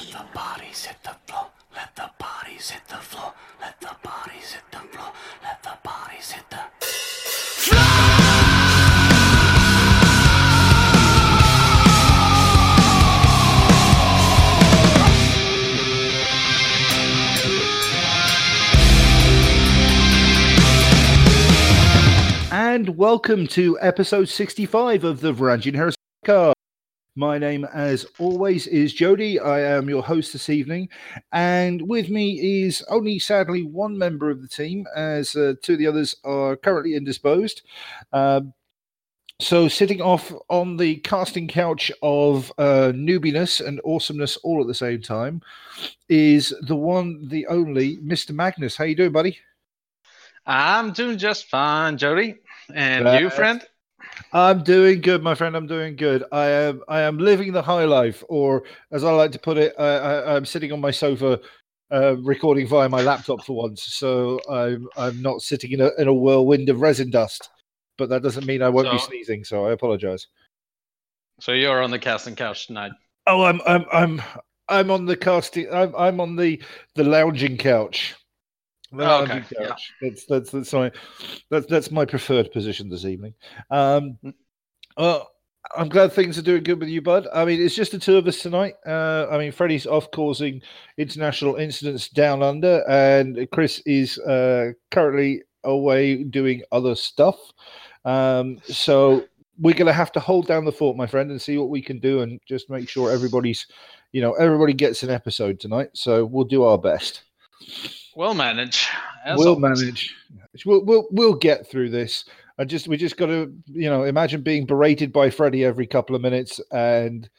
Let the bodies hit the floor. Let the bodies hit the floor. Let the bodies hit the floor. Let the bodies hit the And welcome to episode 65 of the Varangian Heresy Podcast. My name, as always, is Jody. I am your host this evening. And with me is only sadly one member of the team, as uh, two of the others are currently indisposed. Um, so, sitting off on the casting couch of uh, newbiness and awesomeness all at the same time is the one, the only Mr. Magnus. How you doing, buddy? I'm doing just fine, Jody. And you, friend? I'm doing good, my friend. I'm doing good. I am. I am living the high life, or as I like to put it, I, I, I'm sitting on my sofa, uh, recording via my laptop for once. So I'm I'm not sitting in a in a whirlwind of resin dust. But that doesn't mean I won't be sneezing. So I apologize. So you're on the casting couch tonight. Oh, I'm I'm I'm I'm on the casting. I'm I'm on the the lounging couch. Oh, okay, yeah. That's that's that's my that's that's my preferred position this evening. Um, Mm. uh, I'm glad things are doing good with you, bud. I mean, it's just the two of us tonight. Uh, I mean, Freddie's off causing international incidents down under, and Chris is uh, currently away doing other stuff. Um, so we're going to have to hold down the fort, my friend, and see what we can do, and just make sure everybody's, you know, everybody gets an episode tonight. So we'll do our best. We'll manage. we'll always. manage. We'll, we'll we'll get through this. I just we just got to you know imagine being berated by Freddie every couple of minutes, and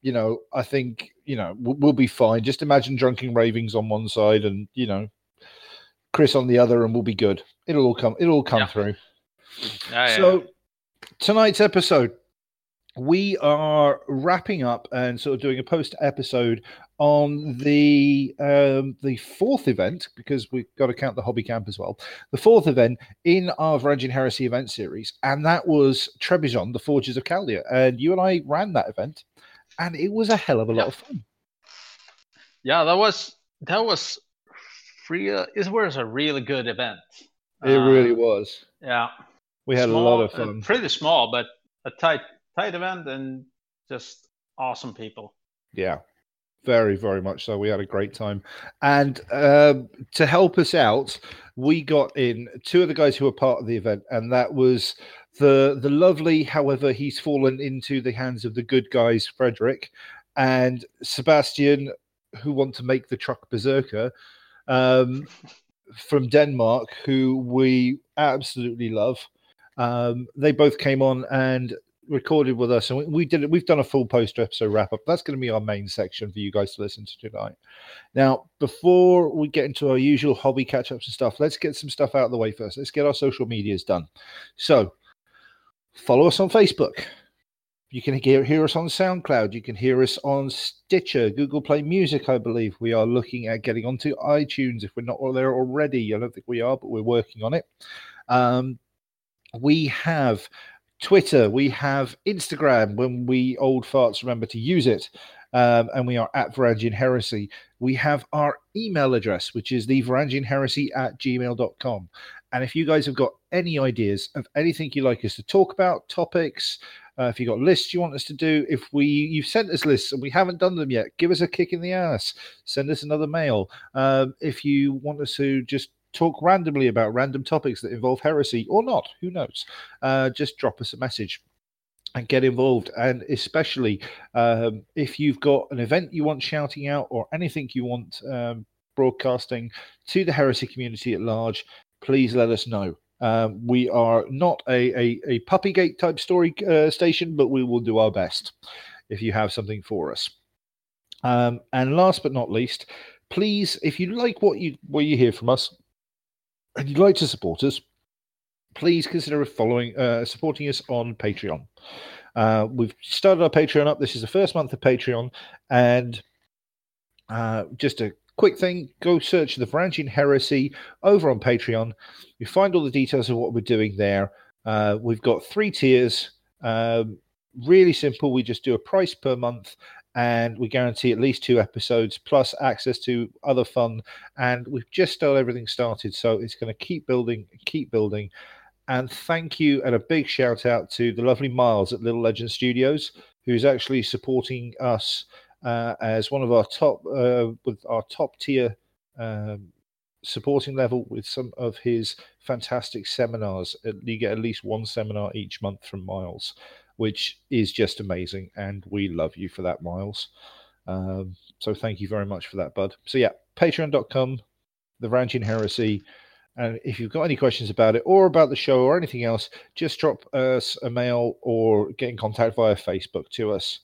you know I think you know we'll, we'll be fine. Just imagine drunken ravings on one side, and you know Chris on the other, and we'll be good. It'll all come. It'll all come Yeah. through. Yeah, yeah. So tonight's episode, we are wrapping up and sort of doing a post episode on the um, the fourth event because we've got to count the hobby camp as well. The fourth event in our Varangian Heresy event series, and that was Trebizond, the Forges of Chaldea. And you and I ran that event, and it was a hell of a lot Yeah. of fun. yeah, that was that was free. It was a really good event. It really Uh, was. Yeah, We had small- a lot of uh, fun. pretty small, but a tight tight event and just awesome people. Yeah, very, very much so. We had a great time. And um, to help us out, we got in two of the guys who were part of the event, and that was the the lovely, however, he's fallen into the hands of the good guys, Frederick, and Sebastian, who want to make the truck berserker. Um, from Denmark, who we absolutely love. Um, they both came on and recorded with us, and we, we did it. We've done a full post episode wrap up. That's going to be our main section for you guys to listen to tonight. Now, before we get into our usual hobby catch ups and stuff, let's get some stuff out of the way first. Let's get our social medias done. So, follow us on Facebook. You can hear, hear us on SoundCloud. You can hear us on Stitcher, Google Play Music, I believe. We are looking at getting onto iTunes if we're not there already. I don't think we are, but we're working on it. Um, we have Twitter, we have Instagram when we old farts remember to use it. Um, and we are at Varangian Heresy. We have our email address, which is the Varangian Heresy at gmail.com. And if you guys have got any ideas of anything you'd like us to talk about, topics, uh, if you've got lists you want us to do, if we you've sent us lists and we haven't done them yet, give us a kick in the ass. Send us another mail. Um, if you want us to just talk randomly about random topics that involve heresy or not, who knows? Uh, just drop us a message and get involved. And especially um, if you've got an event you want shouting out or anything you want um, broadcasting to the heresy community at large, please let us know. Um, we are not a, a, a puppygate type story uh, station, but we will do our best if you have something for us. Um, and last but not least, please, if you like what you what you hear from us, and you'd like to support us, please consider following uh, supporting us on Patreon. Uh, we've started our Patreon up. This is the first month of Patreon, and uh, just a quick thing: go search the Varangian Heresy over on Patreon. You find all the details of what we're doing there. Uh, we've got three tiers. Um, really simple. We just do a price per month, and we guarantee at least two episodes plus access to other fun. And we've just got everything started, so it's going to keep building, keep building. And thank you, and a big shout out to the lovely Miles at Little Legend Studios, who's actually supporting us uh, as one of our top, uh, with our top tier um, supporting level with some of his fantastic seminars. You get at least one seminar each month from Miles which is just amazing. And we love you for that, Miles. Um, so thank you very much for that, bud. So yeah, patreon.com, the Varangian Heresy. And if you've got any questions about it or about the show or anything else, just drop us a mail or get in contact via Facebook to us.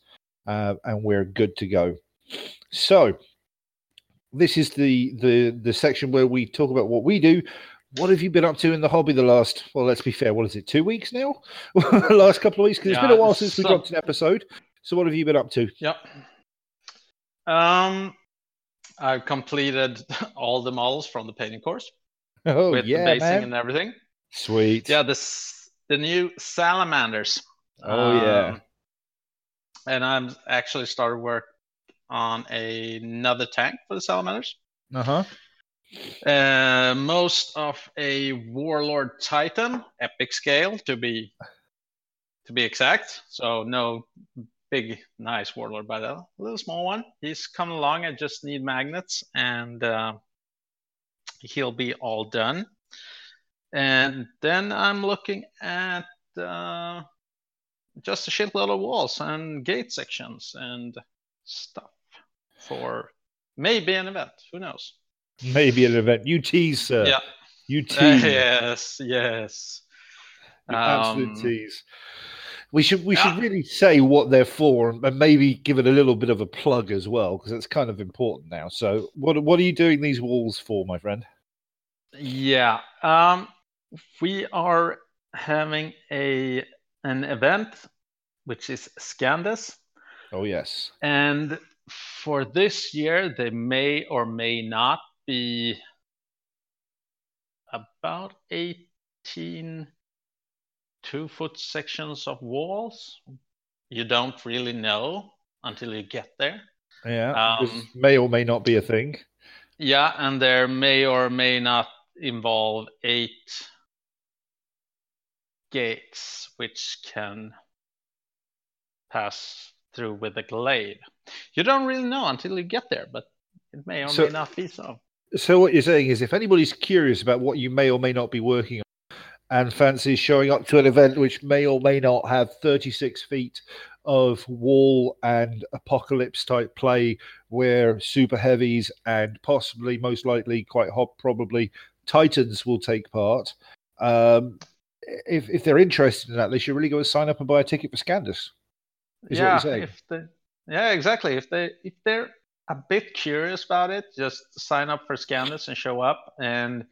Uh, and we're good to go. So this is the the the section where we talk about what we do what have you been up to in the hobby the last? Well, let's be fair. What is it? Two weeks now? the last couple of weeks because yeah, it's been a while since we dropped an episode. So, what have you been up to? Yep. Um, I've completed all the models from the painting course. Oh with yeah, the basing man. and everything. Sweet. Yeah, this the new salamanders. Oh um, yeah. And I'm actually started work on a, another tank for the salamanders. Uh huh. Uh, most of a warlord titan, epic scale to be to be exact. So no big nice warlord, but a little small one. He's coming along. I just need magnets, and uh, he'll be all done. And then I'm looking at uh, just a shitload of walls and gate sections and stuff for maybe an event. Who knows? Maybe an event. You tease, sir. Yeah. You tease. Uh, yes, yes. Um, absolute tease. We should we should really say what they're for and maybe give it a little bit of a plug as well because it's kind of important now. So what what are you doing these walls for, my friend? Yeah, um, we are having a an event which is Scandus. Oh yes. And for this year, they may or may not be about 18 two foot sections of walls. You don't really know until you get there. Yeah, um, may or may not be a thing. Yeah, and there may or may not involve eight gates which can pass through with a glade. You don't really know until you get there, but it may or so, may not be so. So what you're saying is, if anybody's curious about what you may or may not be working on, and fancies showing up to an event which may or may not have 36 feet of wall and apocalypse type play, where super heavies and possibly, most likely, quite hot, probably titans will take part. Um, if if they're interested in that, they should really go and sign up and buy a ticket for Scandus. Is yeah, if they, yeah, exactly. If they if they're a bit curious about it, just sign up for Scandus and show up. And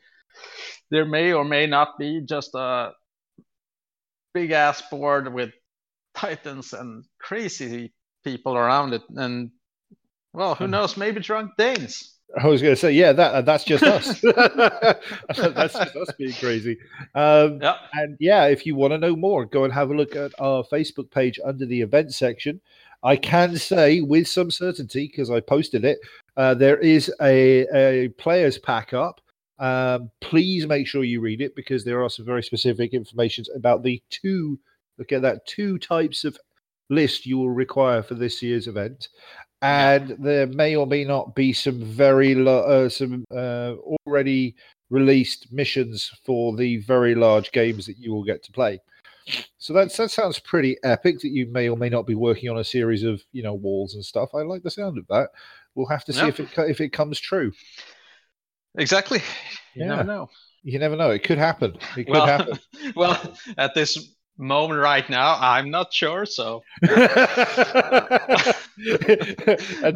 there may or may not be just a big ass board with titans and crazy people around it. And well, who hmm. knows? Maybe drunk Danes. I was going to say, yeah, that that's just us. that's just us being crazy. Um, yeah. And yeah, if you want to know more, go and have a look at our Facebook page under the event section. I can say with some certainty because I posted it. Uh, there is a, a players pack up. Um, please make sure you read it because there are some very specific information about the two. Look at that two types of list you will require for this year's event, and there may or may not be some very lo- uh, some uh, already released missions for the very large games that you will get to play. So that's that sounds pretty epic. That you may or may not be working on a series of you know walls and stuff. I like the sound of that. We'll have to see if it if it comes true. Exactly. You yeah. never know. You never know. It could happen. It could well, happen. well, at this moment right now, I'm not sure. So, and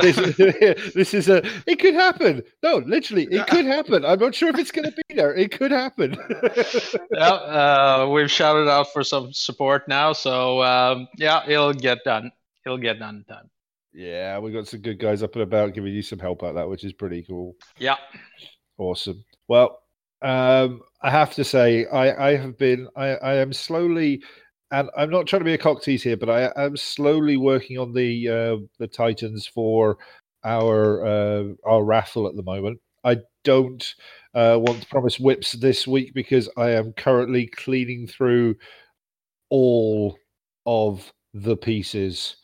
this, this is a. It could happen. No, literally, it could happen. I'm not sure if it's going to be there. It could happen. yeah, uh, we've shouted out for some support now, so um, yeah, it'll get done. It'll get done. Done. Yeah, we got some good guys up and about giving you some help out that, which is pretty cool. Yeah. Awesome. Well, um, I have to say, I, I have been, I, I am slowly and I'm not trying to be a cock tease here, but I am slowly working on the uh, the Titans for our uh, our raffle at the moment. I don't uh, want to promise whips this week because I am currently cleaning through all of the pieces.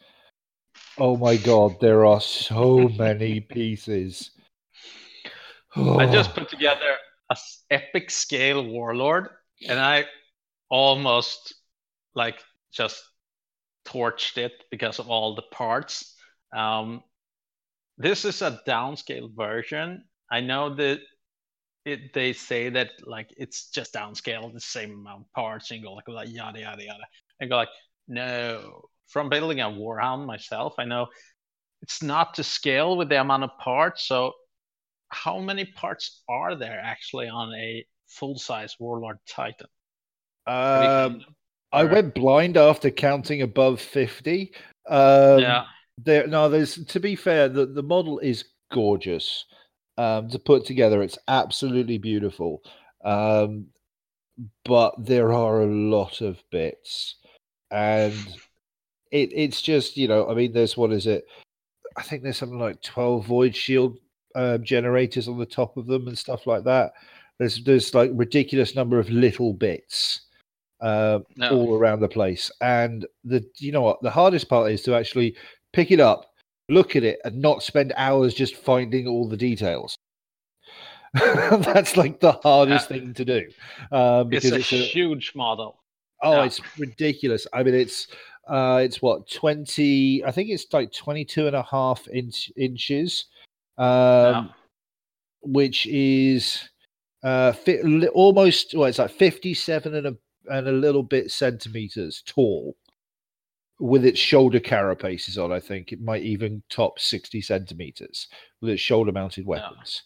Oh my god, there are so many pieces. I just put together a epic scale warlord, and I almost like just torched it because of all the parts. Um, this is a downscale version. I know that it, they say that like it's just downscale, the same amount of parts, and go like, like yada yada yada, and go like, no. From building a warhound myself, I know it's not to scale with the amount of parts. So, how many parts are there actually on a full size warlord titan? Um, I went blind after counting above fifty. Um, yeah. There, no, there's to be fair, the, the model is gorgeous um, to put together. It's absolutely beautiful. Um, but there are a lot of bits. And it, it's just, you know, I mean, there's what is it? I think there's something like 12 void shield uh, generators on the top of them and stuff like that. There's there's like ridiculous number of little bits uh, No. all around the place. And the you know what the hardest part is to actually pick it up, look at it, and not spend hours just finding all the details. That's like the hardest Yeah. thing to do It's because a it's a, huge model. oh, yeah. it's ridiculous. I mean, it's uh, it's what twenty? I think it's like 22 and a half inch, inches, um, Yeah. which is uh, li- almost well, it's like 57 and a and a little bit centimeters tall with its shoulder carapaces on. I think it might even top 60 centimeters with its shoulder mounted weapons.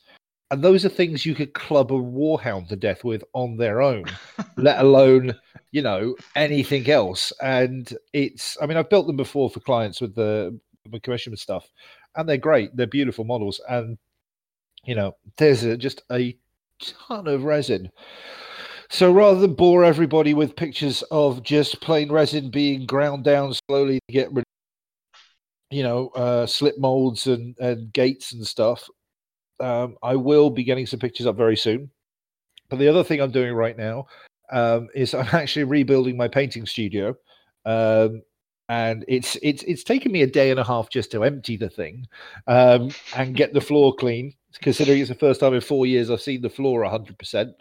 And those are things you could club a warhound to death with on their own, let alone, you know, anything else. And it's, I mean, I've built them before for clients with the, the commission stuff, and they're great. They're beautiful models. And, you know, there's a, just a ton of resin. So rather than bore everybody with pictures of just plain resin being ground down slowly to get rid, you know, uh, slip molds and and gates and stuff, um, I will be getting some pictures up very soon. But the other thing I'm doing right now um, is I'm actually rebuilding my painting studio, um, and it's it's it's taken me a day and a half just to empty the thing um, and get the floor clean. Considering it's the first time in four years I've seen the floor 100 percent.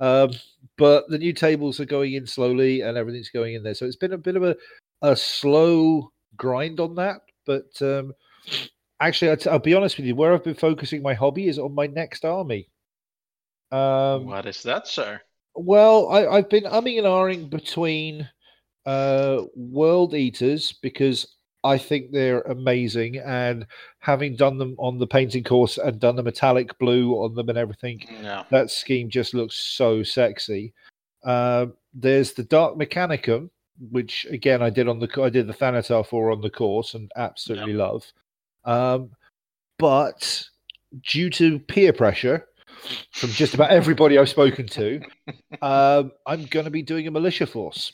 Um, but the new tables are going in slowly and everything's going in there. So it's been a bit of a, a slow grind on that. But um, actually, I'll, I'll be honest with you, where I've been focusing my hobby is on my next army. Um, what is that, sir? well, I, I've been umming and ahhing between uh, World Eaters because I think they're amazing, and having done them on the painting course and done the metallic blue on them and everything, Yeah. that scheme just looks so sexy. Um, there's the Dark Mechanicum, which again I did on the I did the Thanatar for on the course and absolutely love. Um, but due to peer pressure from just about everybody I've spoken to, um, I'm going to be doing a militia force.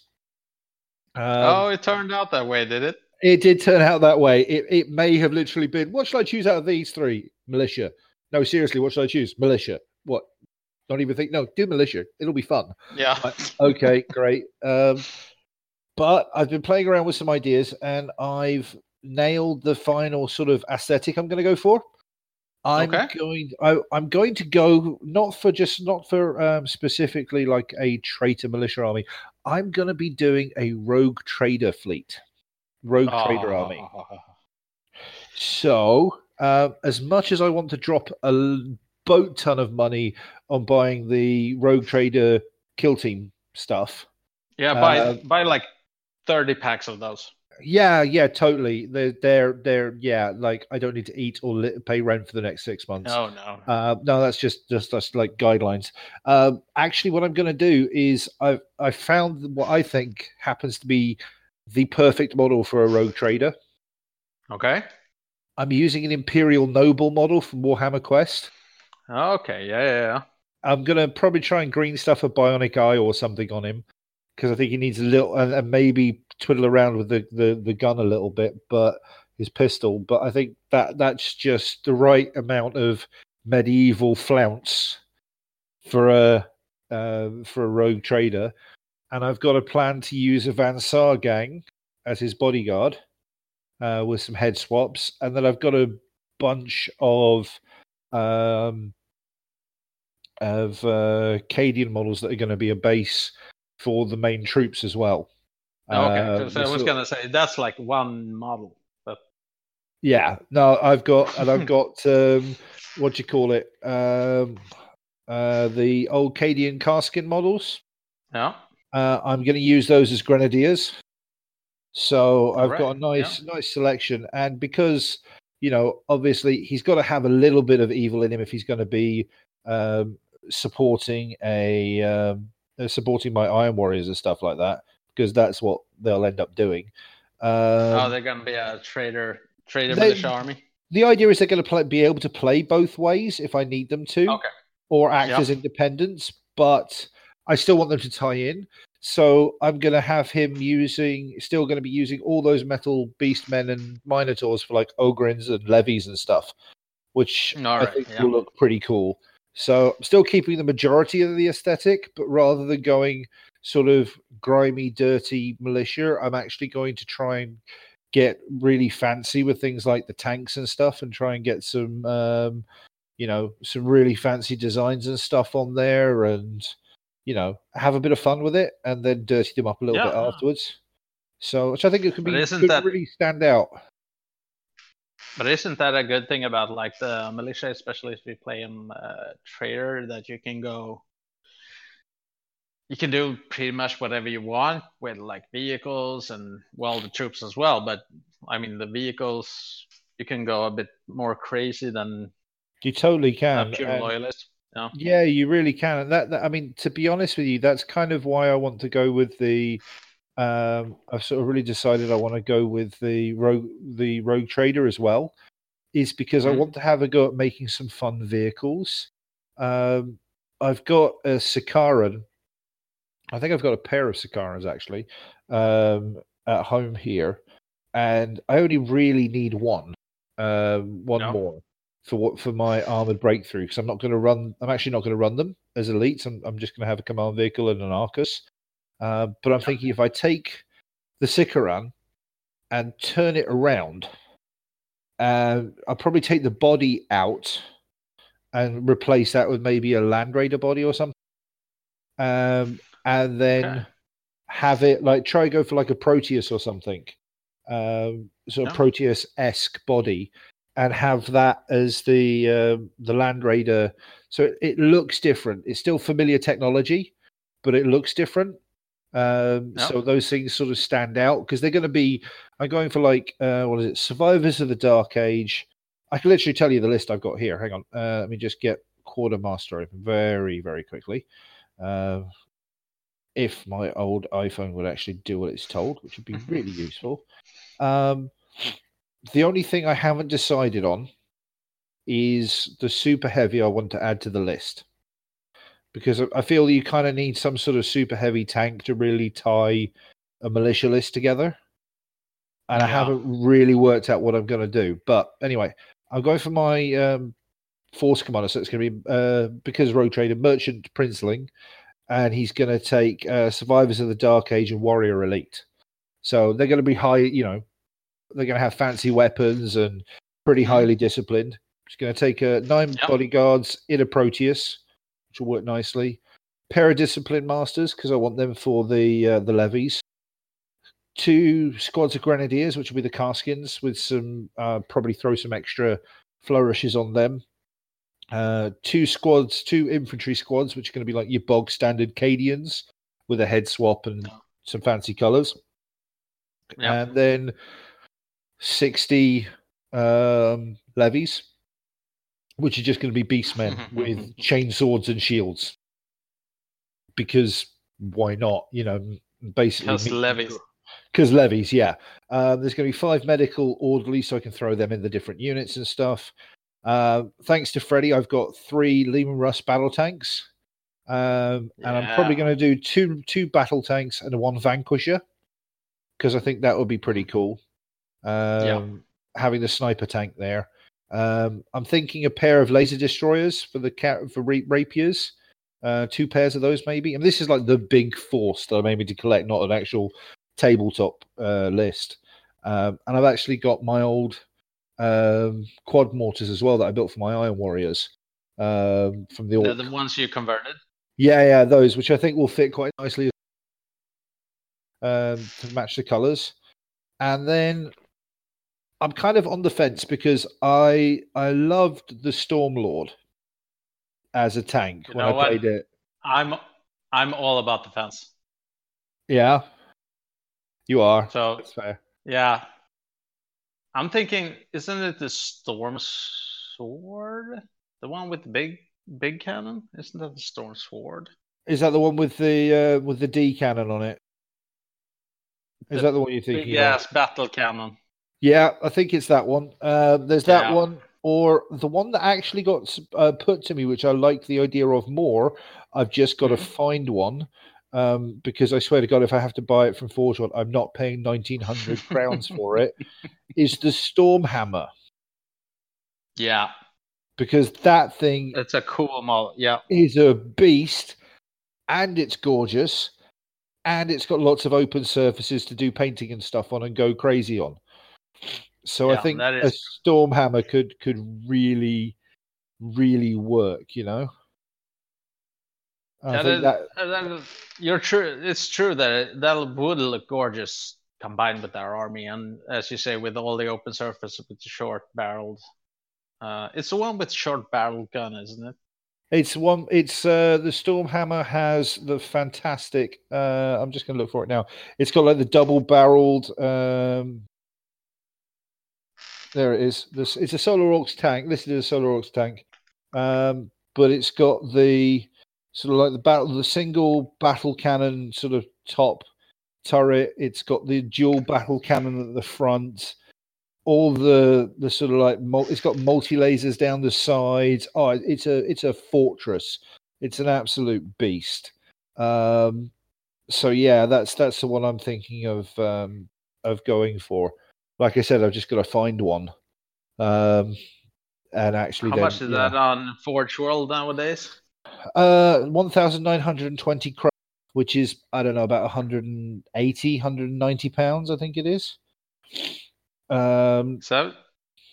Um, oh, it turned out that way, did it? it did turn out that way. It, it may have literally been, what should I choose out of these three? Militia. No, seriously, what should I choose? Militia. What? Don't even think. No, do militia. It'll be fun. Yeah. Okay, great. Um, but I've been playing around with some ideas and I've nailed the final sort of aesthetic I'm going to go for. I'm Okay. going. I, I'm going to go not for just not for um, specifically like a traitor militia army. I'm going to be doing a rogue trader fleet, rogue trader army. Oh. So, uh, as much as I want to drop a boat ton of money on buying the Rogue Trader kill team stuff, Yeah, buy Uh, buy like thirty packs of those. Yeah, yeah, totally. They're, they're, they're, yeah. Like I don't need to eat or li- pay rent for the next six months. No, no. Uh, no, that's just just that's like guidelines. Um, actually, what I'm going to do is I've I found what I think happens to be the perfect model for a rogue trader. Okay. I'm using an Imperial Noble model from Warhammer Quest. Okay. Yeah, yeah, yeah. I'm gonna probably try and green stuff a bionic eye or something on him. Because I think he needs a little and, and maybe twiddle around with the, the the gun a little bit, but his pistol. But I think that that's just the right amount of medieval flounce for a uh, for a rogue trader. And I've got a plan to use a Van Saar gang as his bodyguard uh, with some head swaps, and then I've got a bunch of um, of uh, Cadian models that are going to be a base for the main troops as well. Oh, okay, Uh, 'cause I was gonna say that's like one model, but Yeah, no, I've got and I've got um, what do you call it? Um, uh, the old Cadian Kasrkin models. yeah, Uh, I'm going to use those as grenadiers. So I've got a Alright, yeah. nice, nice selection, and because you know, obviously, he's got to have a little bit of evil in him if he's going to be um, supporting a um, uh, supporting my Iron Warriors and stuff like that, because that's what they'll end up doing. Um, oh, they're gonna be a trader, trader they- militia army. the idea is they're going to play, be able to play both ways if I need them to, Okay, or act Yeah. as independents. But I still want them to tie in. So I'm going to have him using, still going to be using all those metal beastmen and minotaurs for like ogryns and levies and stuff, which I think yeah. will look pretty cool. So I'm still keeping the majority of the aesthetic, but rather than going sort of grimy, dirty militia, I'm actually going to try and get really fancy with things like the tanks and stuff and try and get some um you know some really fancy designs and stuff on there and you know have a bit of fun with it and then dirty them up a little bit afterwards. So which i think it could be could that- really stand out but isn't that a good thing about like the militia, especially if you play in uh, trader, that you can go, you can do pretty much whatever you want with like vehicles and well the troops as well. But I mean the vehicles, you can go a bit more crazy than you totally can pure and- loyalist. No. Yeah, you really can. And that, that I mean, to be honest with you, that's kind of why I want to go with the um I've sort of really decided I want to go with the rogue the rogue trader as well. Is because I Mhm. want to have a go at making some fun vehicles. Um I've got a Sicaran. I think I've got a pair of Sicarans actually um at home here. And I only really need one. Um one Yeah. more for what for my armored breakthrough because I'm not going to run. I'm actually not going to run them as elites. I'm, I'm just going to have a command vehicle and an Arcus. Uh, but I'm thinking if I take the Sicaran and turn it around, uh, I'll probably take the body out and replace that with maybe a Land Raider body or something, um, and then Okay. have it like try go for like a Proteus or something, um, sort of Yeah. Proteus esque body, and have that as the um the Land Raider. So it, it looks different. It's still familiar technology, but it looks different. Um. So those things sort of stand out because they're going to be. I'm going for like uh, what is it? Survivors of the Dark Age. I can literally tell you the list I've got here. Hang on. Uh, let me just get Quartermaster open very very quickly. Uh, if my old iPhone would actually do what it's told, which would be really useful. Um, the only thing I haven't decided on is the super heavy I want to add to the list because I- feel you kind of need some sort of super heavy tank to really tie a militia list together. And I haven't really worked out what I'm going to do. But anyway, I'm going for my um, force commander. So it's going to be uh, because Rogue Trader Merchant Princeling, and he's going to take uh, Survivors of the Dark Age and Warrior Elite. So they're going to be high, you know, they're going to have fancy weapons and pretty Mhm. highly disciplined. It's going to take uh, nine Yep. bodyguards in a Proteus, which will work nicely. Pair of discipline masters because I want them for the uh, the levies. Two squads of grenadiers, which will be the Kasrkins, with some uh, probably throw some extra flourishes on them. Uh, two squads, two infantry squads, which are going to be like your bog standard Cadians with a head swap and some fancy colours. Yeah. And then 60 um, levies, which are just going to be beastmen with chainswords and shields. Because why not? You know, basically. Because levies. Because levies, yeah. Um, there's going to be five medical orderlies, so I can throw them in the different units and stuff. Uh, thanks to Freddie, I've got three Leman Russ battle tanks, Um, and I'm probably going to do two two battle tanks and one vanquisher because I think that would be pretty cool. Um, Having the sniper tank there. Um, I'm thinking a pair of laser destroyers for the cat for ra- rapiers. Uh, two pairs of those maybe. And this is like the big force that I'm aiming to collect, not an actual tabletop uh, list. Um, and I've actually got my old um, quad mortars as well that I built for my Iron Warriors um, from the The, orc. the ones you converted. Yeah, yeah, those which I think will fit quite nicely um, to match the colours. And then I'm kind of on the fence because I I loved the Stormlord as a tank You when I what? played it. I'm I'm all about the fence. Yeah, you are. So That's fair. yeah, I'm thinking, isn't it the storm sword, the one with the big big cannon? Isn't that the storm sword? Is that the one with the uh, with the D cannon on it? Is The that the one you're thinking Yes, battle cannon. Yeah, I think it's that one. Uh, there's that Yeah. one, or the one that actually got uh, put to me, which I like the idea of more. I've just got to Mhm. find one um, because I swear to God, if I have to buy it from Forge World, I'm not paying 1900 crowns for it. Is the Stormhammer Yeah, because that thing it's a cool model. Yeah, is a beast and it's gorgeous and it's got lots of open surfaces to do painting and stuff on and go crazy on so i think that a is- storm hammer could could really really work you know I Yeah, that- that, uh, you're true. It's true that it, that would look gorgeous combined with our army, and as you say, with all the open surface with the short barreled. Uh, it's the one with short barreled gun, isn't it? it's one it's uh the storm hammer has the fantastic uh i'm just gonna look for it now it's got like the double barreled um there it is. This it's a Solar Aux tank. This is a Solar Aux tank. Um but it's got the sort of like the battle the single battle cannon sort of top turret. It's got the dual battle cannon at the front. All the the sort of like it's got multi lasers down the sides. Oh it's a it's a fortress. It's an absolute beast. Um so yeah that's that's the one i'm thinking of um of going for like i said i've just got to find one um and actually How then, much is yeah. that on Forge World nowadays? uh 1920 crowns which is i don't know about 180 190 pounds i think it is um So,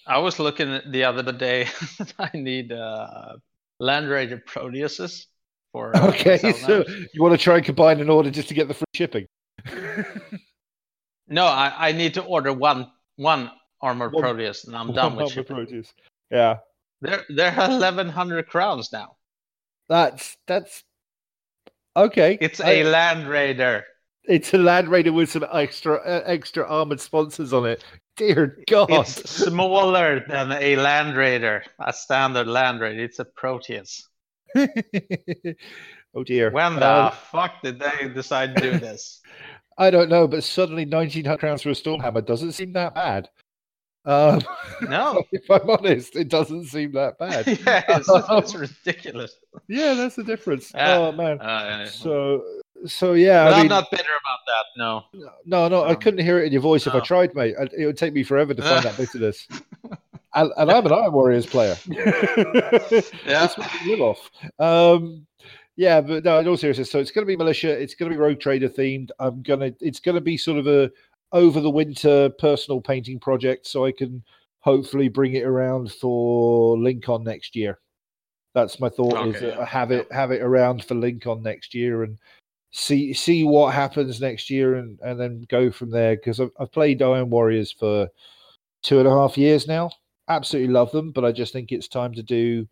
I was looking at the other day. I need uh, Land Raider Proteuses for. uh, okay so you want to try and combine an order just to get the free shipping No, I, I need to order one one armored One- Proteus, and I'm done with One shipping. produce. yeah They're they're eleven hundred crowns now. that's that's okay It's I- a Land Raider. it's a land raider with some extra uh, extra armored sponsons on it dear god It's smaller than a Land Raider, a standard Land Raider. It's a Proteus. oh dear When the Um, fuck did they decide to do this? i don't know but suddenly 1900 crowns for a stormhammer doesn't seem that bad um No. if i'm honest it doesn't seem that bad yeah, it's, it's ridiculous. yeah that's the difference Yeah. oh man Uh, so so yeah but i I'm not bitter about that. No. no no i Um, couldn't hear it in your voice if i tried mate it would take me forever to find that bitterness and, and i'm an iron warriors player Yeah. That's what we live off. Um, yeah, but no, in all seriousness, so it's going to be militia. It's going to be rogue trader themed. I'm gonna. It's going to be sort of a over the winter personal painting project, so I can hopefully bring it around for Lincoln next year. That's my thought. is that have it have it around for Lincoln next year and see see what happens next year and and then go from there because I've, I've played Iron Warriors for two and a half years now. Absolutely love them, but I just think it's time to do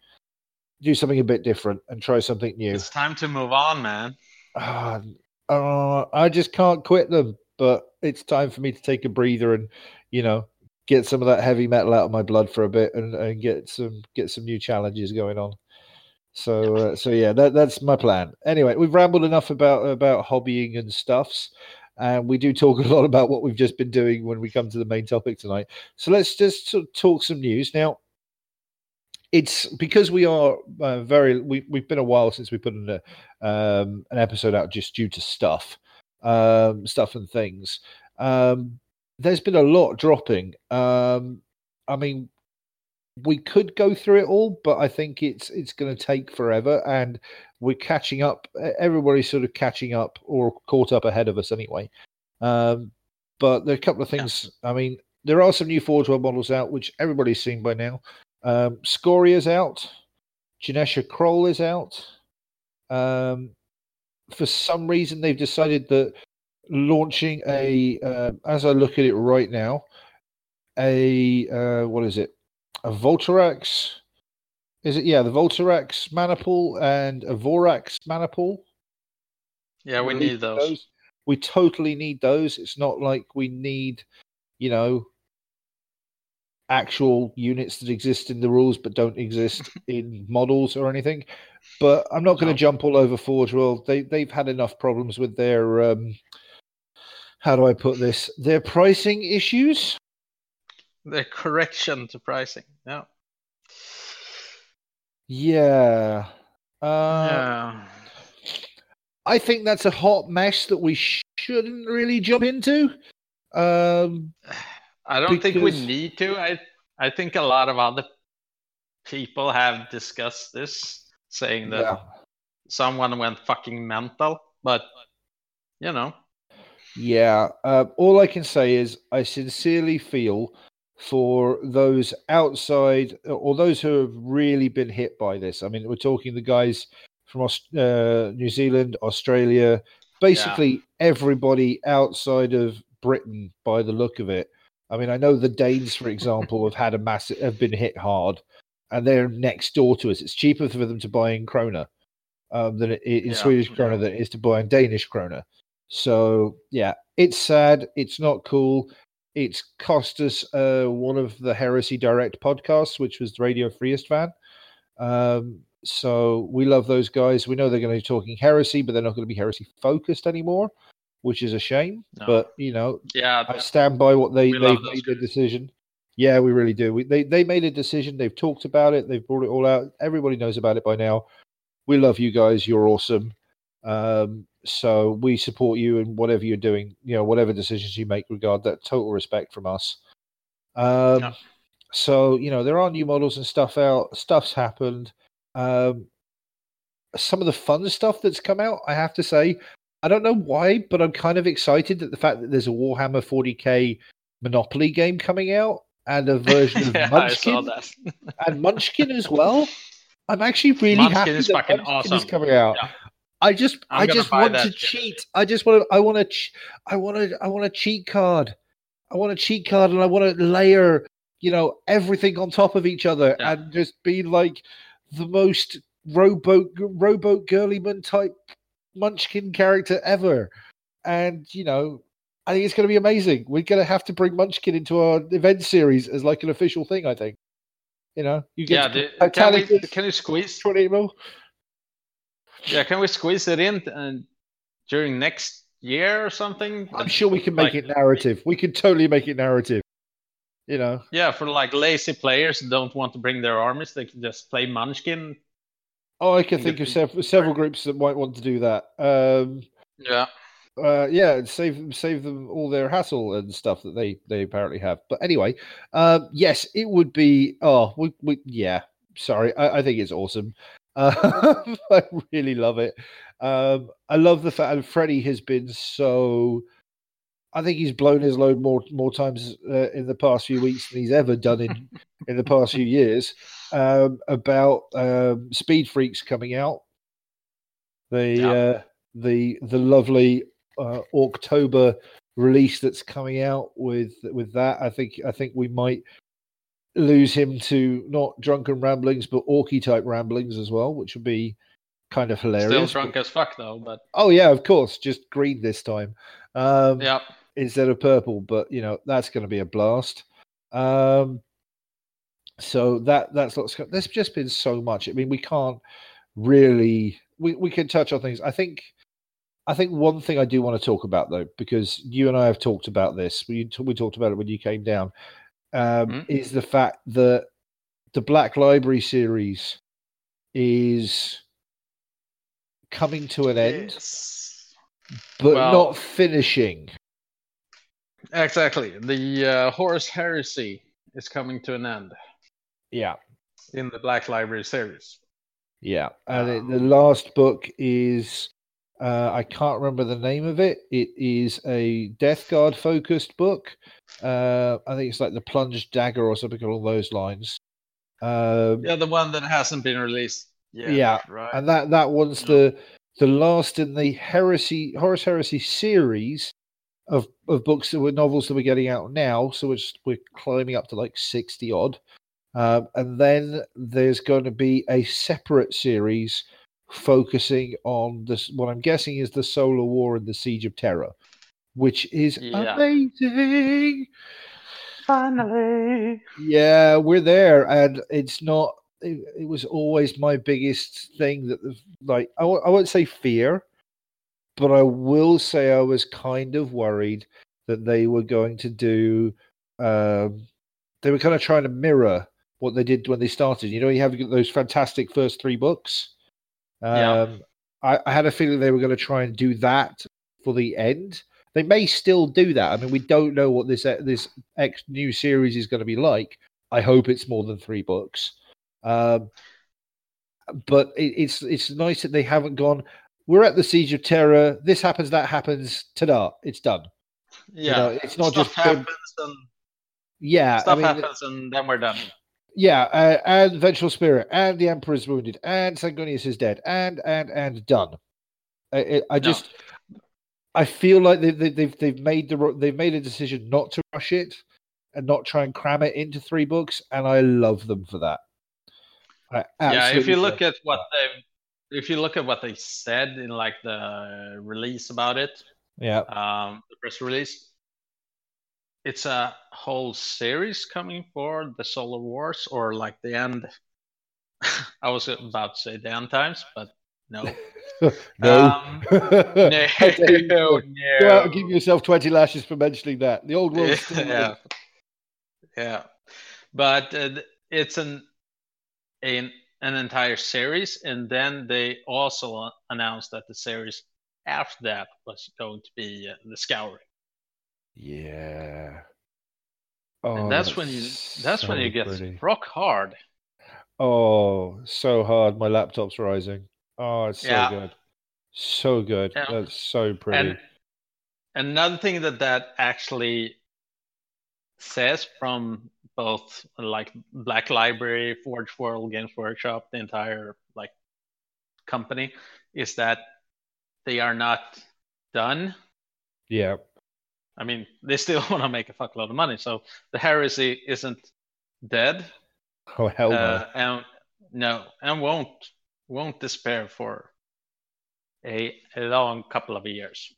do something a bit different and try something new. It's time to move on, man. Ah, uh, I just can't quit them, but it's time for me to take a breather and you know get some of that heavy metal out of my blood for a bit and, and get some get some new challenges going on. So uh, so yeah, that that's my plan. Anyway, we've rambled enough about about hobbying and stuffs. And we do talk a lot about what we've just been doing when we come to the main topic tonight. So let's just sort of talk some news. Now, it's because we are uh, very we, we've been a while since we put in a, um, an episode out just due to stuff um, stuff and things um, there's been a lot dropping um, i mean we could go through it all but i think it's it's going to take forever and we're catching up everybody's sort of catching up or caught up ahead of us anyway um, but there are a couple of things yeah. i mean there are some new Forge World models out, which everybody's seen by now. Um, Scoria's out. Janesha Kroll is out. Um, for some reason, they've decided that launching a, uh, as I look at it right now, a uh, what is it? A Vultarax. Is it yeah? The Vultarax Maniple and a Vorax Maniple. Yeah, we need those. those. We totally need those. It's not like we need, you know, actual units that exist in the rules but don't exist in models or anything. But I'm not going to jump all over Forge World. They they've had enough problems with their um, how do I put this? Their pricing issues. Their correction to pricing. Yeah. Yeah. Uh, yeah. I think that's a hot mess that we shouldn't really jump into. Um, I don't because... think we need to. I I think a lot of other people have discussed this, saying that yeah. someone went fucking mental. But you know. Yeah. Uh, all I can say is I sincerely feel for those outside or those who have really been hit by this. I mean, we're talking the guys from uh, New Zealand, Australia, basically yeah. everybody outside of Britain by the look of it I mean, I know the Danes, for example, have had a massive, have been hit hard, and they're next door to us. It's cheaper for them to buy in krona um, than it, in yeah, Swedish krona yeah. than it is to buy in Danish krona. So yeah, it's sad. It's not cool. It's cost us uh, one of the Heresy Direct podcasts, which was Radio Freest fan. Um, so we love those guys. We know they're going to be talking heresy, but they're not going to be heresy focused anymore which is a shame. No. But you know, yeah, I stand by what they they made the decision. Yeah, we really do. We, they they made a decision. They've talked about it. They've brought it all out. Everybody knows about it by now. We love you guys. You're awesome. Um, so we support you in whatever you're doing. You know, whatever decisions you make, regard that. Total respect from us. Um, yeah. So you know, there are new models and stuff out. Stuff's happened. Um, some of the fun stuff that's come out, I have to say, I don't know why, but I'm kind of excited at the fact that there's a Warhammer 40k Monopoly game coming out and a version of yeah, Munchkin and Munchkin as well. I'm actually really Munchkin happy is that fucking Munchkin awesome. is coming out. Yeah. I just, I'm i just want to cheat. I just want to, I want to, ch- I want to, I want a cheat card. I want a cheat card, and I want to layer, you know, everything on top of each other, yeah. and just be like the most rowboat, rowboat girlyman type Munchkin character ever. And, you know, I think it's going to be amazing. We're going to have to bring Munchkin into our event series as like an official thing, I think. You know, you get yeah, the, can, we, can you squeeze 20 mil? Yeah, can we squeeze it in and during next year or something? I'm sure we can make like, it narrative. We can totally make it narrative. You know. Yeah, for like lazy players who don't want to bring their armies, they can just play Munchkin Oh, I can think of several, several groups that might want to do that. Um, yeah. Uh, yeah, save save them all their hassle and stuff that they they apparently have. But anyway, um, yes, it would be. Oh, we, we yeah. Sorry, I, I think it's awesome. Uh, I really love it. Um, I love the fact, and Freddie has been so. I think he's blown his load more more times uh, in the past few weeks than he's ever done in in the past few years um, about um, Speed Freaks coming out. The yeah. uh, the the lovely uh, October release that's coming out with with that. I think I think we might lose him to not drunken ramblings but orky type ramblings as well, which would be kind of hilarious. Still drunk but... as fuck though, but oh yeah, of course, just green this time. Um, yeah. Instead of purple, but you know that's going to be a blast. Um, so that that's lots. There's just been so much. I mean, we can't really. We we can touch on things. I think. I think one thing I do want to talk about though, because you and I have talked about this. We we talked about it when you came down. Um, mm-hmm. Is the fact that the Black Library series is coming to an end, Yes. but Well- not finishing. Exactly. The uh, Horus Heresy is coming to an end Yeah, in the Black Library series. yeah. And it, Um, the last book is uh, I can't remember the name of it. It is a Death Guard focused book. Uh, I think it's like the Plunged Dagger or something along those lines. Um, Yeah, the one that hasn't been released. yet, Yeah, right. and that that one's Yeah. the the last in the heresy Horus Heresy series of of books that were novels that we're getting out now. So we're just, we're climbing up to like sixty odd, um, and then there's going to be a separate series focusing on this. What I'm guessing is the Solar War and the Siege of Terra, which is Yeah. amazing. Finally. Yeah, we're there, and it's not. It, it was always my biggest thing that, the- like, I w- I won't say fear, but I will say I was kind of worried that they were going to do. Um, they were kind of trying to mirror what they did when they started. You know, you have those fantastic first three books. Um, Yeah. I, I had a feeling they were going to try and do that for the end. They may still do that. I mean, we don't know what this this X new series is going to be like. I hope it's more than three books. Um, but it, it's it's nice that they haven't gone. We're at the siege of Terra. This happens. That happens. Ta-da! It's done. Yeah. know, it's not stuff just- happens and Yeah, stuff I mean, happens and then we're done. Yeah, uh, and Vengeful Spirit, and the Emperor is wounded, and Sanguinius is dead, and and and done. I, I, I No. just, I feel like they, they, they've they've made the they've made a decision not to rush it and not try and cram it into three books, and I love them for that. Yeah, if you look at what they if you look at what they said in like the release about it, yeah, um, the press release, it's a whole series coming for the Solar Wars or like the end. I was about to say the end times, but no. no. Um, no, How dare you. no. Go out and give yourself twenty lashes for mentioning that. The old world's still yeah, yeah. But uh, it's an an an entire series, and then they also announced that the series after that was going to be uh, the Scouring, Yeah. Oh, and that's when you that's when so you get pretty. rock hard. Oh, so hard. My laptop's rising. Oh, it's so Yeah. good. So good. Yeah. That's so pretty. And another thing that that actually says from both like Black Library, Forge World, Games Workshop, the entire like company, is that they are not done. yeah. I mean, they still want to make a fuckload of money, so the heresy isn't dead, Oh, hell no. uh, and no, and won't won't despair for a, a long couple of years.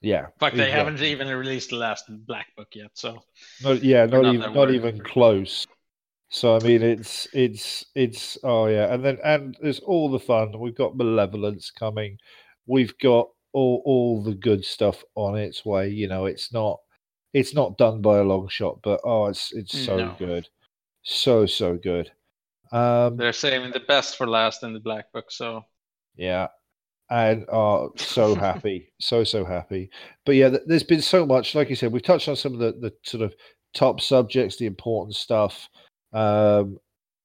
yeah. In fact, they haven't even released the last black book yet. So Not, yeah, not, not even not even close. So I mean, it's it's it's oh yeah, and then and there's all the fun. We've got malevolence coming. We've got all all the good stuff on its way. You know, it's not it's not done by a long shot, but oh, it's it's so No. good, so so good. Um, they're saving the best for last in the black book. So Yeah. And are so happy, so so happy. But yeah, there's been so much. Like you said, we've touched on some of the, the sort of top subjects, the important stuff. Um,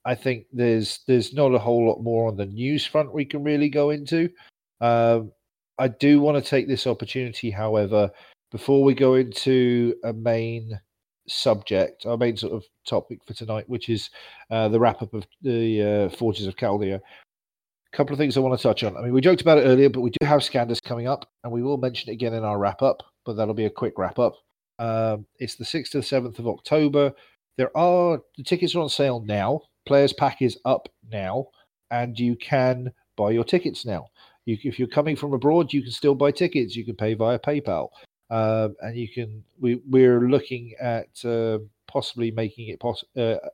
I think there's there's not a whole lot more on the news front we can really go into. Um, I do want to take this opportunity, however, before we go into a main subject, our main sort of topic for tonight, which is uh, the wrap up of the uh, Forges of Caldea. A couple of things I want to touch on. I mean, we joked about it earlier, but we do have Scandus coming up, and we will mention it again in our wrap up, but that'll be a quick wrap up. Um, it's the 6th to the 7th of October. There are the tickets are on sale now. Players Pack is up now, and you can buy your tickets now. You, if you're coming from abroad, you can still buy tickets. You can pay via PayPal, um, and you can. We we're looking at uh, possibly making it possible. uh,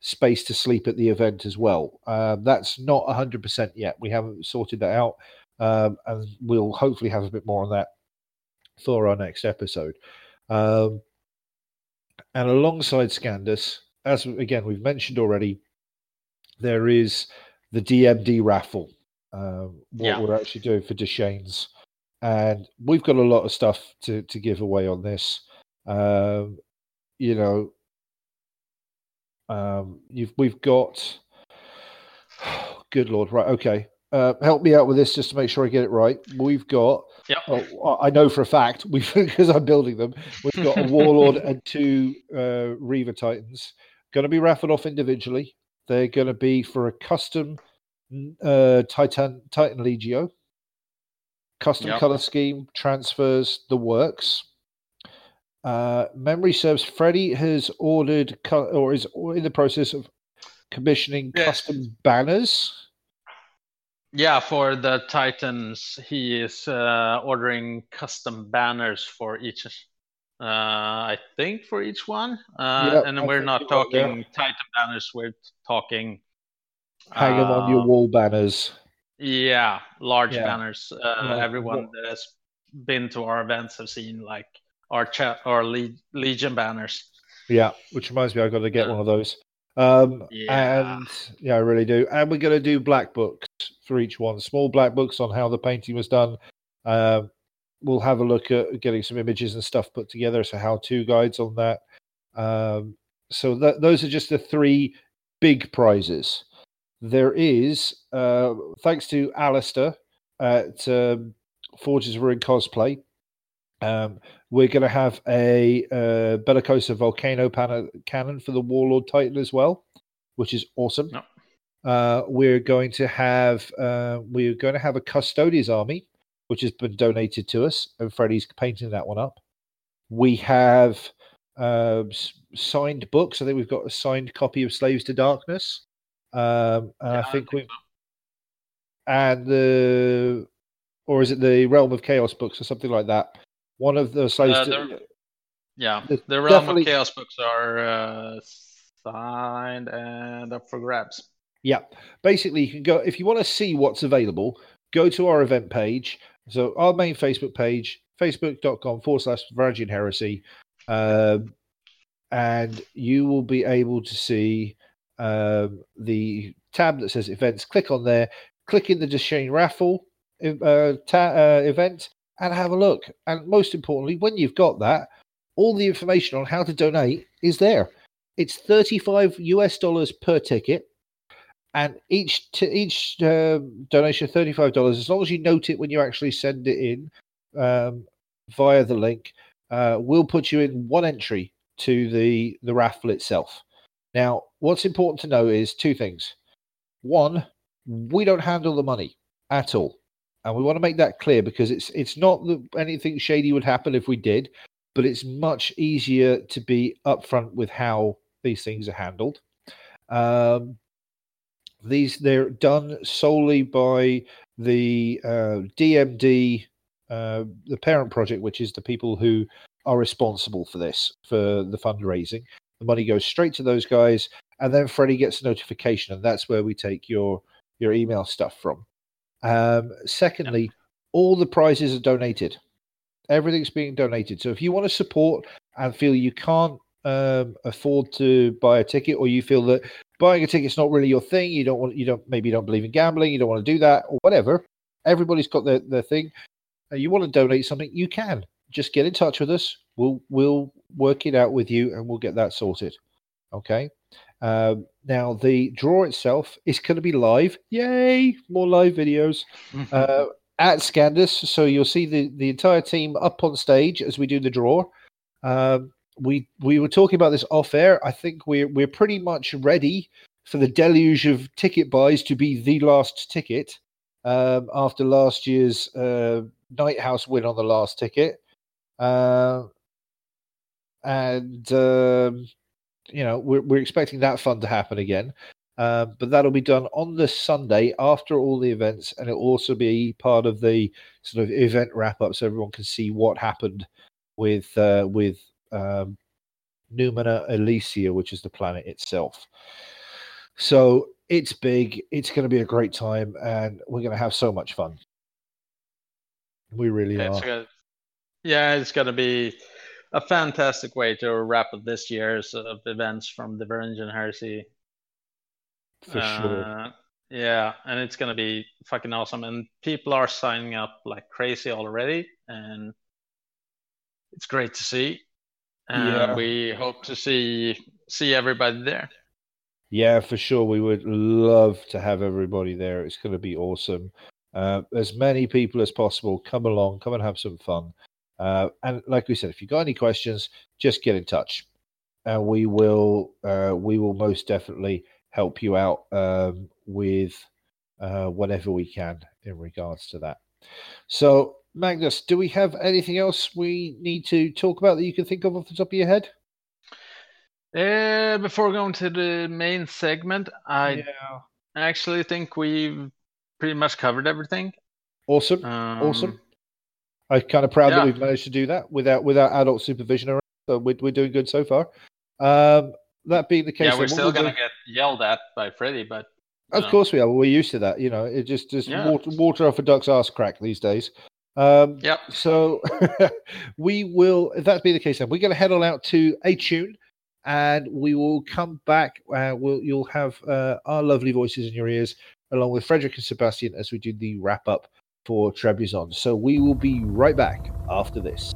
space to sleep at the event as well. Um, that's not 100% yet. We haven't sorted that out. Um, and we'll hopefully have a bit more on that for our next episode. Um, and alongside Scandus, as again we've mentioned already, there is the DMD raffle. Um, what Yeah. we're actually doing for Deshanes, and we've got a lot of stuff to to give away on this. Um, you know, um, you've we've got. Good lord, right? Okay, uh, help me out with this just to make sure I get it right. We've got. Yep. Oh, I know for a fact we've because I'm building them. We've got a warlord and two uh, Reaver Titans going to be raffled off individually. They're going to be for a custom uh, Titan Titan Legio, custom Yep. color scheme, transfers, the works. Uh, memory serves. Freddie has ordered or is in the process of commissioning Yes. custom banners. Yeah, for the Titans, he is uh, ordering custom banners for each. Uh, I think for each one, uh, Yeah, and we're not talking Titan banners. We're talking. Hang them on your uh, wall banners. Yeah, large Yeah. banners. Uh, everyone that has been to our events have seen like our chat our Le- Legion banners. Yeah, which reminds me, I've got to get one of those. Um, Yeah. And yeah, I really do. And we're going to do black books for each one, small black books on how the painting was done. Um, we'll have a look at getting some images and stuff put together, so how to guides on that. Um, so that, those are just the three big prizes. There is, uh, thanks to Alistair at um, Forges of Ruin Cosplay, um, we're going to have a uh, Bellicosa Volcano pan- cannon for the Warlord Titan as well, which is awesome. Yep. Uh, we're going to have uh, we're going to have a Custodians army, which has been donated to us, and Freddie's painting that one up. We have uh, signed books. I think we've got a signed copy of Slaves to Darkness, um, and Yeah, I think we and the or is it the Realm of Chaos books or something like that? One of the slaves. Uh, to- Yeah, the Realm of Chaos books are uh, signed and up for grabs. Yeah, basically, you can go if you want to see what's available. Go to our event page. So our main Facebook page, facebook.com forward slash Varangian Heresy, um, and you will be able to see um, the tab that says events. Click on there, click in the Deshane raffle uh, ta- uh, event, and have a look. And most importantly, when you've got that, all the information on how to donate is there. It's 35 US dollars per ticket and each t- each um donation thirty five dollars. As long as you note it when you actually send it in um, via the link, uh, we'll put you in one entry to the the raffle itself. Now, what's important to know is two things. One, we don't handle the money at all, and we want to make that clear because it's it's not that anything shady would happen if we did, but it's much easier to be upfront with how these things are handled. Um, these they're done solely by the uh, DMD, uh, the parent project, which is the people who are responsible for this for the fundraising. The money goes straight to those guys, and then Freddie gets a notification, and that's where we take your your email stuff from. Um, secondly, all the prizes are donated. Everything's being donated. So if you want to support and feel you can't um, afford to buy a ticket, or you feel that buying a ticket's not really your thing, you don't want, you don't maybe you don't believe in gambling, you don't want to do that, or whatever. Everybody's got their their thing. Uh, you want to donate something, you can. Just get in touch with us. We'll we'll work it out with you, and we'll get that sorted. Okay. Um, now the draw itself is going to be live. Yay! More live videos uh, at Scandus. So you'll see the, the entire team up on stage as we do the draw. Um, we we were talking about this off air. I think we're we're pretty much ready for the deluge of ticket buys to be the last ticket um, after last year's uh, Night House win on the last ticket. Uh, and um, you know we're we're expecting that fun to happen again. Um, but that'll be done on the Sunday after all the events, and it'll also be part of the sort of event wrap up, so everyone can see what happened with uh, with um, Numina Elysia, which is the planet itself. So it's big. It's going to be a great time, and we're going to have so much fun. We really Yeah, are. it's gonna, yeah, it's gonna be a fantastic way to wrap up this year's of events from the Varangian Heresy. For sure. Uh, yeah, and it's gonna be fucking awesome, and people are signing up like crazy already, and it's great to see. And Yeah. we hope to see see everybody there. Yeah, for sure. We would love to have everybody there. It's going to be awesome. Uh, as many people as possible, come along, come and have some fun. Uh, and like we said, if you've got any questions, just get in touch, and we will uh, we will most definitely help you out um, with uh, whatever we can in regards to that. So, Magnus, do we have anything else we need to talk about that you can think of off the top of your head? Uh, before going to the main segment, I yeah. actually think we've pretty much covered everything. Awesome. Um, Awesome. I'm kind of proud that we've managed to do that without without adult supervision around. So we're, we're doing good so far. Um, that being the case, Yeah, we're still gonna do- get yelled at by Freddy, but Of know. course we are. We're used to that. You know, it just just Yeah. water, water off a duck's ass crack these days. Um, Yep. So we will. If that be the case, then we're going to head on out to a tune, and we will come back. Uh, we'll you'll have uh, our lovely voices in your ears, along with Frederick and Sebastian, as we do the wrap up for Trebizond. So we will be right back after this.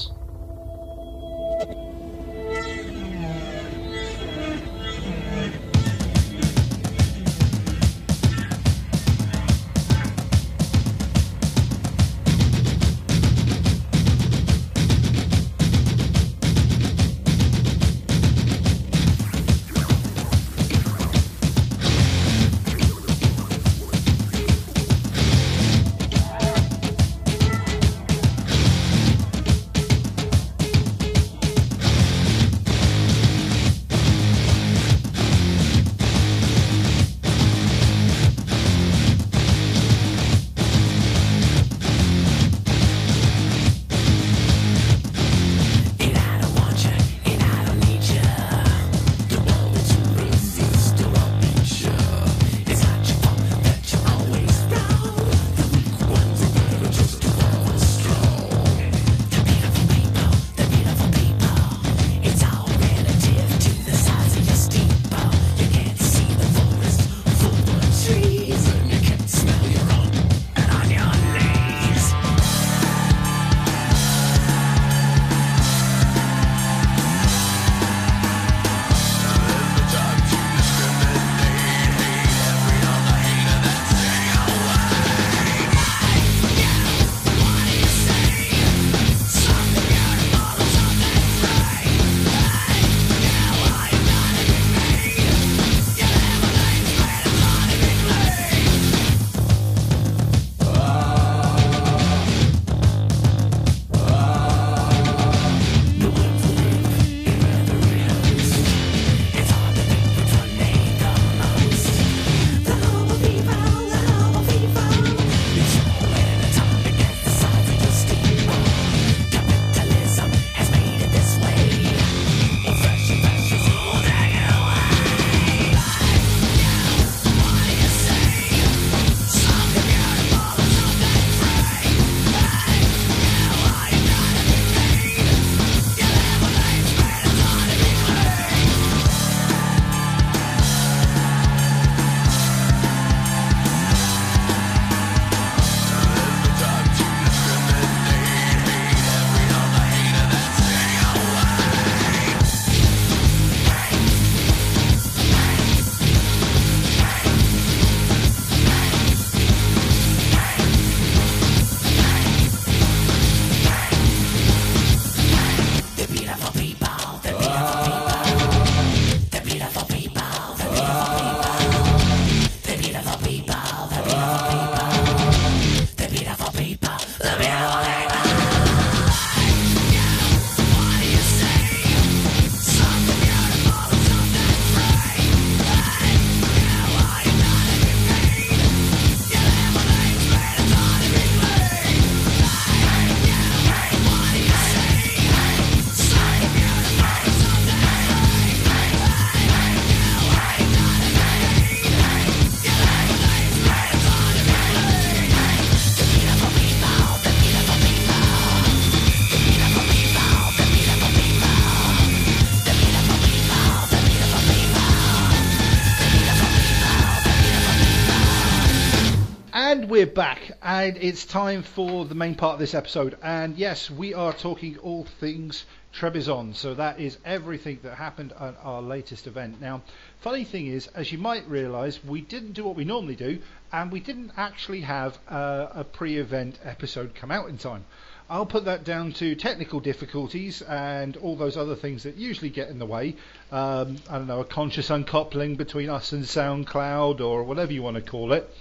We're back, and it's time for the main part of this episode. And yes, we are talking all things Trebizond. So that is everything that happened at our latest event. Now, funny thing is, as you might realise, we didn't do what we normally do, and we didn't actually have uh, a pre-event episode come out in time. I'll put that down to technical difficulties and all those other things that usually get in the way. Um, I don't know, a conscious uncoupling between us and SoundCloud or whatever you want to call it.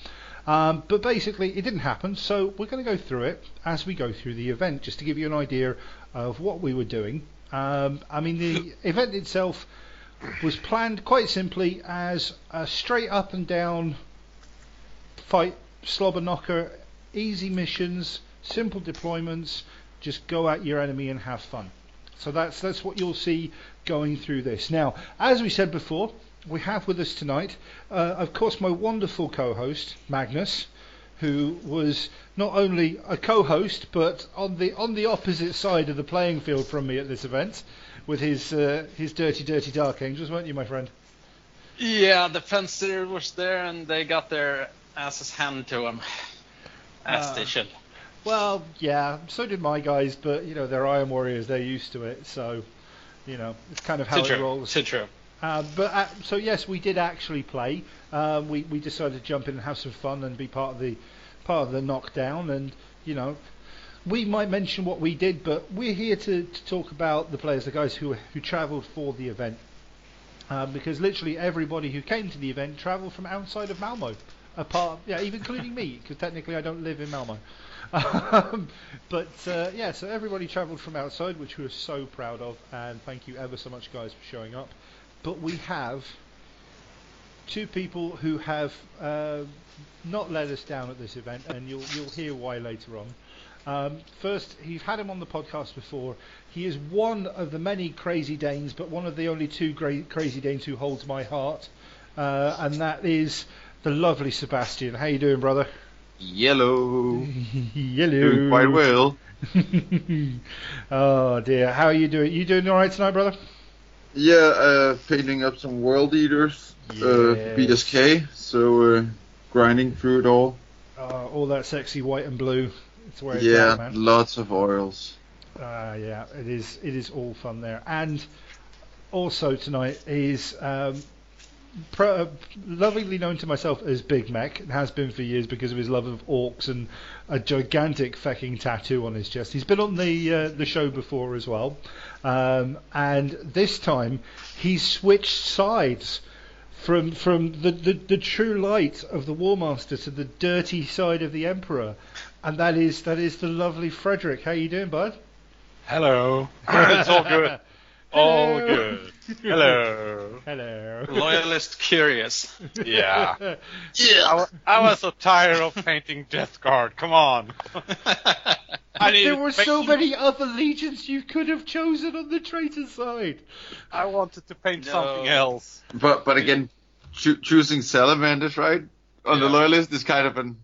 Um, but basically, it didn't happen, so we're going to go through it as we go through the event, just to give you an idea of what we were doing. Um, I mean, the event itself was planned quite simply as a straight up and down fight, slobber knocker, easy missions, simple deployments, just go at your enemy and have fun. So that's that's what you'll see going through this. Now, as we said before, we have with us tonight, uh, of course, my wonderful co-host Magnus, who was not only a co-host but on the on the opposite side of the playing field from me at this event, with his uh, his dirty, dirty Dark Angels, weren't you, my friend? Yeah, the fencer was there, and they got their asses handed to them, as Ah. they should. Well, yeah, so did my guys, but you know they're Iron Warriors, they're used to it, so you know it's kind of how it rolls. Too true. Uh, but uh, so yes, we did actually play. Uh, we we decided to jump in and have some fun and be part of the part of the knockdown. And you know, we might mention what we did, but we're here to, to talk about the players, the guys who who travelled for the event. Uh, because literally everybody who came to the event travelled from outside of Malmo, apart, yeah, even including me, because technically I don't live in Malmo. Um, but uh, yeah, so everybody travelled from outside, which we were so proud of, and thank you ever so much, guys, for showing up. But we have two people who have uh, not let us down at this event, and you'll you'll hear why later on. Um, first, you've had him on the podcast before. He is one of the many crazy Danes, but one of the only two gra- crazy Danes who holds my heart, uh, and that is the lovely Sebastian. How you doing, brother? Yellow. Yellow. Doing quite well. oh dear, how are you doing? You doing all right tonight, brother? Yeah, uh, painting up some World Eaters, uh, BSK, so uh, grinding through it all. Uh, all that sexy white and blue. It's where it's yeah, at, lots of oils. Uh, yeah, it is. It is all fun there. And also tonight is um, pro- uh, lovingly known to myself as Big Mac, and has been for years because of his love of orcs and a gigantic fucking tattoo on his chest. He's been on the uh, the show before as well, um, and this time he switched sides. From from the, the, the true light of the War Master to the dirty side of the Emperor, and that is that is the lovely Frederick. How are you doing, bud? Hello. it's all good. All good. Hello. Hello. Loyalist curious. Yeah. Yeah. I, I was so tired of painting Death Guard. Come on. I there were so paint- many other legions you could have chosen on the traitor side. I wanted to paint No. something else. But but again, choo- choosing salamanders right on the loyalist is kind of an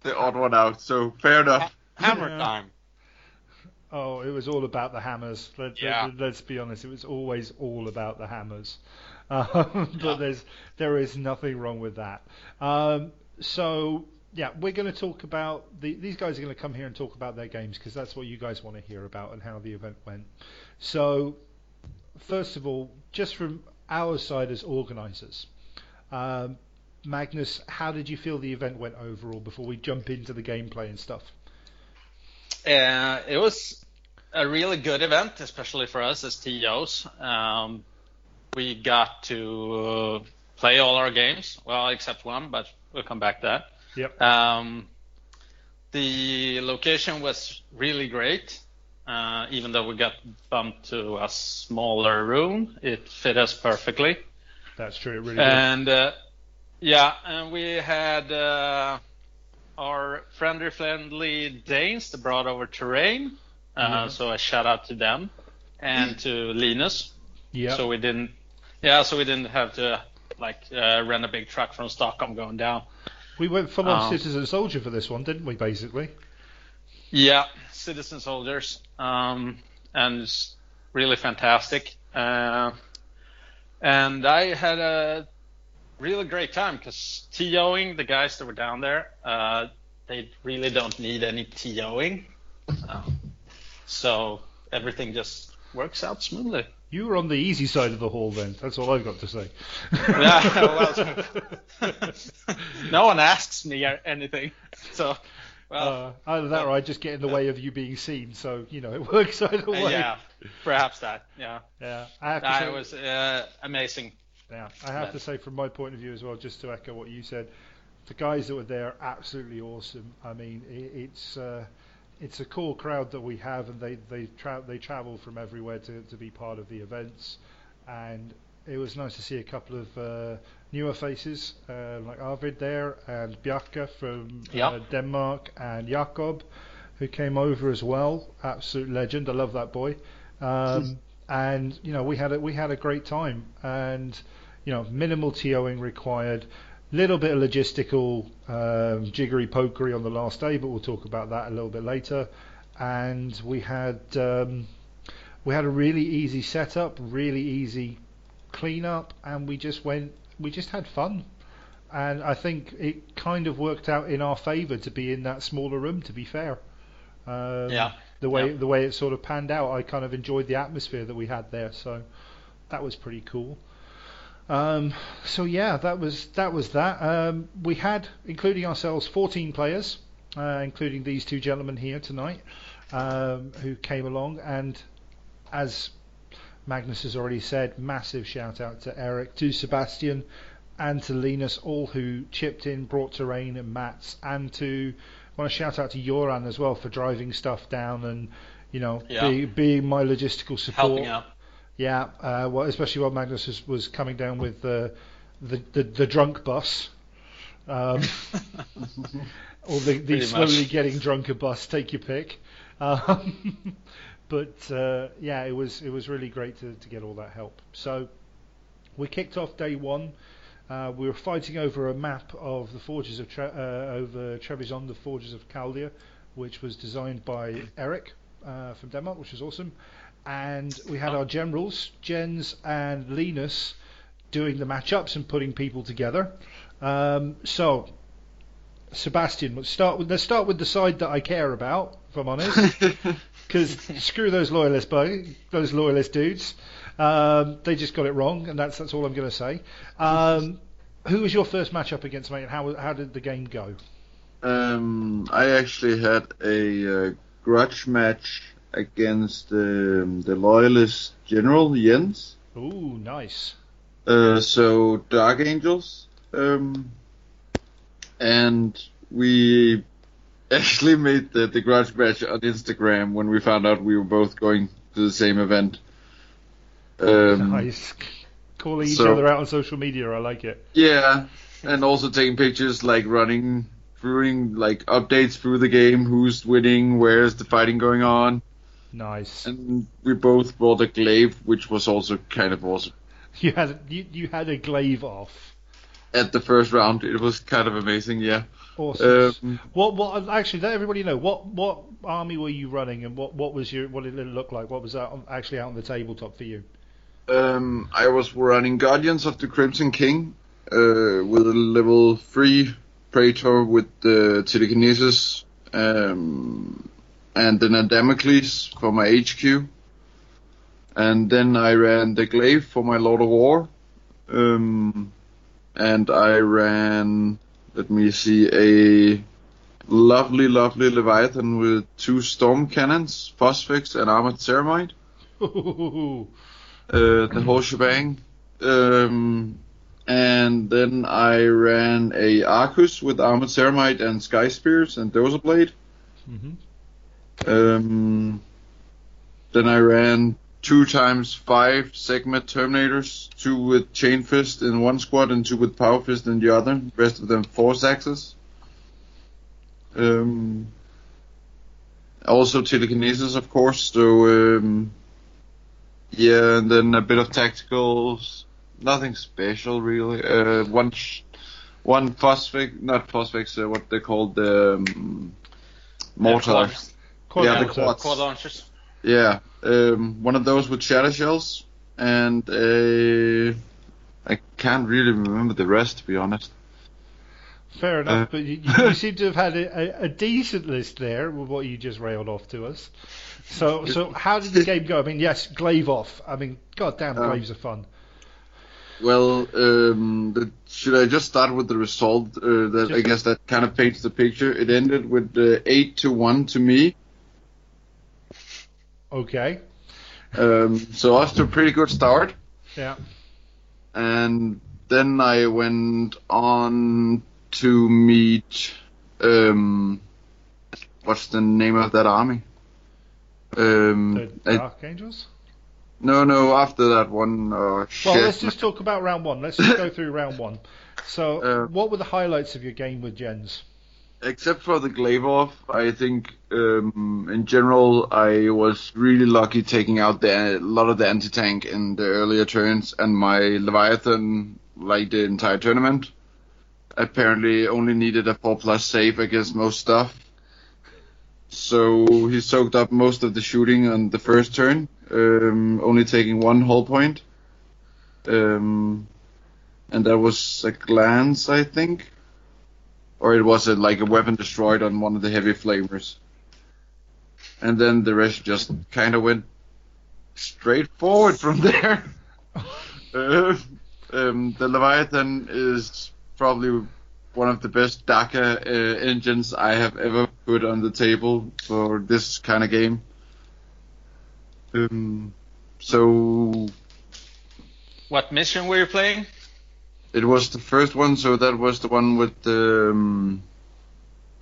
the odd one out. So fair enough. Hammer Yeah. time. Oh, it was all about the hammers. Let, Yeah. us be honest, it was always all about the hammers. Um, but there's there is nothing wrong with that. Um, so yeah, we're going to talk about the, these guys are going to come here and talk about their games because that's what you guys want to hear about and how the event went. So first of all, just from our side as organisers, um, Magnus, how did you feel the event went overall before we jump into the gameplay and stuff? Uh, it was a really good event, especially for us as TOs. Um, we got to uh, play all our games, well, except one, but we'll come back to that. Yep. Um, the location was really great. Uh, even though we got bumped to a smaller room, it fit us perfectly. That's true. Really. And uh, yeah, and we had uh, our friendly, friendly Danes that brought over terrain. Uh, Yeah. So a shout out to them and to Linus. Yeah. So we didn't, yeah, so we didn't have to like uh, rent a big truck from Stockholm going down. We went full on Um, citizen soldier for this one, didn't we? Basically. Yeah, citizen soldiers, um, and it's really fantastic. Uh, and I had a really great time because TOing the guys that were down there, uh, they really don't need any TOing, uh, so everything just works out smoothly. You were on the easy side of the hall then. That's all I've got to say. Yeah, well, no one asks me anything, so well, uh, either that or I just get in the way of you being seen, so you know it works either way. uh, yeah, perhaps that. Yeah, Yeah, I have to that say, was uh, amazing. yeah, I have but- to say from my point of view as well, just to echo what you said, the guys that were there absolutely awesome. I mean, it, it's uh, it's a cool crowd that we have, and they they tra- they travel from everywhere to to be part of the events, and it was nice to see a couple of uh, newer faces uh, like Arvid there and Bjarke from uh, Denmark and Jakob who came over as well. Absolute legend. I love that boy. Um, and you know we had a, we had a great time and you know minimal TOing required. Little bit of logistical um, jiggery pokery on the last day, but we'll talk about that a little bit later. And we had um, we had a really easy setup, really easy cleanup, and we just went, we just had fun. And I think it kind of worked out in our favour to be in that smaller room. To be fair, um, Yeah. the way Yeah. the way it sort of panned out, I kind of enjoyed the atmosphere that we had there. So that was pretty cool. Um, so yeah, that was that was that. Um, we had, including ourselves, 14 players, uh, including these two gentlemen here tonight, um, who came along. And as Magnus has already said, massive shout out to Eric, to Sebastian, and to Linus, all who chipped in, brought terrain and mats, and to want to shout out to Joran as well for driving stuff down and you know Yeah. be, being my logistical support. Helping out. Yeah, uh, well, especially while Magnus was, was coming down with the the, the, the drunk bus, um, or the, the slowly much. getting drunker bus. Take your pick. Um, but uh, yeah, it was it was really great to, to get all that help. So we kicked off day one. Uh, we were fighting over a map of the Forges of Tre- uh, over Trebizond, the Forges of Chaldea, which was designed by Eric uh, from Denmark, which was awesome. And we had our generals, Jens and Linus, doing the matchups and putting people together. Um, so, Sebastian, let's start with let's start with the side that I care about, if I'm honest, because screw those loyalist bug, those loyalist dudes. Um, they just got it wrong, and that's that's all I'm going to say. Um, who was your first matchup against, mate? And how how did the game go? Um, I actually had a uh, grudge match against um, the loyalist general Jens. Ooh, nice. Uh, so Dark Angels, um, and we actually made the, the grudge match on Instagram when we found out we were both going to the same event. Um, nice. Calling each so- other out on social media, I like it. Yeah, and also taking pictures, like running, doing like updates through the game, who's winning, where's the fighting going on, Nice. and we both brought a glaive, which was also kind of awesome. You had you, you had a glaive off. At the first round, it was kind of amazing. Yeah. Awesome. Um, what what actually let everybody know what what army were you running and what what was your what did it look like? What was that actually out on the tabletop for you? Um, I was running Guardians of the Crimson King uh, with a level 3 Praetor with the Telekinesis um, and then a Damocles for my HQ. And then I ran the Glaive for my Lord of War. Um, and I ran, let me see, a lovely, lovely Leviathan with two Storm Cannons, Phosphex, and Armored Ceramite uh, the whole shebang. Um, and then I ran a Arcus with Armored Ceramite and Sky Spears and Dozer Blade. Mhm. Um, then I ran two times five Sekhmet Terminators, two with Chain Fist in one squad and two with Power Fist in the other. Rest of them Force Axes. Um, also telekinesis, of course. So um, yeah, and then a bit of tacticals. Nothing special really. Uh, one, sh- one phosphic, not phosphics. Uh, what they called the um, mortars. Quad Yeah, the quads. Quad launchers. Yeah, um, one of those with shatter shells and a I can't really remember the rest, to be honest. Fair enough, Uh, but you, you seem to have had a, a, a decent list there with what you just railed off to us. So, so how did the game go? I mean, yes, Glaive off. I mean, goddamn, Uh, Glaives are fun. Well, um, the, should I just start with the result? Uh, that I guess that kind of paints the picture. It ended with uh, eight to one to me. Okay, Um, so to a pretty good start. yeah. and then I went on to meet um what's the name of that army? Um The I- Angels. no no after that one shit. Well, let's just talk about round one. Let's just go through round one. So, Uh, what were the highlights of your game with Jens? Except for the glaive off, I think um in general I was really lucky taking out the a lot of the anti tank in the earlier turns and my Leviathan like the entire tournament. Apparently only needed a four plus save against most stuff. So he soaked up most of the shooting on the first turn, um, only taking one hull point. Um, and that was a glance, I think or it was a, like a weapon destroyed on one of the heavy flamers. And then the rest just kind of went straight forward from there. uh, um, the Leviathan is probably one of the best DACA uh, engines I have ever put on the table for this kind of game. Um, so What mission were you playing? It was the first one, so that was the one with the. Um,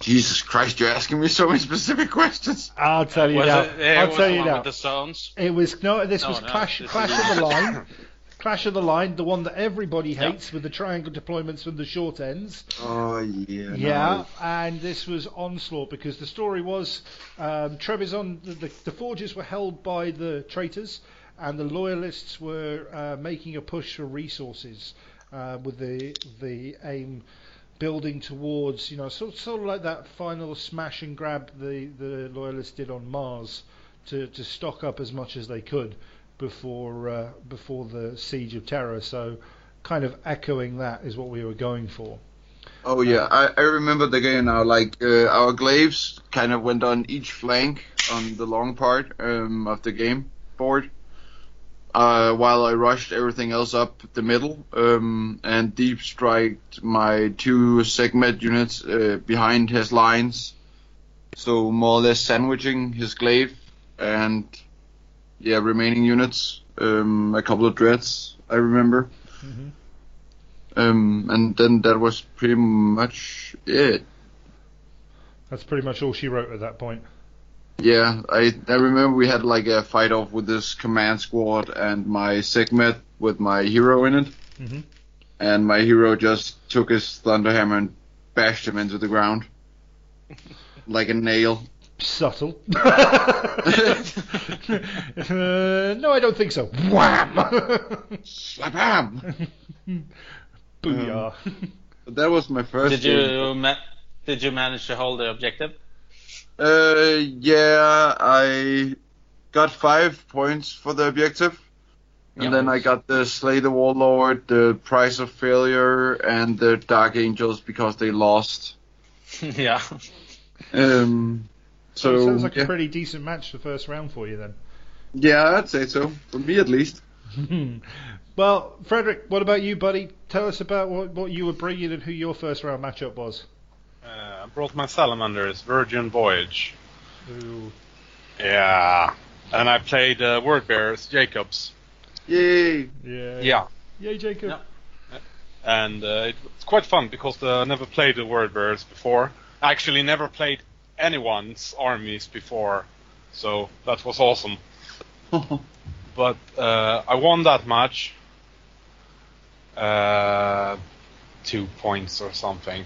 Jesus Christ, you're asking me so many specific questions. I'll tell you Was now. it, yeah, I'll was tell the you one now. with the zones. It was no. This No, was no, Clash this Clash of the Line. Clash of the Line, the one that everybody Yeah. hates with the triangle deployments from the short ends. Oh yeah. Yeah, and this was Onslaught because the story was um, Trebizond, the, the, the forges were held by the traitors, and the loyalists were uh, making a push for resources uh, with the the aim building towards, you know, sort, sort of like that final smash and grab the, the loyalists did on Mars to, to stock up as much as they could before uh, before the siege of Terra. So, kind of echoing that is what we were going for. Oh yeah, I, I remember the game now. Like uh, our glaives kind of went on each flank on the long part um, of the game board, uh, while I rushed everything else up the middle um, and deep striked my two Sekhmet units uh, behind his lines, so more or less sandwiching his glaive and yeah remaining units. Um, a couple of dreads I remember. Mhm. Um, and then that was pretty much it. That's pretty much all she wrote at that point. Yeah, I I remember we had like a fight off with this command squad and my Sekhmet with my hero in it, Mhm. and my hero just took his thunderhammer and bashed him into the ground like a nail. Subtle. Uh, no, I don't think so. Wham! Slap Booyah. That was my first. Did you ma- did you manage to hold the objective? Uh, yeah, I got five points for the objective. And Yeah. then I got the Slay the Warlord, the Price of Failure, and the Dark Angels because they lost. yeah. Um, so so, it sounds like yeah. a pretty decent match the first round for you then. yeah, I'd say so. For me at least. well, Frederick, what about you, buddy? Tell us about what, what you were bringing and who your first round matchup was. Uh, I brought my salamanders, Virgin Voyage. Ooh. Yeah. And I played uh, Word Bearers, Jacobs. Yay! Yeah. Yeah. Yay, Jacob. Yeah. And uh, it's quite fun because uh, I never played the Word Bearers before. I actually never played anyone's armies before, so that was awesome. But uh, I won that match. Uh, two points or something.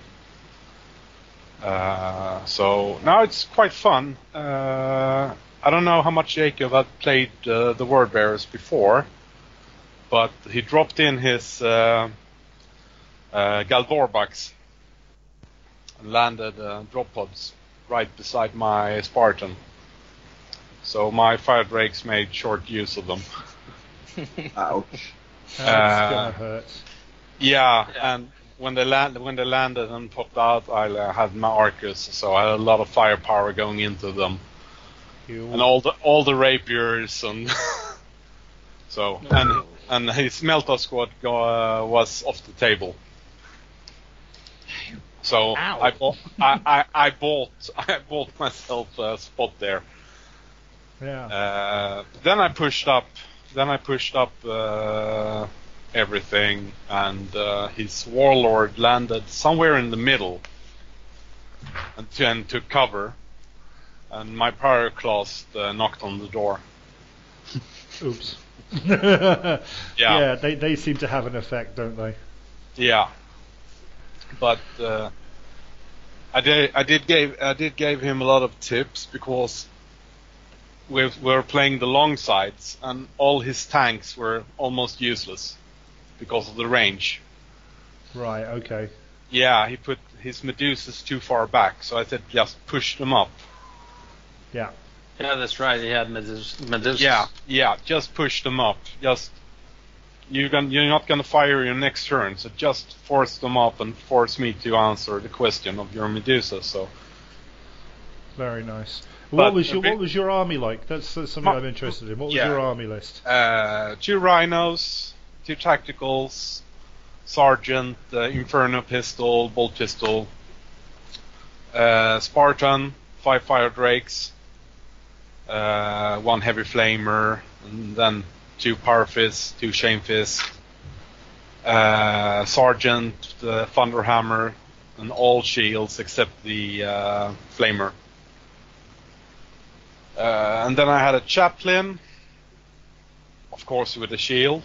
Uh, so now it's quite fun. Uh, I don't know how much Jacob had played uh, the Word Bearers before, but he dropped in his uh, uh, Gal Vorbaks and landed uh, drop pods right beside my Spartan. So my fire drakes made short use of them. Ouch. That's Uh, gonna hurt. Yeah, Yeah. and when they land, when they landed and popped out, I uh, had my Arcus, so I had a lot of firepower going into them, You- and all the all the rapiers and so and and his Melta squad go, uh, was off the table. So Ow. I bought I, I, I bought I bought myself a spot there. yeah. Uh, then I pushed up. Then I pushed up uh, everything, and uh, his warlord landed somewhere in the middle, and, t- and took cover. And my pyroclast uh, knocked on the door. Oops. Yeah, yeah, they they seem to have an effect, don't they? yeah. But uh, I did I did gave I did gave him a lot of tips because we were playing the long sides and all his tanks were almost useless because of the range. Right. Okay. Yeah, he put his Medusas too far back, so I said just push them up. Yeah. Yeah, that's right. He had Medus- Medusa. Yeah, yeah, just push them up. Just you're gonna, you're not gonna fire your next turn, so just force them up and force me to answer the question of your Medusa. So Very nice. But what was your bit- What was your army like? That's, that's something My- I'm interested in. What was Yeah. your army list? uh, two rhinos, two tacticals, sergeant, uh, inferno pistol, bolt pistol, uh, Spartan, five fire drakes, uh, one heavy flamer, and then two power fists, two shame fists, uh, sergeant, the thunderhammer, and all shields except the uh, flamer. Uh, and then I had a chaplain, of course with a shield,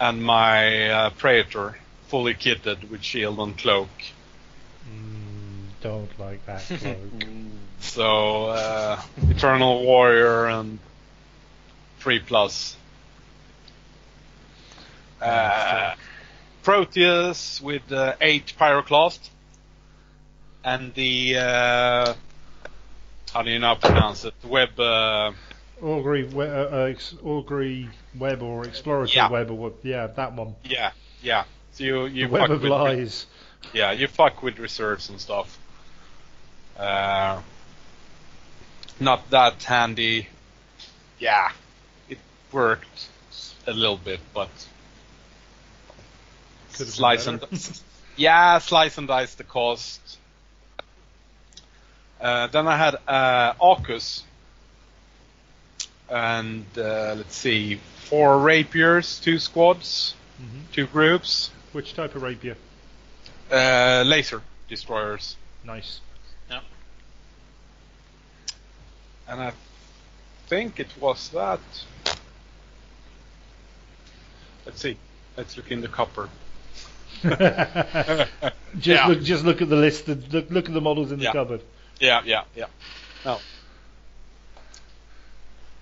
and my uh, praetor, fully kitted with shield and cloak. Mm, don't like that cloak. So uh, eternal warrior and three plus. Uh, Proteus with uh, eight pyroclast, and the uh, how do you now pronounce it? Web. Augury, uh, uh, ex- Augury web or exploratory Yeah. web or what? Yeah, that one. yeah, yeah. So you you The web of with- lies. Yeah, you fuck with reserves and stuff. Uh, not that handy. Yeah, it worked a little bit, but Could have been slice and yeah, slice and dice the cost. Uh, then I had uh, Arcus, and uh, let's see, four rapiers, two squads, Mhm. two groups, Which type of rapier? uh, laser destroyers. Nice. And I think it was that. Let's see. Let's look in the copper. just Yeah. look, just look at the list. the- Look, look at the models in the Yeah. cupboard. Yeah, yeah, yeah. No.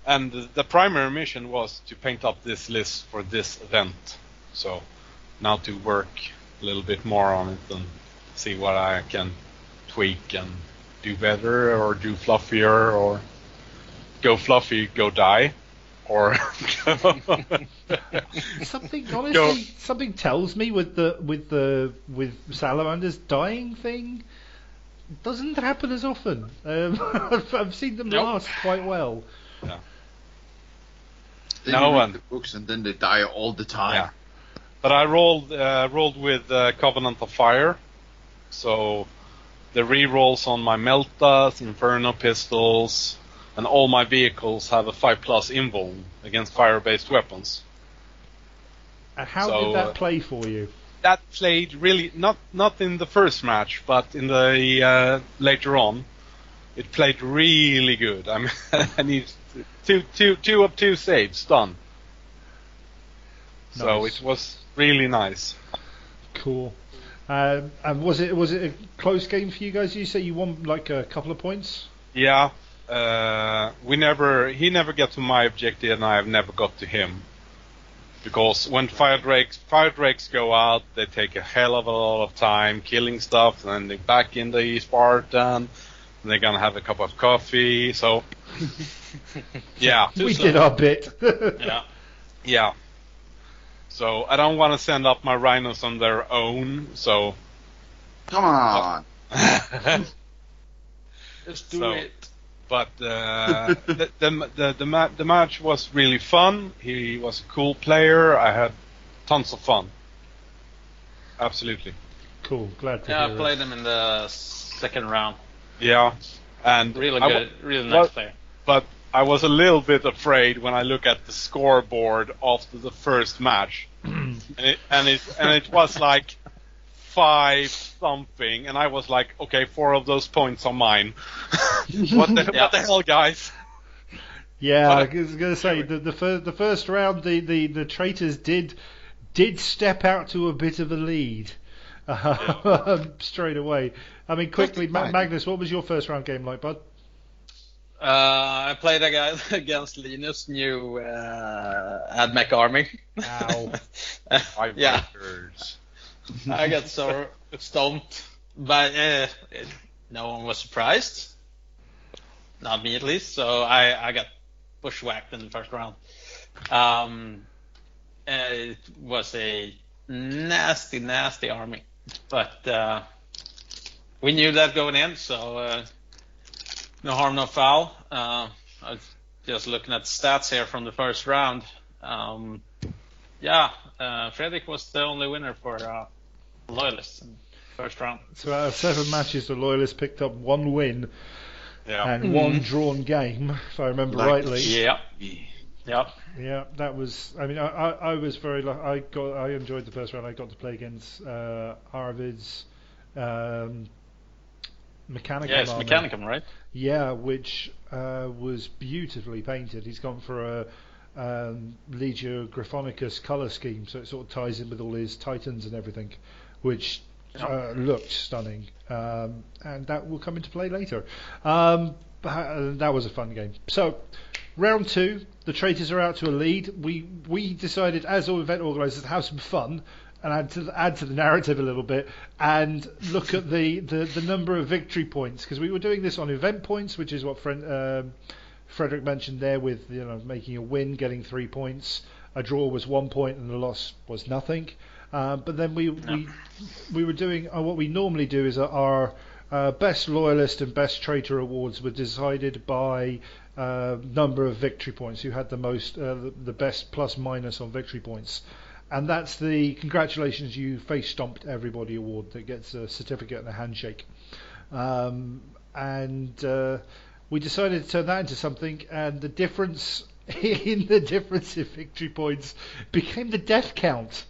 And the- the primary mission was to paint up this list for this event. So now to work a little bit more on it and see what I can tweak and do better or do fluffier or go fluffy, go die. Or Something honestly, something tells me with the with the with Salamander's dying thing doesn't happen as often. Um, I've, I've seen them Nope. last quite well. Then No you read one. the books and then they die all the time. Yeah. But I rolled uh, rolled with uh, Covenant of Fire, so the re-rolls on my Meltas, Inferno pistols, and all my vehicles have a five plus invul against fire-based weapons. And how So, did that uh, play for you? That played really not not in the first match, but in the uh, later on, it played really good. I mean, I need two two two of two saves done. So it was really nice. Cool. Um, and was it was it a close game for you guys? You say you won like a couple of points. Yeah, uh, we never. He never got to my objective, and I have never got to him. Because when fire drakes fire drakes go out, they take a hell of a lot of time killing stuff, and then they back in the Spartan, and they're gonna have a cup of coffee. So, yeah, we slow. did our bit. Yeah. yeah. So I don't want to send up my rhinos on their own. So Come on. let's do So- it. but uh, the, the the the, ma- the match was really fun. He was a cool player. I had tons of fun. Absolutely. Cool. Glad to Yeah, I played it. him in the second round. Yeah, and Really I wa- good, really well- nice player. but I was a little bit afraid when I look at the scoreboard after the first match, and it and it and it was like five something, and I was like, okay, four of those points are mine. what the Yeah. what the hell, guys? Yeah, I was going to say the the, fir- the first round, the, the, the traitors did did step out to a bit of a lead um, straight away. I mean, quickly, Ma- Magnus, what was your first round game like, bud? Uh, I played a against Linus' new uh, AdMech army. Ow. Five yeah. I got so stomped, but uh, it, no one was surprised. Not me at least. So I, I got bushwhacked in the first round. Um, it was a nasty, nasty army, but uh, we knew that going in. So uh, no harm, no foul. Uh, I was just looking at stats here from the first round. Um, yeah, uh, Fredrik was the only winner for uh, loyalists in the first round. So out of seven matches, the Loyalists picked up one win Yeah. and one drawn game, if I remember Like- rightly. Yeah, yeah. Yeah, that was. I mean, I, I, I was very. lu- I got. I enjoyed the first round. I got to play against uh, Arvid's um, Mechanicum. Yeah, it's. Mechanicum, right? Yeah, which uh, was beautifully painted. He's gone for a um, Legio Gryphonicus color scheme, so it sort of ties in with all his titans and everything, which uh, looked stunning. Um, and that will come into play later. Um, uh, that was a fun game. So, round two, the traitors are out to a lead. We we decided as all event organisers to have some fun and add to the, add to the narrative a little bit and look at the, the, the number of victory points because we were doing this on event points, which is what friend, um, Frederick mentioned there with you know making a win, getting three points. A draw was one point and a loss was nothing. Uh, but then we we we were doing uh, what we normally do is our uh, best loyalist and best traitor awards were decided by uh, number of victory points. Who had the most, uh, the, the best plus minus on victory points, and that's the congratulations you face stomped everybody award that gets a certificate and a handshake. Um, and uh, we decided to turn that into something, and the difference in the difference in victory points became the death count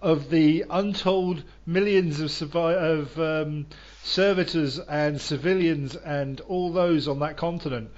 of the untold millions of, survi- of um, servitors and civilians and all those on that continent.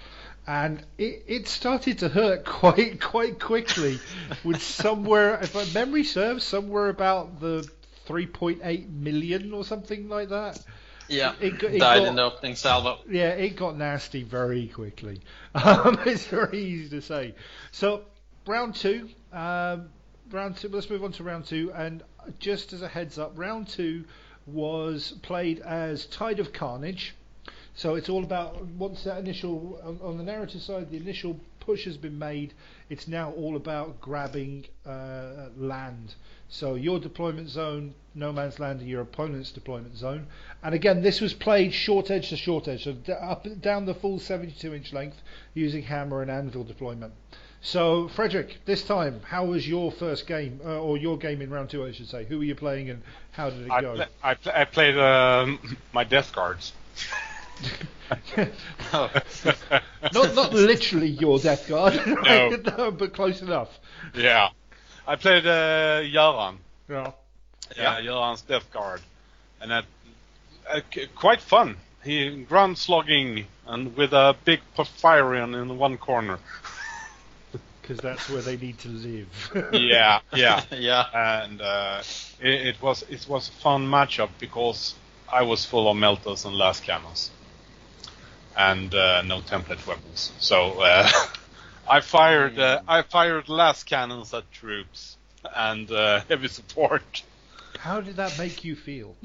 And it, it started to hurt quite quite quickly, with somewhere, if my memory serves, somewhere about the 3.8 million or something like that. Yeah, It got- it died got- in the opening salvo. Yeah, it got nasty very quickly. Um, it's very easy to say. So, round two. Um, round two. Let's move on to round two. And just as a heads up, round two was played as Tide of Carnage. So it's all about once that initial on, on the narrative side, the initial push has been made. It's now all about grabbing uh, land. So your deployment zone, no man's land, and your opponent's deployment zone. And again, this was played short edge to short edge, so d- up down the full 72 inch length using hammer and anvil deployment. So, Frederick, this time, how was your first game, uh, or your game in round two, I should say? Who were you playing and how did it I, go? pla- I, pla- I played um, my death guards. Oh, not not literally your death guard, right? No. No, but close enough. yeah. I played uh, Yaran. Yeah. Yeah, Yaran's death guard. And that, uh, quite fun. He ground slogging and with a big Porphyrion in one corner. Because that's where they need to live. yeah, yeah. yeah. and uh, it, it was it was a fun matchup because I was full of melters and las cannons, and uh, no template weapons. So uh, I fired uh, I fired las cannons at troops and uh, heavy support. How did that make you feel?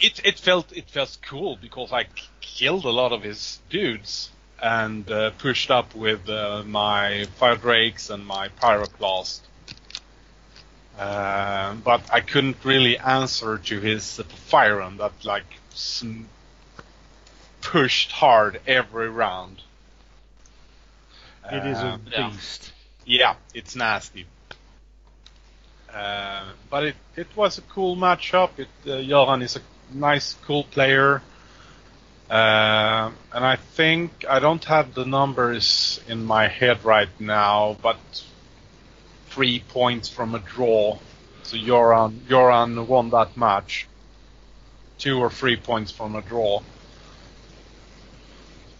it it felt it felt cool because I killed a lot of his dudes and uh, pushed up with uh, my fire drakes and my pyroclast. Uh, but I couldn't really answer to his fire run that like sm- pushed hard every round. It is a Um, yeah. beast. yeah, it's nasty. Uh, but it, it was a cool matchup. It, uh, Johan is a nice, cool player. Uh, and I think I don't have the numbers in my head right now, but three points from a draw. So Joran, Joran won that match. Two or three points from a draw.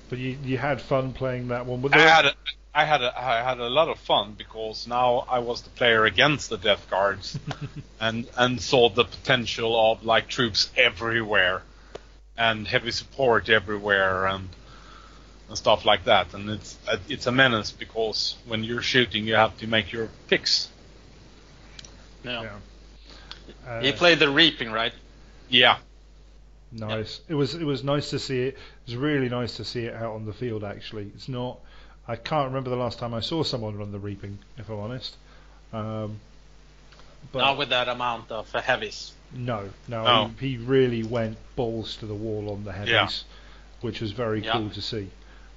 But you, you had fun playing that one. Were I had a, I had a, I had a lot of fun because now I was the player against the Death Guards, and and saw the potential of like troops everywhere, and heavy support everywhere, and and stuff like that. And it's it's a menace because when you're shooting, you have to make your picks. Yeah. Yeah. Uh, He played the reaping, right? Yeah, Nice. It was it was nice to see it. It was really nice to see it out on the field. Actually, it's not. I can't remember the last time I saw someone run the reaping. If I'm honest. Um, but Not with that amount of heavies. no, no, No. He, he really went balls to the wall on the heavies, Yeah. which was very Yeah. cool to see.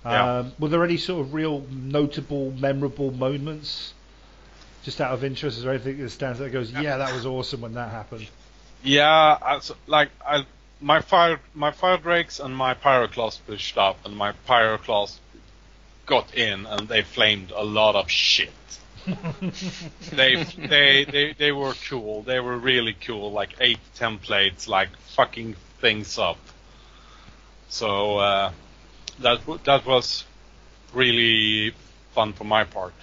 Yeah. Um, were there any sort of real notable, memorable moments? Just out of interest, is there anything that stands out that goes, yeah, that was awesome when that happened? yeah. Like I, my fire my fire drakes and my pyroclast pushed up, and my pyroclast got in, and they flamed a lot of shit. they they they they were cool. They were really cool. Like eight templates, like fucking things up. So uh, that w- that was really fun for my part.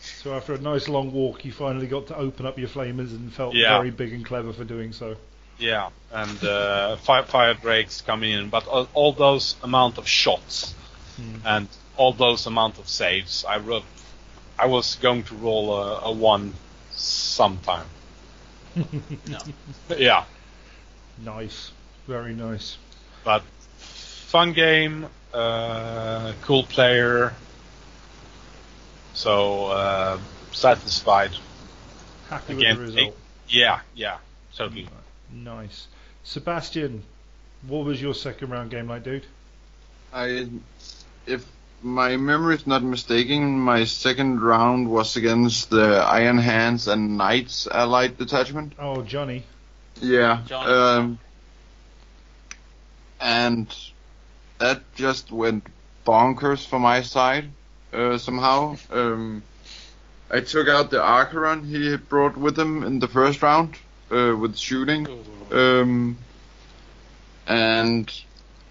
So after a nice long walk, you finally got to open up your flamers and felt Yeah. very big and clever for doing so. Yeah, and uh, fire, fire drakes coming in, but all, all those amount of shots Hmm. and all those amount of saves, I wrote, I was going to roll a, a one sometime. No. Yeah, Nice, very nice. but fun game, uh, cool player, so uh, satisfied. Happy Again, with the result. Yeah, yeah, totally. Nice. Sebastian, what was your second round game like, dude? I, if my memory is not mistaken, my second round was against the Iron Hands and Knights Allied Detachment. Oh, Johnny. Yeah. Johnny. Um, and that just went bonkers for my side uh, somehow. Um, I took out the Acheron he had brought with him in the first round uh, with shooting. Um, and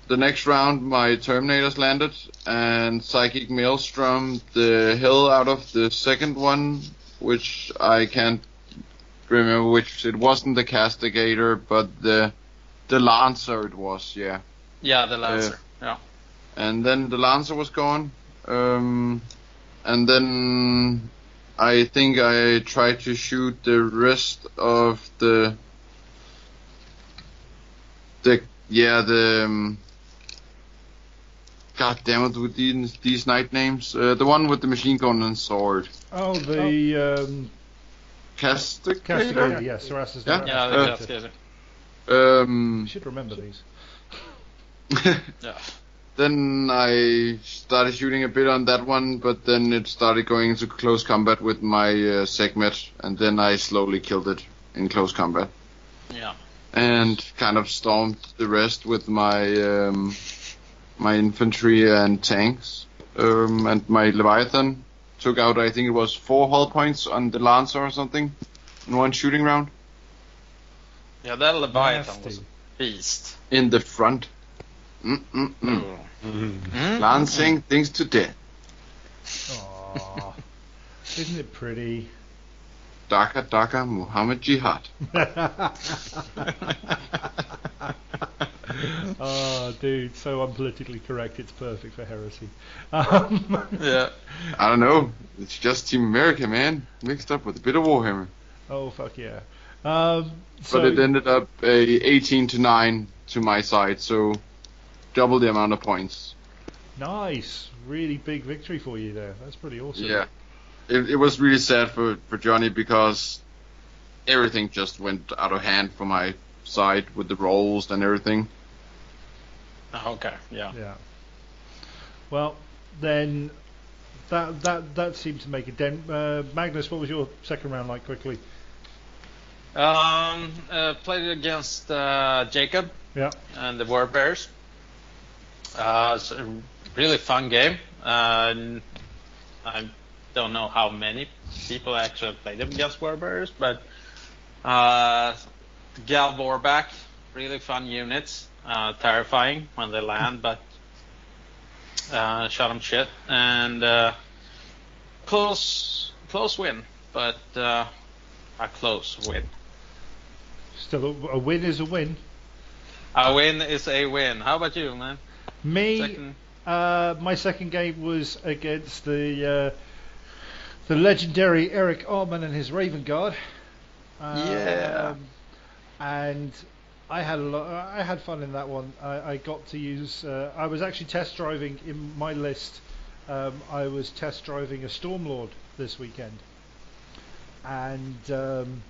the next round, my Terminators landed, and Psychic Maelstrom the hell out of the second one, which I can't remember which. It wasn't the Castigator, but the the Lancer it was, yeah. Yeah, the Lancer. yeah. And then the Lancer was gone. Um, and then I think I tried to shoot the rest of the the yeah the um, God damn it with these these Knight names. Uh, the one with the machine gun and sword. Oh, the um, Castigator. Castigator, yes, Erasmus Yeah. Yeah, Uh, the Cascade. Um. You should remember these. Yeah. Then I started shooting a bit on that one, but then it started going into close combat with my uh, Sekhmet, and then I slowly killed it in close combat. Yeah. and kind of stormed the rest with my um, my infantry and tanks. Um, and my Leviathan took out, I think it was four hull points on the Lancer or something in one shooting round Yeah, that Leviathan was a beast. in the front. Mm-mm-mm. Mm. Lancing things to death. Aw. Isn't it pretty? Daka Daka Muhammad Jihad. oh, dude, so unpolitically correct. It's perfect for heresy. Um, Yeah. I don't know. It's just Team America, man. Mixed up with a bit of Warhammer. oh, fuck yeah. Um, But it ended up a 18 to 9 to my side, so double the amount of points. nice. Really big victory for you there. That's pretty awesome. Yeah. It, it was really sad for, for Johnny because everything just went out of hand for my side with the rolls and everything. Oh, okay, yeah. Yeah. Well, then that that that seemed to make a dent. Uh, Magnus, what was your second round like? Quickly. Um, uh, played against uh, Jacob Yeah. and the War Bears. Uh, it's a really fun game. Uh, I don't know how many people actually played against War Bears, but uh, Gal Vorbak, really fun units. Uh, terrifying when they land, but uh, shot 'em shit and uh, close close win, but uh, a close win. Still, a, a win is a win. A win is a win. How about you, man? Me, Second. uh, my second game was against the uh, the legendary Eric Arman and his Raven Guard. Um, Yeah. And I had a lot. I had fun in that one. I, I got to use. Uh, I was actually test driving in my list. Um, I was test driving a Stormlord this weekend, and um,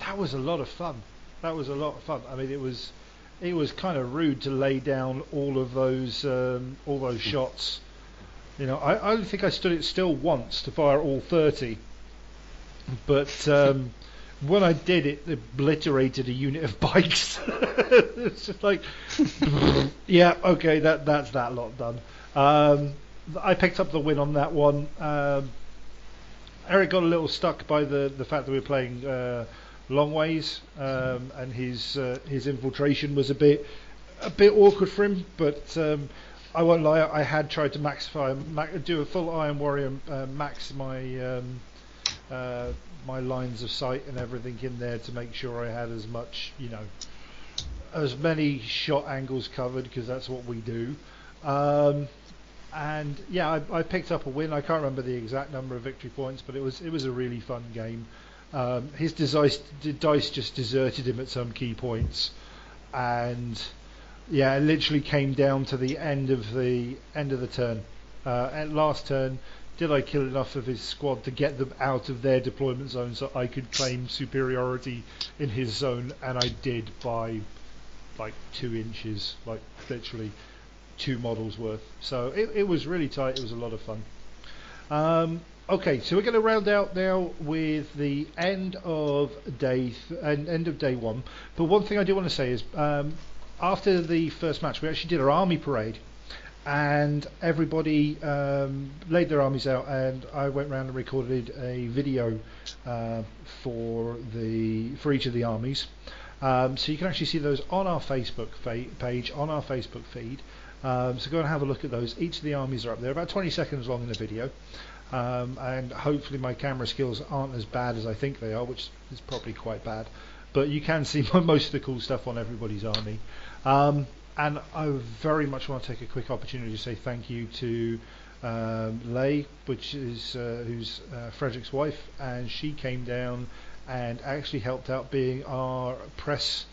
that was a lot of fun. That was a lot of fun. I mean, it was it was kind of rude to lay down all of those um, all those shots. You know, I, I don't think I stood it still once to fire all thirty, but um, when I did, it obliterated a unit of bikes. it's just like, yeah, okay, that that's that lot done. Um, I picked up the win on that one. Um, Eric got a little stuck by the, the fact that we were playing uh, long ways, um, and his uh, his infiltration was a bit a bit awkward for him. But um, I won't lie, I had tried to maxify ma- do a full Iron Warrior uh, max my um, uh, my lines of sight and everything in there to make sure I had as much you know as many shot angles covered because that's what we do. Um, and yeah, I, I picked up a win. I can't remember the exact number of victory points, but it was it was a really fun game. Um, his dice, dice just deserted him at some key points, and yeah, it literally came down to the end of the end of the turn. Uh, at last turn, did I kill enough of his squad to get them out of their deployment zone so I could claim superiority in his zone? And I did by like two inches, like literally two models worth. So it, it was really tight. It was a lot of fun. Um, okay, so we're going to round out now with the end of day th- end, of day one. But one thing I do want to say is um, after the first match, we actually did our army parade. And everybody um, laid their armies out, and I went round and recorded a video uh, for the for each of the armies. Um, so you can actually see those on our Facebook fa- page, on our Facebook feed. Um, so go and have a look at those. Each of the armies are up there, about 20 seconds long in the video. Um, and hopefully my camera skills aren't as bad as I think they are, which is probably quite bad. But you can see most of the cool stuff on everybody's army. Um, and I very much want to take a quick opportunity to say thank you to um, Lay, which is uh, who's uh, Frederick's wife, and she came down and actually helped out being our press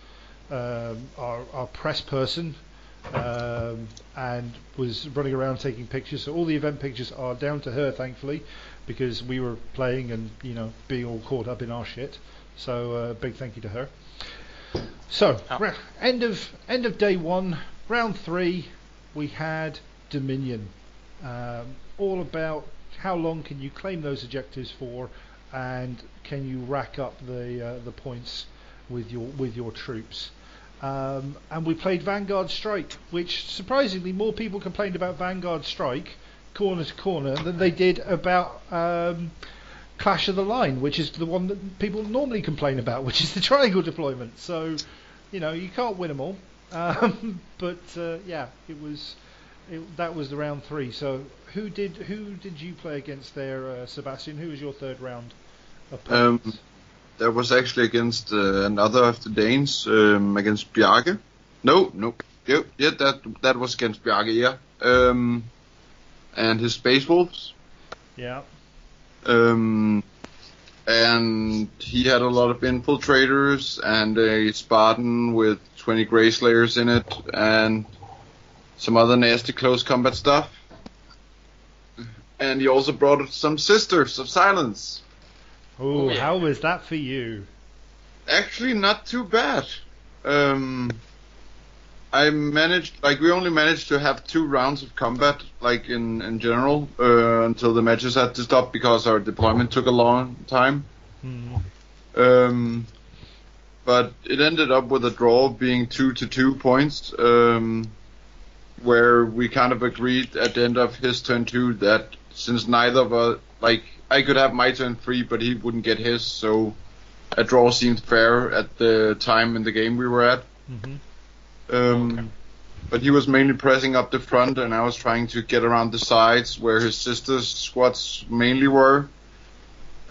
um, our, our press person um, and was running around taking pictures. So all the event pictures are down to her, thankfully, because we were playing and you know being all caught up in our shit. So uh, big thank you to her. So Oh. ra- end of end of day one, round three, we had Dominion. Um, all about how long can you claim those objectives for, and can you rack up the uh, the points with your with your troops. Um, and we played Vanguard Strike, which surprisingly more people complained about Vanguard Strike, corner to corner, than they did about um, Clash of the Line, which is the one that people normally complain about, which is the triangle deployment. So, you know, you can't win them all. Um, but uh, yeah, it was it, that was the round three. So who did who did you play against there, uh, Sebastian? Who was your third round opponent? Um, That was actually against uh, another of the Danes, um, against Bjarke. No, no, yep, yeah, that that was against Bjarke, yeah. Um, and his Space Wolves. yeah, Um, and he had a lot of infiltrators and a Spartan with 20 Grey Slayers in it and some other nasty close combat stuff. And he also brought some Sisters of Silence. Oh, Oh, yeah. how was that for you? actually not too bad. Um, I managed, like, we only managed to have two rounds of combat, like, in, in general, uh, until the matches had to stop because our deployment took a long time. Hmm. Um, but it ended up with a draw being two to two points, um, where we kind of agreed at the end of his turn two that since neither of us, like, I could have my turn three, but he wouldn't get his, so a draw seemed fair at the time in the game we were at. Mhm. Um, Okay. But he was mainly pressing up the front, and I was trying to get around the sides where his sister's squads mainly were.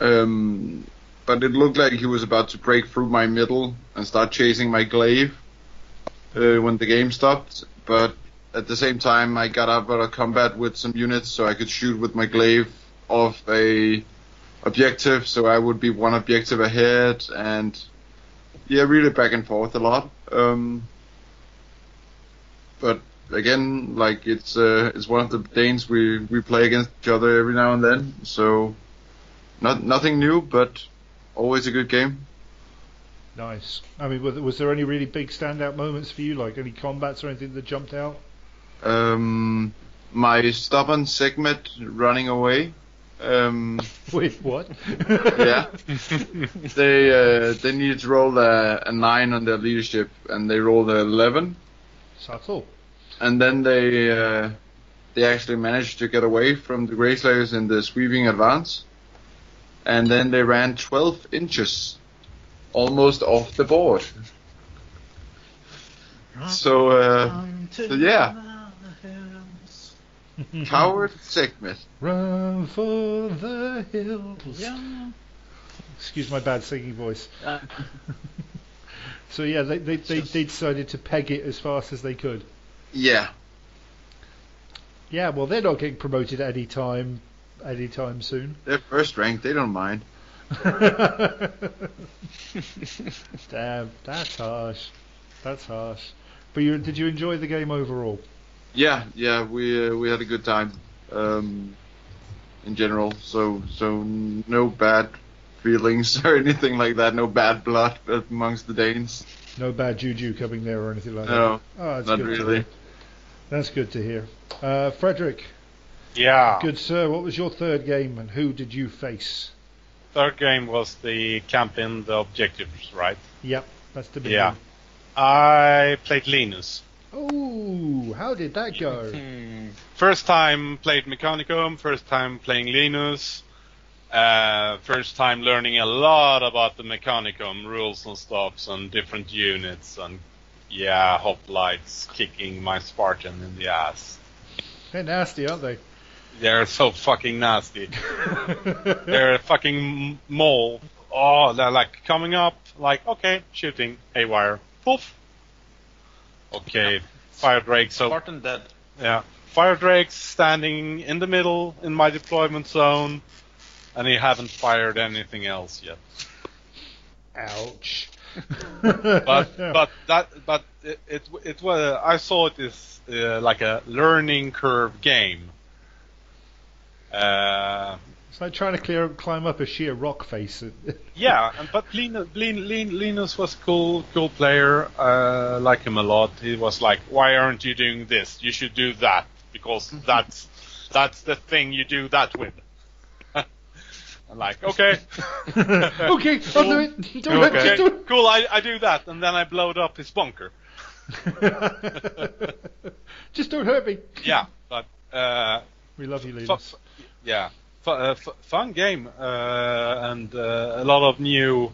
Um, but it looked like he was about to break through my middle and start chasing my glaive uh, when the game stopped. But at the same time, I got out of combat with some units so I could shoot with my glaive off a objective, so I would be one objective ahead, and yeah, really back and forth a lot. Um, but again, like it's uh, it's one of the Danes we we play against each other every now and then, so not nothing new, but always a good game. Nice. I mean, was, was there any really big standout moments for you, like any combats or anything that jumped out? Um, my stubborn Sekhmet running away. Um, Wait, what? yeah, they uh, they needed to roll a, a nine on their leadership, and they rolled a eleven. Subtle. and then they uh, they actually managed to get away from the Grey Slayers in the sweeping advance, and then they ran 12 inches, almost off the board. So, uh, so yeah, coward Sekhmet. Run for the hills. Excuse my bad singing voice. Uh, So yeah, they they, they, they decided to peg it as fast as they could. Yeah, Yeah, well they're not getting promoted any time any time soon. they're first ranked. They don't mind. Damn, that's harsh. That's harsh. But you did you enjoy the game overall? Yeah, yeah, we uh, we had a good time. Um, in general, so so no bad feelings or anything like that. No bad blood amongst the Danes. No bad juju coming there or anything like No, that. Oh, that's not good to really. hear. That's good to hear. Uh, Frederick, Yeah. good sir, what was your third game and who did you face? Third game was the camp in the objectives, right? Yep, that's the big Yeah. one. I played Linus. Oh, how did that go? First time played Mechanicum, first time playing Linus, uh, first time learning a lot about the Mechanicum rules and stuffs and different units and yeah, hoplites kicking my Spartan in the ass. They're nasty, aren't they? They're so fucking nasty. They're a fucking mole. Oh, they're like coming up, like, okay, shooting, haywire, poof. Okay, fire drake, so Spartan dead. yeah. Fire Drake's standing in the middle in my deployment zone, and he haven't fired anything else yet. Ouch. But but that but it it, it was I saw it as uh, like a learning curve game. Uh, it's like trying to clear, climb up a sheer rock face. yeah, but Linus, Lin, Lin, Linus was cool, cool player. Uh, like him a lot. He was like, "Why aren't you doing this? You should do that because that's that's the thing you do that with." I'm like, okay. okay, I'll do it. Do it, Okay, just do cool. I, I do that, and then I blowed up his bunker. just don't hurt me. Yeah, but uh, We love you, Linus. yeah, fu- uh, fu- fun game, uh, and uh, a lot of new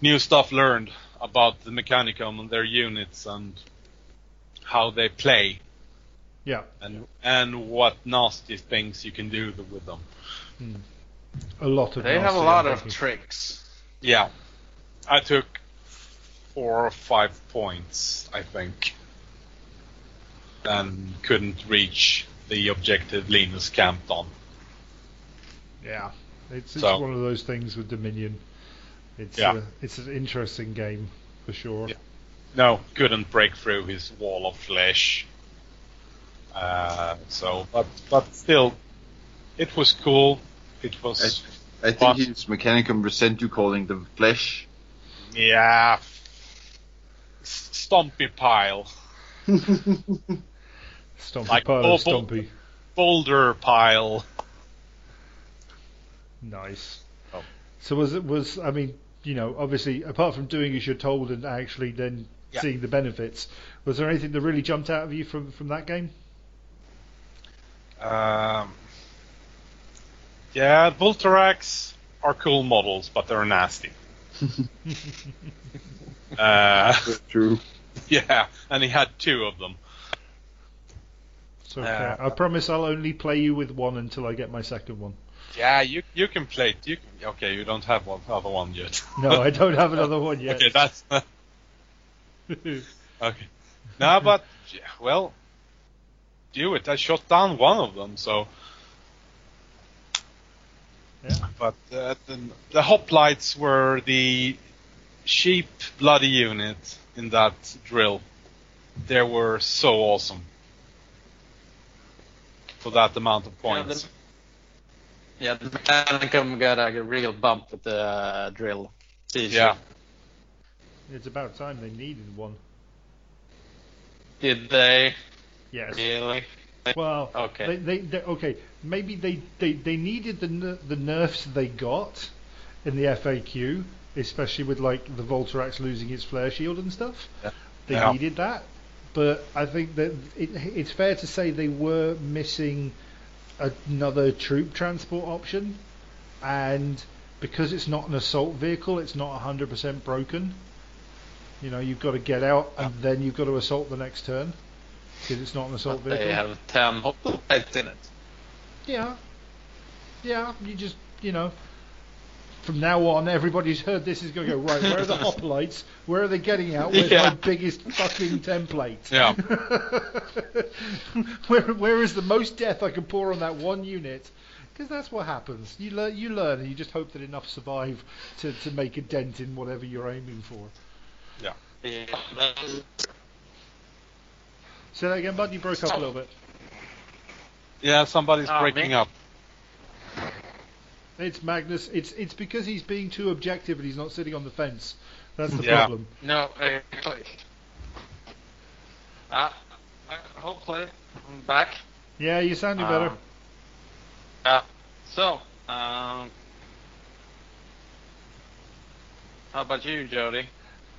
new stuff learned about the Mechanicum and their units and how they play, Yeah. and and what nasty things you can do with them. A lot of They have a lot of tricks. Yeah, I took four or five points, I think, and couldn't reach the objective Linus camped on. Yeah, it's, it's So- one of those things with Dominion. It's Yeah. uh, it's an interesting game for sure. Yeah. No, couldn't break through his wall of flesh. Uh, so, but but still, it was cool. It was I think What? his Mechanicum resent you calling them flesh. Yeah. S- Stompy pile. Stompy Like pile of bubble- Stompy. Boulder pile. Nice. Oh. So was it was I mean you know obviously apart from doing as you're told and actually then Yeah. seeing the benefits, was there anything that really jumped out of you from from that game? Um, yeah, Vultarax are cool models, but they're nasty. uh, True. yeah, and he had two of them. So Uh, I promise I'll only play you with one until I get my second one. Yeah, you you can play. You can, okay? You don't have one other one yet. No, I don't have another one yet. okay, that's okay. No, but yeah, well, do it. I shot down one of them, so. Yeah. But uh, the, the hoplites were the cheap bloody unit in that drill. They were so awesome for that amount of Yeah, points. the- Yeah, the Mechanicum got a real bump with the uh, drill. Yeah. It's about time they needed one. Did they Yes. really? Well, Okay. They, they, they, okay. Maybe they, they, they needed the the nerfs they got in the FAQ, especially with like the Vultarax losing its flare shield and stuff. Yeah. They Yeah. needed that, but I think that it, it's fair to say they were missing another troop transport option, and because it's not an assault vehicle, it's not 100% broken. You know, you've got to get out and then you've got to assault the next turn because it's not an assault But vehicle. they have 10 hoplites in it. Yeah. Yeah, you just, you know, from now on, everybody's heard this is going to go, right, where are the hoplites? Where are they getting out? Where's Yeah. my biggest fucking template? Yeah. where, where is the most death I can pour on that one unit? Because that's what happens. You learn, you learn, and you just hope that enough survive to, to make a dent in whatever you're aiming for. Yeah. Say that again, bud. You broke up a little bit. Yeah, somebody's Ah, breaking me? up. It's Magnus. It's it's because he's being too objective and he's not sitting on the fence. That's the Yeah. problem. No, uh, uh, hopefully I'm back. Yeah, you're sounding better. Um, Yeah. So, um, how about you, Jody?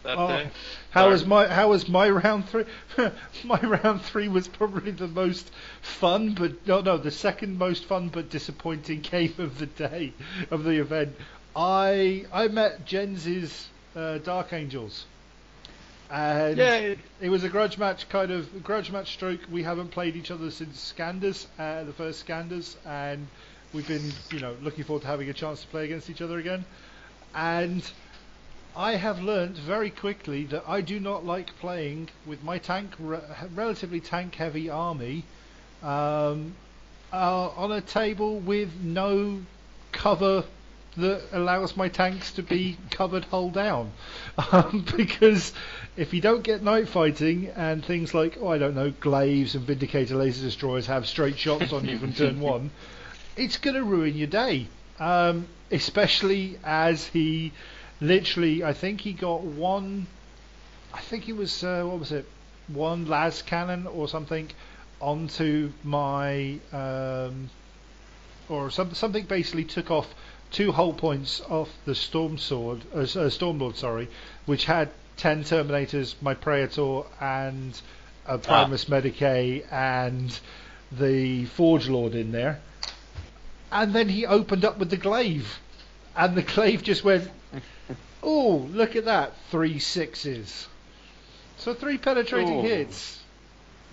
That Oh, day? How Sorry. was my how was my round three? my round three was probably the most fun, but no, no, the second most fun but disappointing game of the day of the event. I I met Jens's uh, Dark Angels, and Yay! it was a grudge match kind of grudge match stroke. We haven't played each other since Scanders, uh, the first Scanders, and we've been you know looking forward to having a chance to play against each other again, and. I have learned very quickly that I do not like playing with my tank, re- relatively tank-heavy army, um, uh, on a table with no cover that allows my tanks to be covered hull down. Um, because if you don't get night fighting and things like, oh, I don't know, glaives and Vindicator laser destroyers have straight shots on you from turn one, it's going to ruin your day. Um, especially as he literally, I think he got one. I think it was uh, what was it? One las cannon or something onto my um, or some, something basically took off two hull points off the storm sword, uh, uh, stormlord, sorry, which had ten terminators, my praetor, and a primus medicae and the forge lord in there. And then he opened up with the glaive, and the glaive just went. Oh, look at that! Three sixes. So three penetrating Ooh. hits.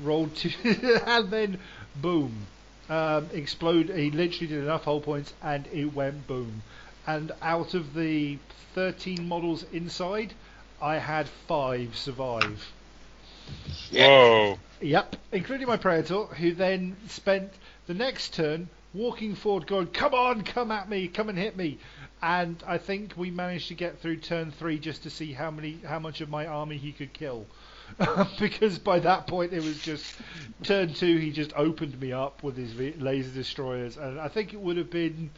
Rolled two, and then boom, um, explode. He literally did enough hull points, and it went boom. And out of the 13 models inside, I had five survive. Whoa. Yep, including my Praetor, who then spent the next turn walking forward, going, "Come on, come at me, come and hit me." And I think we managed to get through turn three just to see how many, how much of my army he could kill. because by that point it was just turn two. He just opened me up with his laser destroyers, and I think it would have been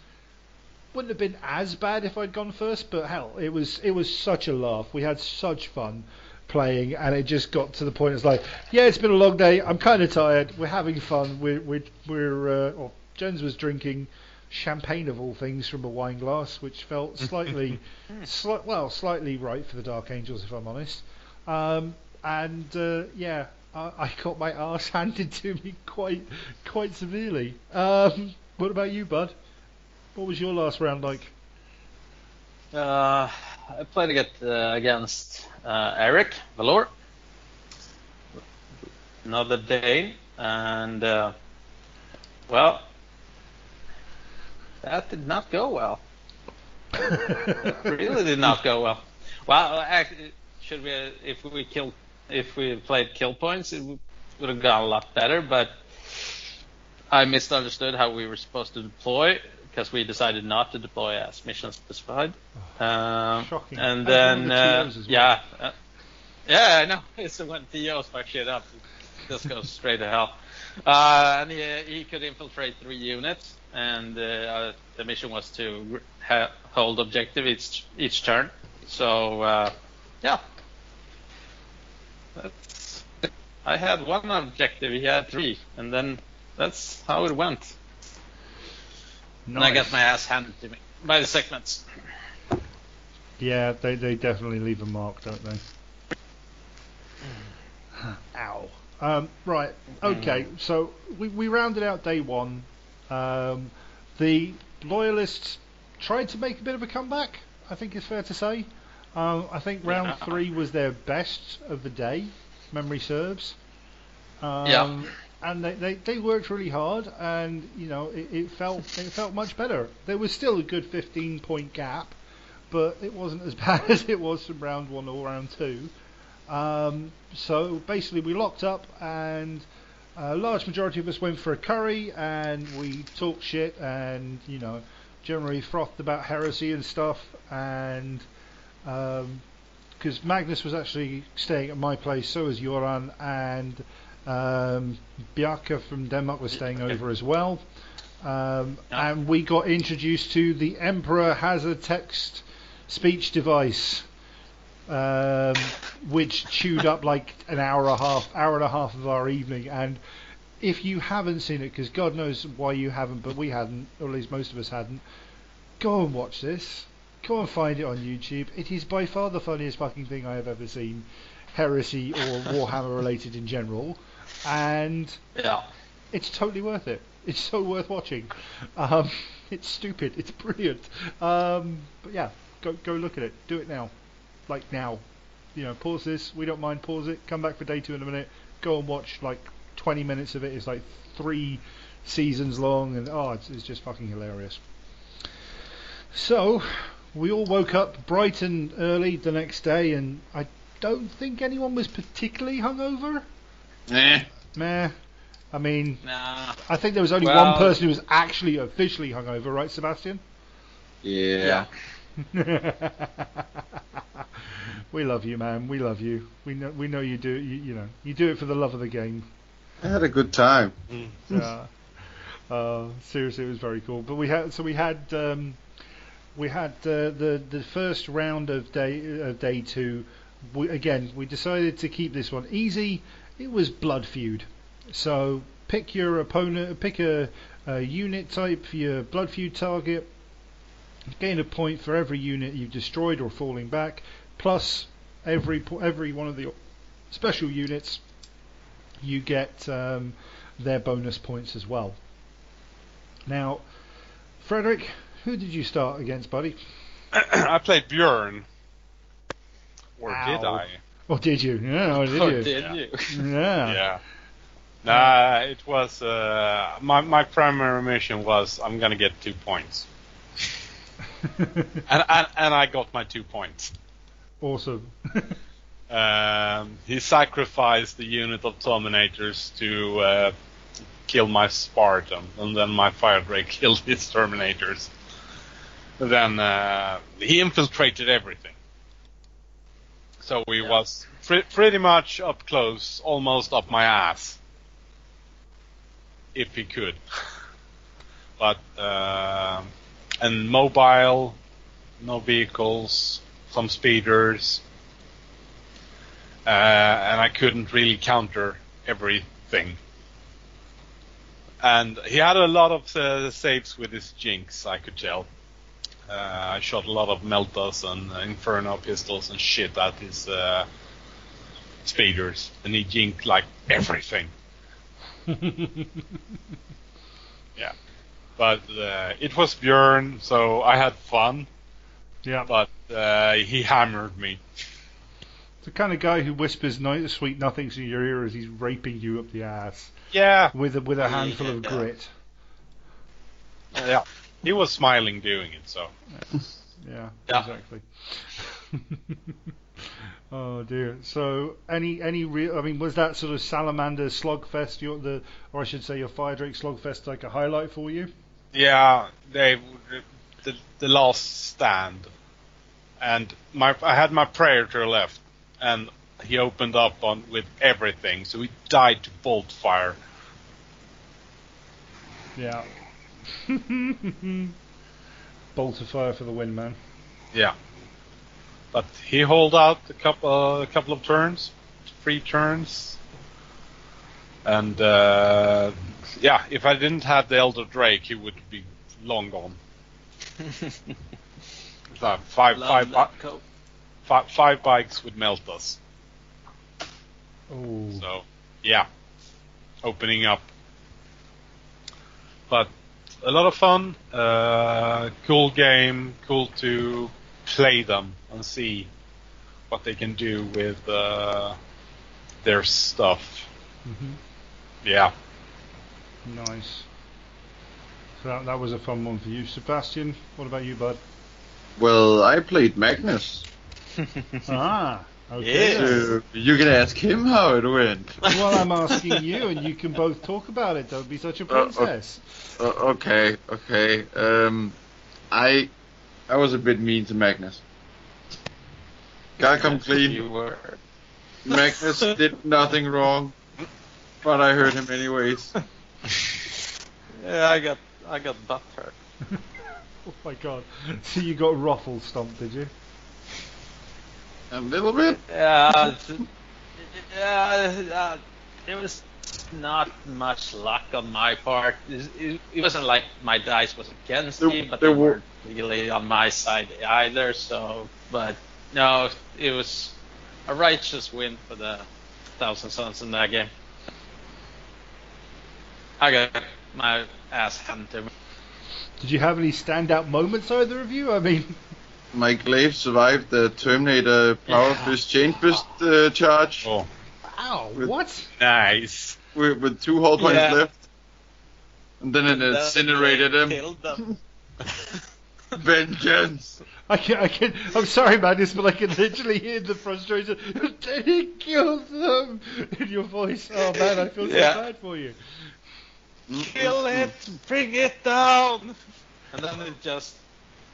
wouldn't have been as bad if I'd gone first, but hell, it was it was such a laugh. We had such fun playing, and it just got to the point. It's like, yeah, it's been a long day. I'm kind of tired. We're having fun. We're we're, we're uh, or Jones was drinking champagne of all things from a wine glass, which felt slightly, sli- well, slightly right for the Dark Angels, if I'm honest. Um, and uh, yeah, I, I got my arse handed to me quite quite severely. Um, what about you, Bud? What was your last round like? Uh, I played against, uh, against uh, Eric Valor. Another Dane, and uh, well, that did not go well. really did not go well. Well, actually, should we if we killed if we played kill points, it would have gone a lot better. But I misunderstood how we were supposed to deploy because we decided not to deploy as mission specified. Um, Shocking. And then, the uh, well. yeah, uh, yeah, I know. It's when TOs fuck shit up, it just goes straight to hell. Uh, and he, he could infiltrate three units, and uh, uh, the mission was to ha- hold objective each each turn. So uh, yeah, that's, I had one objective, he had three, and then that's how it went. And I got my ass handed to me by the segments. Yeah, they they definitely leave a mark, don't they? Ow. Um, right. Okay. So we we rounded out day one. Um, the loyalists tried to make a bit of a comeback. I think it's fair to say. Um, I think round Yeah. three was their best of the day. Memory serves. Um, Yeah. And they, they, they worked really hard, and you know it, it felt it felt much better. There was still a good 15 point gap, but it wasn't as bad as it was from round one or round two. Um, so basically, we locked up, and a large majority of us went for a curry, and we talked shit, and you know, generally frothed about heresy and stuff, and because Magnus was actually staying at my place, so was Joran, and um, Bjarke from Denmark was staying over as well. Um. And we got introduced to the Emperor has a text speech device, um, which chewed up like an hour and a half, hour and a half of our evening. And if you haven't seen it, because God knows why you haven't, but we hadn't, or at least most of us hadn't, go and watch this. Go and find it on YouTube. It is by far the funniest fucking thing I have ever seen, heresy or Warhammer related in general, and Yeah. it's totally worth it. It's so worth watching. Um, it's stupid. It's brilliant. Um, but yeah, go go look at it. Do it now, like now. You know, pause this. We don't mind. Pause it. Come back for day two in a minute. Go and watch like 20 minutes of it. It's like three seasons long, and oh, it's, it's just fucking hilarious. So we all woke up bright and early the next day, and I don't think anyone was particularly hungover. Eh. Meh. I mean, Nah. I think there was only Well- one person who was actually officially hungover, right, Sebastian? Yeah. we love you, man. We love you. We know we know you do. You, you know you do it for the love of the game. I had a good time. uh, uh, seriously, it was very cool. But we had so we had um, we had uh, the the first round of day of day two. We, again, we decided to keep this one easy. It was blood feud. So pick your opponent, pick a, a unit type for your blood feud target. Gain a point for every unit you've destroyed or falling back, plus every po- every one of the special units you get um, their bonus points as well. Now, Frederick, who did you start against, buddy? I played Björn. Or did I? Or did you? Yeah, or did Or you? did Yeah. you? Yeah. Yeah. Nah, it was uh, my my primary mission was I'm gonna get two points, and and, and I got my two points. awesome. Um, he sacrificed the unit of Terminators to uh, kill my Spartan, and then my Fire Drake killed his Terminators. Then uh, he infiltrated everything. So he Yeah. was pre- pretty much up close, almost up my ass, if he could. but uh, and mobile, no vehicles, some speeders, uh, and I couldn't really counter everything. And he had a lot of uh, saves with his jinx, I could tell. Uh, I shot a lot of Meltas and Inferno pistols and shit at his uh, speeders, and he jinked like everything. yeah, but uh, it was Björn, so I had fun. Yeah. But uh, he hammered me. The kind of guy who whispers no- sweet nothings in your ear as he's raping you up the ass Yeah, with a, with a handful of grit. yeah. He was smiling doing it, so Yeah, Yeah. exactly. oh dear. So any any real? I mean, was that sort of salamander slugfest? Your the, or I should say, your fire drake slugfest, like a highlight for you? Yeah, they the the last stand, and my I had my Predator left, and he opened up on with everything, so he died to bolt fire. Yeah. Bolt of fire for the win, man. Yeah, but he hold out a couple a couple of turns, three turns, and uh, yeah, if I didn't have the Elder Drake, he would be long gone. So five, five, that five, five bikes would melt us. Oh. So, yeah, opening up. But a lot of fun, uh, cool game, cool to play them and see what they can do with uh, their stuff. hmm Yeah, Nice. So that, that was a fun one for you, Sebastian. What about you, bud? Well, I played Magnus. ah. Okay. Yeah. So you can ask him how it went. Well, I'm asking you, and you can both talk about it. Don't be such a Uh, uh, princess. Uh, okay, okay. Um, I I was a bit mean to Magnus. Gotta come clean. You were. Magnus did nothing wrong, but I hurt him anyways. Yeah, I got I got butt hurt. Oh my god. So you got ruffle stomped, did you? A little bit. Yeah, yeah, uh, it was not much luck on my part. It, it, it wasn't like my dice was against There- me, but there they were- weren't really on my side either. So, but no, it was a righteous win for the Thousand Sons in that game. I got my ass handed to me. Did you have any standout moments, either of you? I mean, My glaive survived the Terminator Power Yeah. Fist Chain Fist uh, charge oh, wow, With- what? nice. with, with two hull points Yeah. left. And then it Then incinerated they him. Killed them. Vengeance! I can, I can, I'm sorry, Magnus, but I can literally hear the frustration. Did he killed them in your voice. Oh man, I feel so Yeah. bad for you. Kill it, bring it down. And then it just,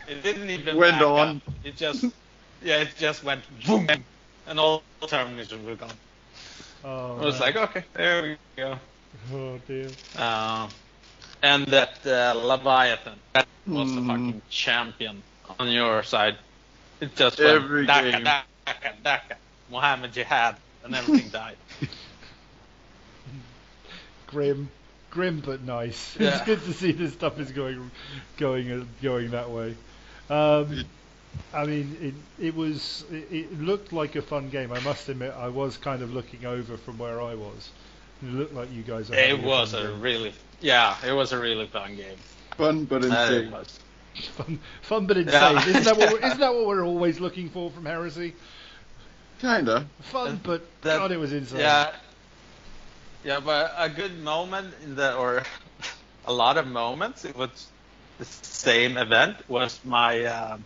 it didn't even Went back on. up. It just, yeah, it just went boom, and all the termination were gone. Oh, I was man. like, okay, there we go. oh dear. Uh, and that uh, Leviathan, that was the Hmm. fucking champion on your side. It just went Every Daka, game. Daka, Daka, Muhammad Jihad, and everything died. Grim, grim but nice. It's good to see this stuff is going, going, uh, going that way. Um, I mean, it, it was, it, it looked like a fun game. I must admit, I was kind of looking over from where I was. It looked like you guys. Are It was a game. really, yeah, it was a really fun game. Fun but Uh, insane. was. fun, fun but insane. Yeah. Isn't that what? We're, isn't that what we're always looking for from Heresy? Kinda. Fun, but that- God, it was insane. Yeah. Yeah, but a good moment in the, or a lot of moments, it was the same event, was my, um,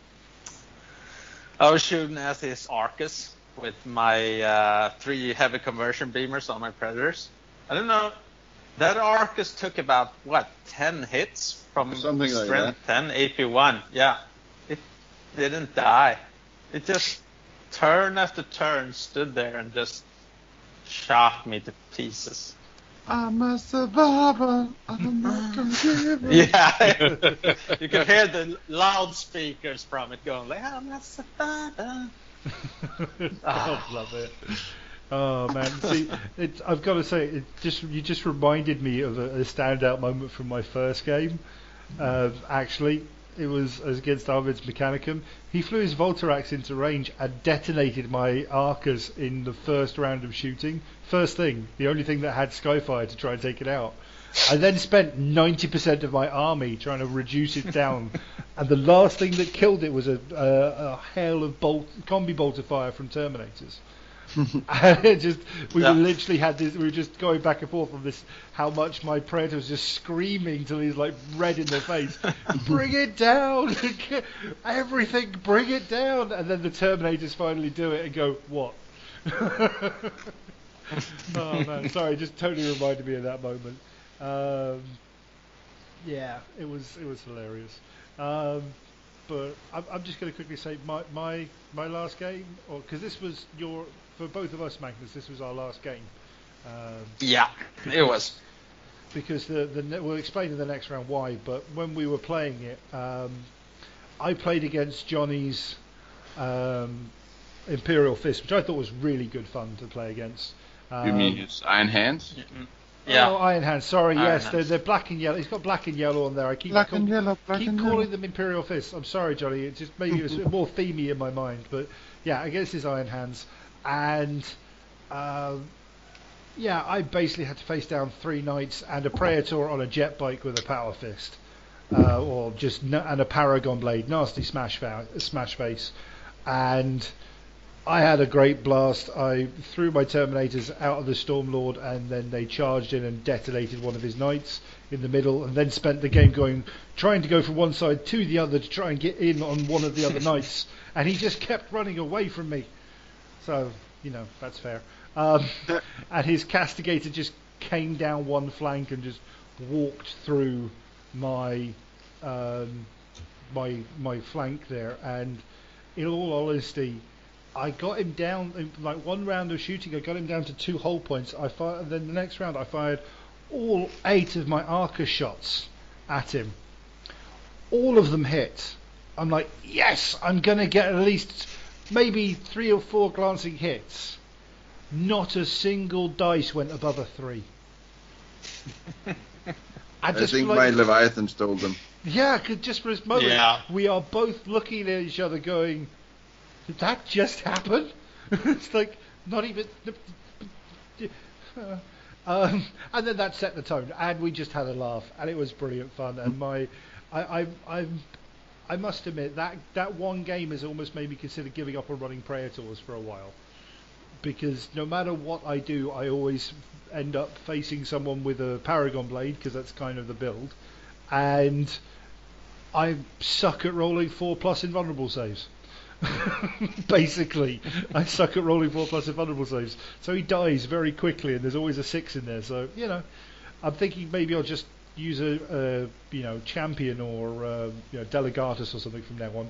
I was shooting as his Arcus with my uh, three heavy conversion beamers on my Predators. I don't know, that Arcus took about, what, 10 hits from Something like strength 10, AP1. Yeah. It didn't die. It just turn after turn stood there and just shot me to pieces. I'm a survivor. I'm not gonna give up. Yeah, you can hear the loudspeakers from it going like, "I'm a survivor." I love it. Oh man, see, it, I've got to say, it just you just reminded me of a, a standout moment from my first game. Uh, actually, it was against Arvid's Mechanicum. He flew his Vultarax into range and detonated my Arcus in the first round of shooting. First thing, the only thing that had Skyfire to try and take it out. I then spent 90% of my army trying to reduce it down, and the last thing that killed it was a, a, a hail of bolt, combi bolter fire from Terminators. just we Yeah. literally had this. We were just going back and forth on this. How much my predator was just screaming till he's like red in the face. bring it down, everything. Bring it down. And then the Terminators finally do it and go what? oh man, sorry, just totally reminded me of that moment. Um, yeah, it was it was hilarious. Um, but I'm, I'm just going to quickly say my my my last game, or because this was your for both of us, Magnus, this was our last game. Um, Yeah, it was. because the, the ne- we'll explain in the next round why. But when we were playing it, um, I played against Johnny's um, Imperial Fist, which I thought was really good fun to play against. Um, You mean his Iron Hands? Yeah. Oh, Iron Hands. Sorry, Iron yes, Hands. they're, they're black and yellow. He's got black and yellow on there. I keep Black call- and yellow, black keep and calling yellow. them Imperial Fists. I'm sorry, Johnny. It just maybe it was more themey in my mind, but yeah, against his Iron Hands, and um, yeah, I basically had to face down three knights and a Praetor on a jet bike with a Power Fist, uh, or just n- and a Paragon blade, nasty smash fa- smash face, and I had a great blast. I threw my Terminators out of the Stormlord, and then they charged in and detonated one of his knights in the middle, and then spent the game going, trying to go from one side to the other to try and get in on one of the other knights, and he just kept running away from me. So, you know, that's fair. Um, and his castigator just came down one flank and just walked through my um, my my flank there. And in all honesty, I got him down in like one round of shooting. I got him down to two hull points. I fired. Then the next round, I fired all eight of my Arca shots at him. All of them hit. I'm like, yes, I'm gonna get at least maybe three or four glancing hits. Not a single dice went above a three. I I think like, my Leviathan stole them. Yeah, just for this moment, Yeah. we are both looking at each other, going, "Did that just happen?" it's like not even. Um, and then that set the tone, and we just had a laugh, and it was brilliant fun. And my, I, I, I, I must admit that that one game has almost made me consider giving up on running Praetors for a while, because no matter what I do, I always end up facing someone with a Paragon blade, because that's kind of the build, and I suck at rolling four plus invulnerable saves. Basically, I suck at rolling four plus invulnerable saves. So he dies very quickly, and there's always a six in there. So you know, I'm thinking maybe I'll just use a, a you know champion or uh, you know delegatus or something from now on,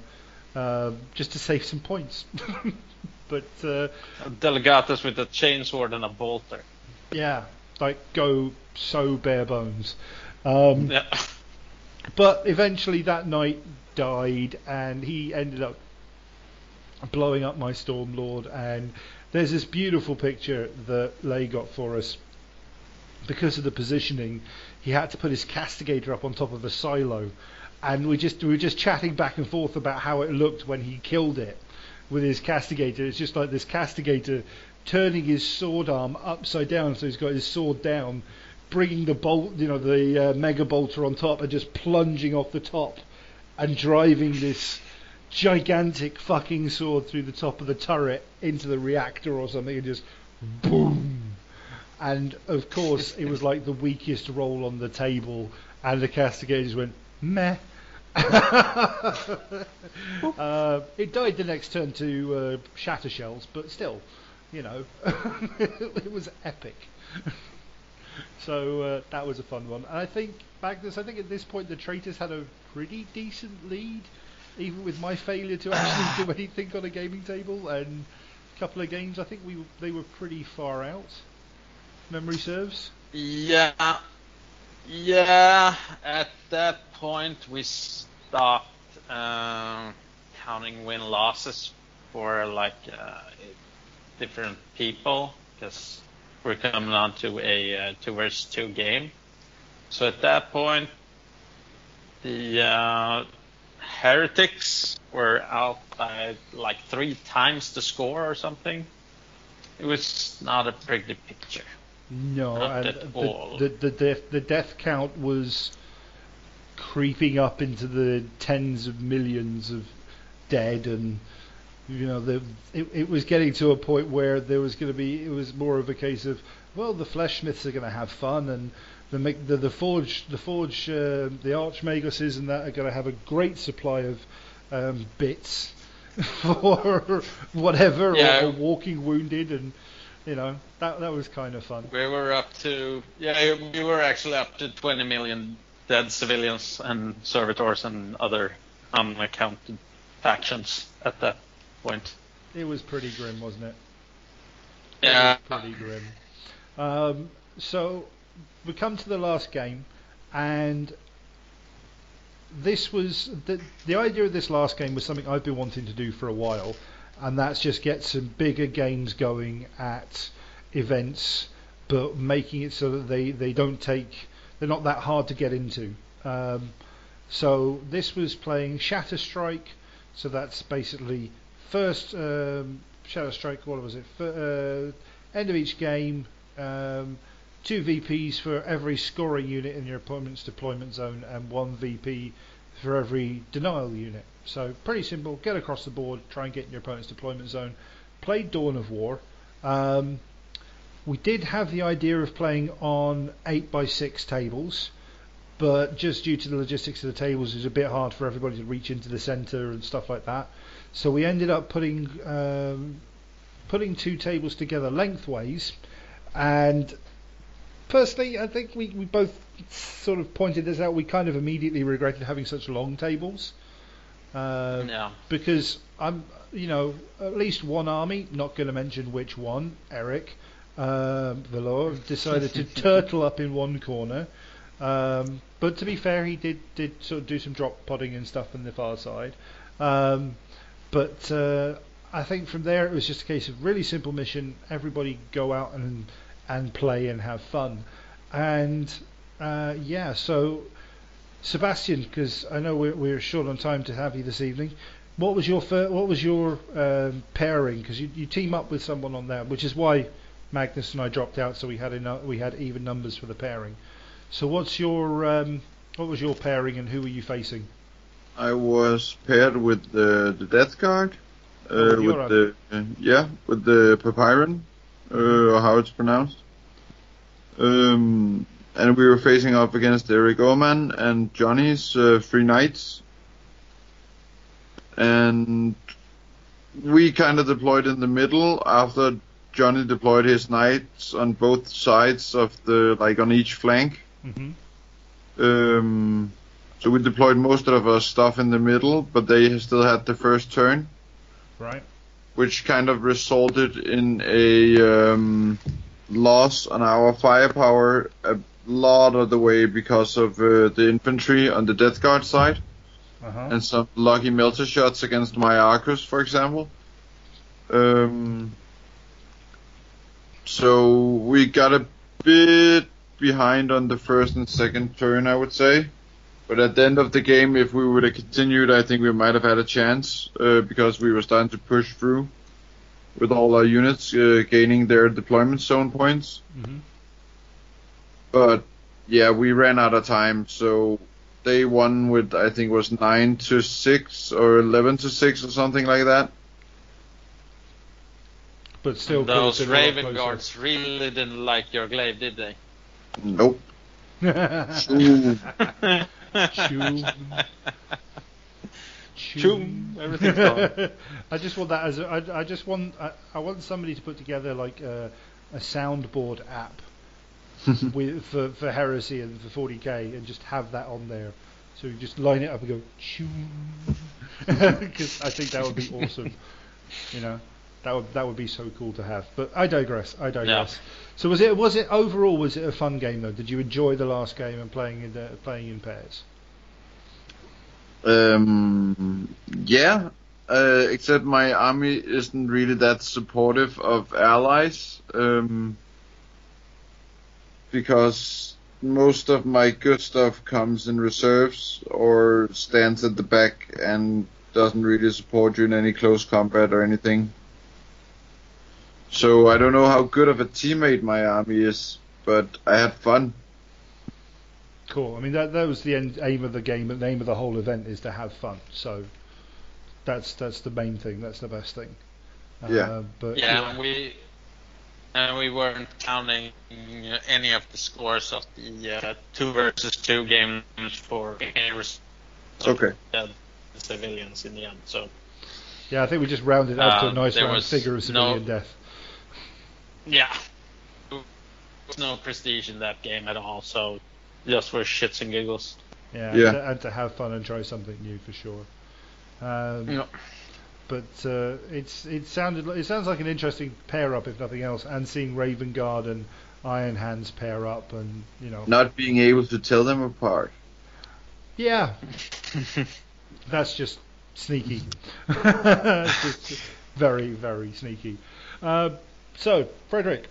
uh, just to save some points. but uh, Delegatus with a chainsword and a bolter. yeah, like go so bare bones. Um, Yeah. But eventually that knight died, and he ended up blowing up my Stormlord. And there's this beautiful picture that Lay got for us. Because of the positioning, he had to put his castigator up on top of a silo, and we just we were just chatting back and forth about how it looked when he killed it with his castigator. It's just like this castigator turning his sword arm upside down, so he's got his sword down, bringing the bolt, you know, the uh, mega bolter on top, and just plunging off the top, and driving this gigantic fucking sword through the top of the turret into the reactor or something, and just boom. And of course, it was like the weakest roll on the table, and the castigators went meh. uh, it died the next turn to uh, shatter shells, but still, you know, it was epic. so uh, that was a fun one. And I think Magnus, I think at this point the traitors had a pretty decent lead, even with my failure to actually do anything on a gaming table and a couple of games. I think we they were pretty far out. Memory serves. Yeah, yeah. At that point, we stopped um, counting win losses for like uh, different people because we're coming on to a uh, two versus two game. So at that point, the uh, heretics were out by like three times the score or something. It was not a pretty picture. No, Not and at the, all. the the death the death count was creeping up into the tens of millions of dead, and you know the it, it was getting to a point where there was going to be it was more of a case of well the flesh smiths are going to have fun and the the, the forge the forge uh, the archmaguses and that are going to have a great supply of um, bits for whatever Yeah. or, or walking wounded and you know that that was kind of fun. We were up to yeah, we were actually up to 20 million dead civilians and servitors and other unaccounted factions at that point. It was pretty grim, wasn't it? Yeah, It pretty grim. Um, so we come to the last game, and this was the the idea of this last game was something I've been wanting to do for a while, and that's just get some bigger games going at events, but making it so that they they don't take they're not that hard to get into. Um, so this was playing Shatter Strike, so that's basically first um, Shadow Strike. What was it? Fir- uh, end of each game. Um, two VPs for every scoring unit in your opponent's deployment zone, and one VP for every denial unit. So pretty simple. Get across the board. Try and get in your opponent's deployment zone. Played Dawn of War. Um, we did have the idea of playing on eight by six tables, but just due to the logistics of the tables, it was a bit hard for everybody to reach into the centre and stuff like that. So we ended up putting um, putting two tables together lengthways, and personally, I think we, we both sort of pointed this out. We kind of immediately regretted having such long tables. Uh, because I'm, you know, at least one army, not going to mention which one, Eric, um, Valor, decided to turtle up in one corner. Um, but to be fair, he did, did sort of do some drop potting and stuff on the far side. Um, but uh, I think from there it was just a case of really simple mission. Everybody go out and and play and have fun. And uh, yeah, so Sebastian, because I know we're, we're short on time to have you this evening. What was your fir- what was your um, pairing? Because you, you team up with someone on that, which is why Magnus and I dropped out, so we had enough, we had even numbers for the pairing. So what's your um, what was your pairing and who were you facing? I was paired with the the Death Guard, uh, Oh, with the uh, yeah, with the Papyron, uh, or how it's pronounced. Um, and we were facing off against Eric Oman and Johnny's uh, Free Knights. And we kind of deployed in the middle after Johnny deployed his knights on both sides of the like on each flank. Mm-hmm. Um, so we deployed most of our stuff in the middle, but they still had the first turn, Right. Which kind of resulted in a um, loss on our firepower a lot of the way because of uh, the infantry on the Death Guard side Uh-huh. and some lucky melta shots against my Arcus, for example. Um, so we got a bit behind on the first and second turn, I would say. But at the end of the game, if we would have continued, I think we might have had a chance uh, because we were starting to push through with all our units uh, gaining their deployment zone points. Mhm. But yeah, we ran out of time, so they won with I think it was nine to six or eleven to six or something like that. But still, could have Those been a lot Raven. Guards really didn't like your glaive, did they? Nope. Choom. Choom. Everything's gone. I just want that as a, I, I just want I, I want somebody to put together like a, a soundboard app with for, for heresy and for 40k and just have that on there. So you just line it up and go choom because I think that would be awesome. You know. That would that would be so cool to have. But I digress. I digress. So was it was it overall was it a fun game though? Did you enjoy the last game and playing in the, playing in pairs? Um, yeah, uh, except my army isn't really that supportive of allies. Um, because most of my good stuff comes in reserves or stands at the back and doesn't really support you in any close combat or anything. So I don't know how good of a teammate my army is, but I had fun. Cool. I mean that that was the end, aim of the game. The aim of the whole event is to have fun. So that's that's the main thing. That's the best thing. Yeah. Uh, but Yeah, and we and we weren't counting uh, any of the scores of the uh, two versus two games for any res- Okay. uh, the civilians in the end. So yeah, I think we just rounded up to a Um, nice round figure of civilian no- death. Yeah, there's no prestige in that game at all. So just for shits and giggles. Yeah, Yeah. And, to, and to have fun and try something new for sure. Um, Yeah. But uh, it's it sounded li- it sounds like an interesting pair up if nothing else, and seeing Raven Guard and Iron Hands pair up, and you know, Not being able to tell them apart. yeah, that's just sneaky. Just very very sneaky. Uh, so Frederick,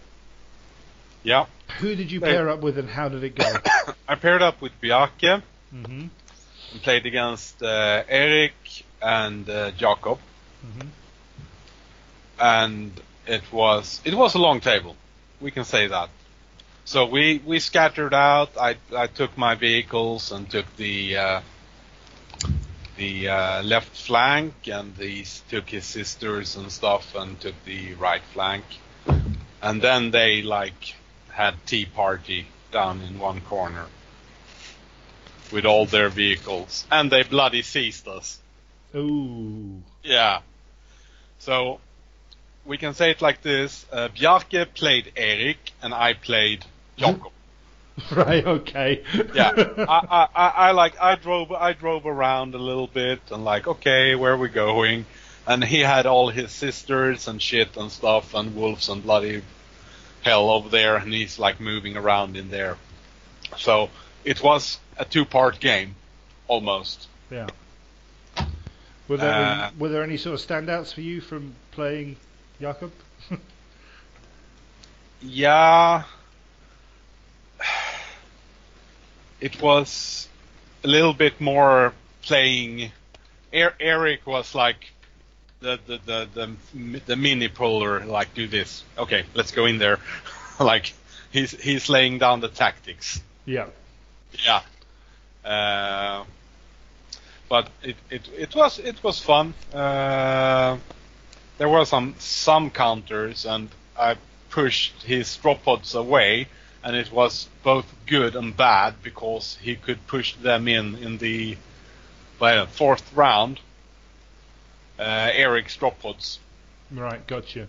Yeah. who did you pair up with, and how did it go? I paired up with Bjarke hmm and played against uh, Eric and uh, Jakob, hmm and it was it was a long table. We can say that. So we we scattered out. I I took my vehicles and took the uh, the uh, left flank, and he took his sisters and stuff, and took the right flank. And then they like had tea party down in one corner with all their vehicles, and they bloody seized us. Ooh, Yeah. So we can say it like this: uh, Bjarke played Eric, and I played Jakob. right, okay. yeah, I, I, I, I like I drove I drove around a little bit and like okay, where are we going? And he had all his sisters and shit and stuff and wolves and bloody hell over there, and he's like moving around in there. So it was a two-part game, almost. Yeah. Were there Uh, were there any sort of standouts for you from playing Jakob? Yeah. It was a little bit more playing. Er- Eric was like the the the the, the mini puller, like do this. Okay, let's go in there. like he's he's laying down the tactics. yeah. Yeah. Uh, but it, it it was it was fun. Uh, there were some some counters, and I pushed his drop pods away, and it was both good and bad because he could push them in in the well, fourth round. Uh, Eric's drop pods. Right, gotcha.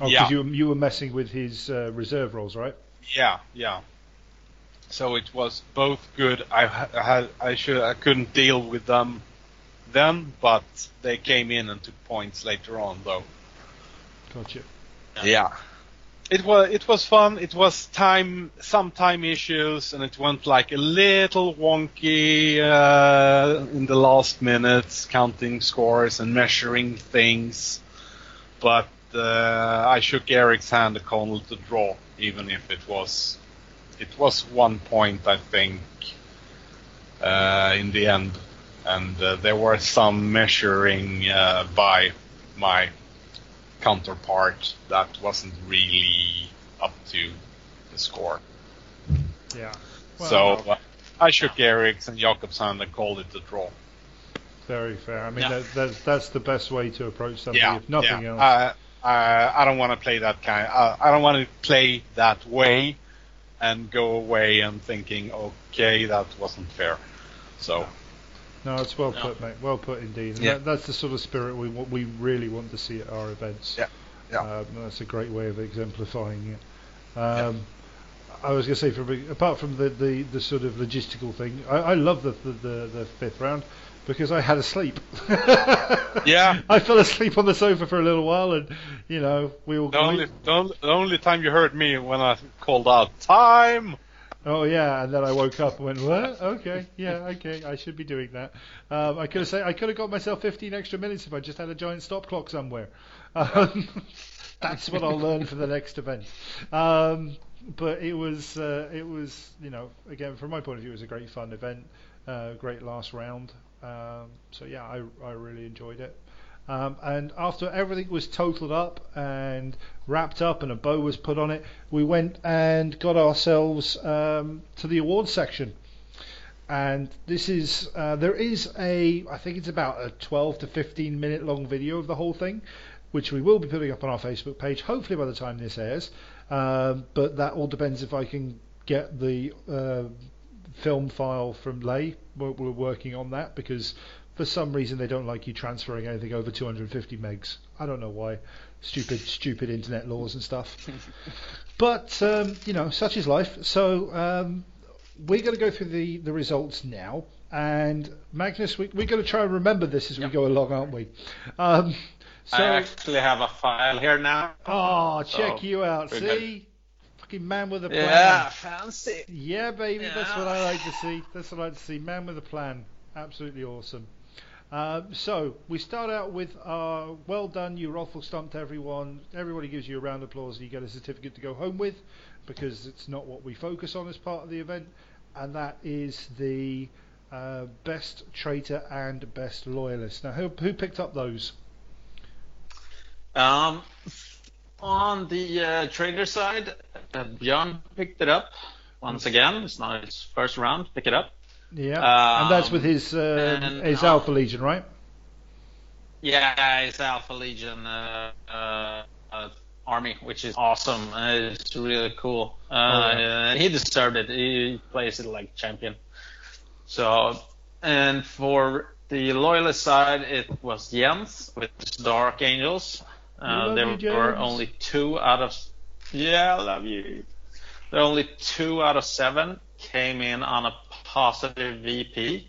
Oh, Yeah. because you you were messing with his uh, reserve rolls, right? Yeah, yeah. So it was both good. I I had I should I couldn't deal with them then, but they came in and took points later on though. Gotcha. Yeah. It was it was fun. It was time some time issues and it went like a little wonky uh, in the last minutes, counting scores and measuring things. But uh, I shook Eric's hand and called it a draw, even if it was it was one point I think uh, in the end, and uh, there were some measuring uh, by my counterpart that wasn't really up to the score. Yeah. so uh, I shook Eric's and Jakob's hand and called it a draw. Very fair. I mean, Yeah. that, that's that's the best way to approach something. Yeah, if nothing yeah. else. Uh, uh, I don't want to play that kind. Uh, I don't want to play that way and go away and thinking, okay, that wasn't fair. So no, it's well put, mate. Well put indeed. And Yeah. that, that's the sort of spirit we we really want to see at our events. Yeah, yeah. Um, that's a great way of exemplifying it. Um, I was going to say, from apart from the, the, the sort of logistical thing, I, I love the, the, the, the fifth round. because I had a sleep. Yeah. I fell asleep on the sofa for a little while, and you know we all. The only, the only, the only time you heard me when I called out time. Oh yeah, and then I woke up and went, "What? Okay, yeah, okay, I should be doing that." Um, I could have said I could have got myself 15 extra minutes if I just had a giant stop clock somewhere. Um, that's what I'll learn for the next event. Um, but it was, uh, it was, you know, again from my point of view, it was a great fun event, uh, great last round. Um, so yeah, I I really enjoyed it. Um, and after everything was totaled up and wrapped up and a bow was put on it, we went and got ourselves um, to the awards section. And this is uh, there is a I think it's about a 12 to 15 minute long video of the whole thing, which we will be putting up on our Facebook page. Hopefully by the time this airs, um, but that all depends if I can get the uh, film file from Lay. We're, we're working on that because for some reason they don't like you transferring anything over 250 megs. I don't know why. Stupid, stupid internet laws and stuff. but um, you know, such is life. So um, we're going to go through the the results now. And Magnus, we, we're going to try and remember this as we go along, aren't we? Um, so, I actually have a file here now. oh, check So, you out. See, good. fucking man with a plan. Yeah, fancy. Yeah, baby, that's what I like to see. That's what I like to see. Man with a plan. Absolutely awesome. Um, so we start out with uh, well done, you Rothel stumped everyone. Everybody gives you a round of applause. and You get a certificate to go home with because it's not what we focus on as part of the event, and that is the uh, best traitor and best loyalist. Now, who, who picked up those? Um, on the uh, trader side, uh, Björn picked it up once again. It's not his first round. Pick it up. Yeah, and that's with Um, his uh, and, his uh, Alpha Legion, right? Yeah, it's Alpha Legion uh, uh, uh, army, which is awesome. Uh, it's really cool. Uh, Oh, And he deserved it. He plays it like champion. So, and for the loyalist side, it was Jens with his Dark Angels. Uh, there you, were only two out of yeah, I love you. There were only two out of seven came in on a positive VP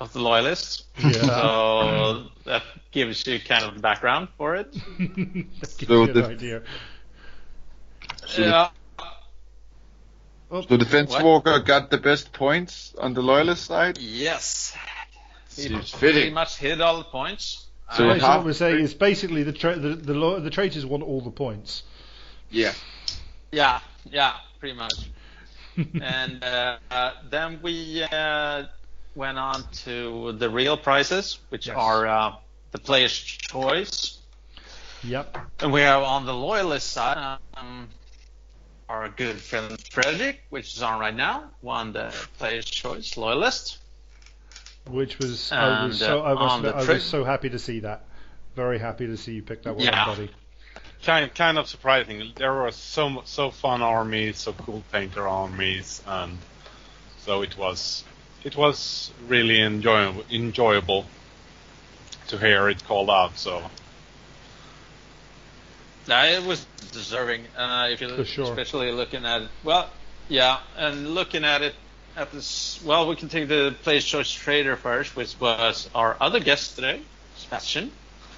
of the loyalists. Yeah. So that gives you kind of the background for it. that gives So you an the- idea. So, yeah. Oh, so the Fence What? Walker got the best points on the loyalist side. Yes. He Seems pretty fitting. much hit all the points. So Uh, Basically what we're saying is basically the tra- the the, lo- the traitors want all the points. Yeah. yeah, yeah, pretty much. and uh, uh, then we uh, went on to the real prizes, which Yes. are uh, the player's choice. Yep. And we have on the loyalist side um, our good friend Frederick, which is on right now, won the player's choice loyalist. Which was I was so I was on the I was so happy to see that. Very happy to see you pick that one Yeah. buddy. Kind kind of surprising. There were so so fun armies, so cool painter armies, and so it was it was really enjoyable enjoyable to hear it called out. So Yeah, it was deserving. Uh, if you For sure. especially looking at it, well, yeah, and looking at it at this. Well, we can take the player's choice trader first, which was our other guest today, Sebastian.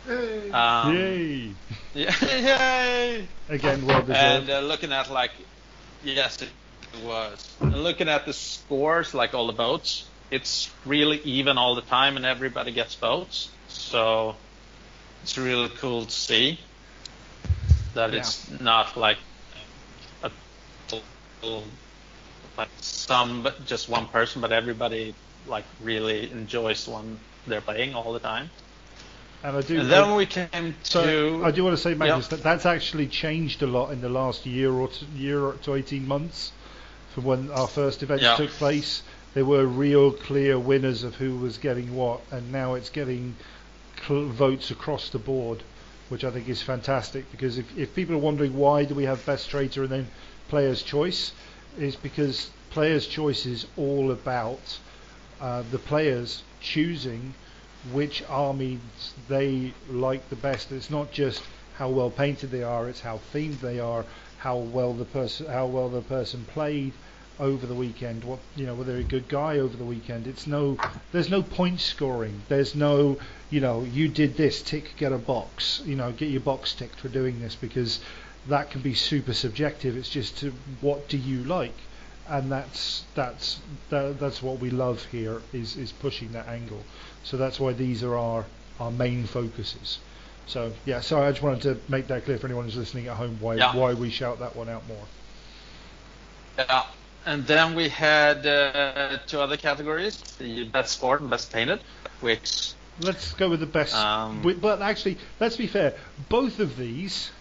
Um, Yay! Yeah, yay! Again, well And uh, looking at like, yes, it was. And looking at the scores, like all the votes, it's really even all the time, and everybody gets votes. So it's really cool to see that Yeah. it's not like a like some but just one person, but everybody like really enjoys the one they're playing all the time. And I do. And then we came so to I do want to say, Magnus, Yep. that that's actually changed a lot in the last year or t- year or to eighteen months from when our first events Yeah. took place. There were real clear winners of who was getting what, and now it's getting cl- votes across the board, which I think is fantastic. Because if, if people are wondering why do we have best traitor and then player's choice, is because player's choice is all about uh, the players choosing which armies they like the best. It's not just how well painted they are; it's how themed they are, how well the person how well the person played, over the weekend. What you know, were they a good guy over the weekend? It's no, there's no point scoring. There's no, you know, you did this, tick, get a box. You know, get your box ticked for doing this because that can be super subjective. It's just to, what do you like, and that's that's that, that's what we love here is is pushing that angle. So that's why these are our our main focuses. So yeah, sorry, I just wanted to make that clear for anyone who's listening at home why Yeah. why we shout that one out more. Yeah. And then we had uh, two other categories: the best sport and best painted, which Let's go with the best. Um, wi- but actually, let's be fair. Both of these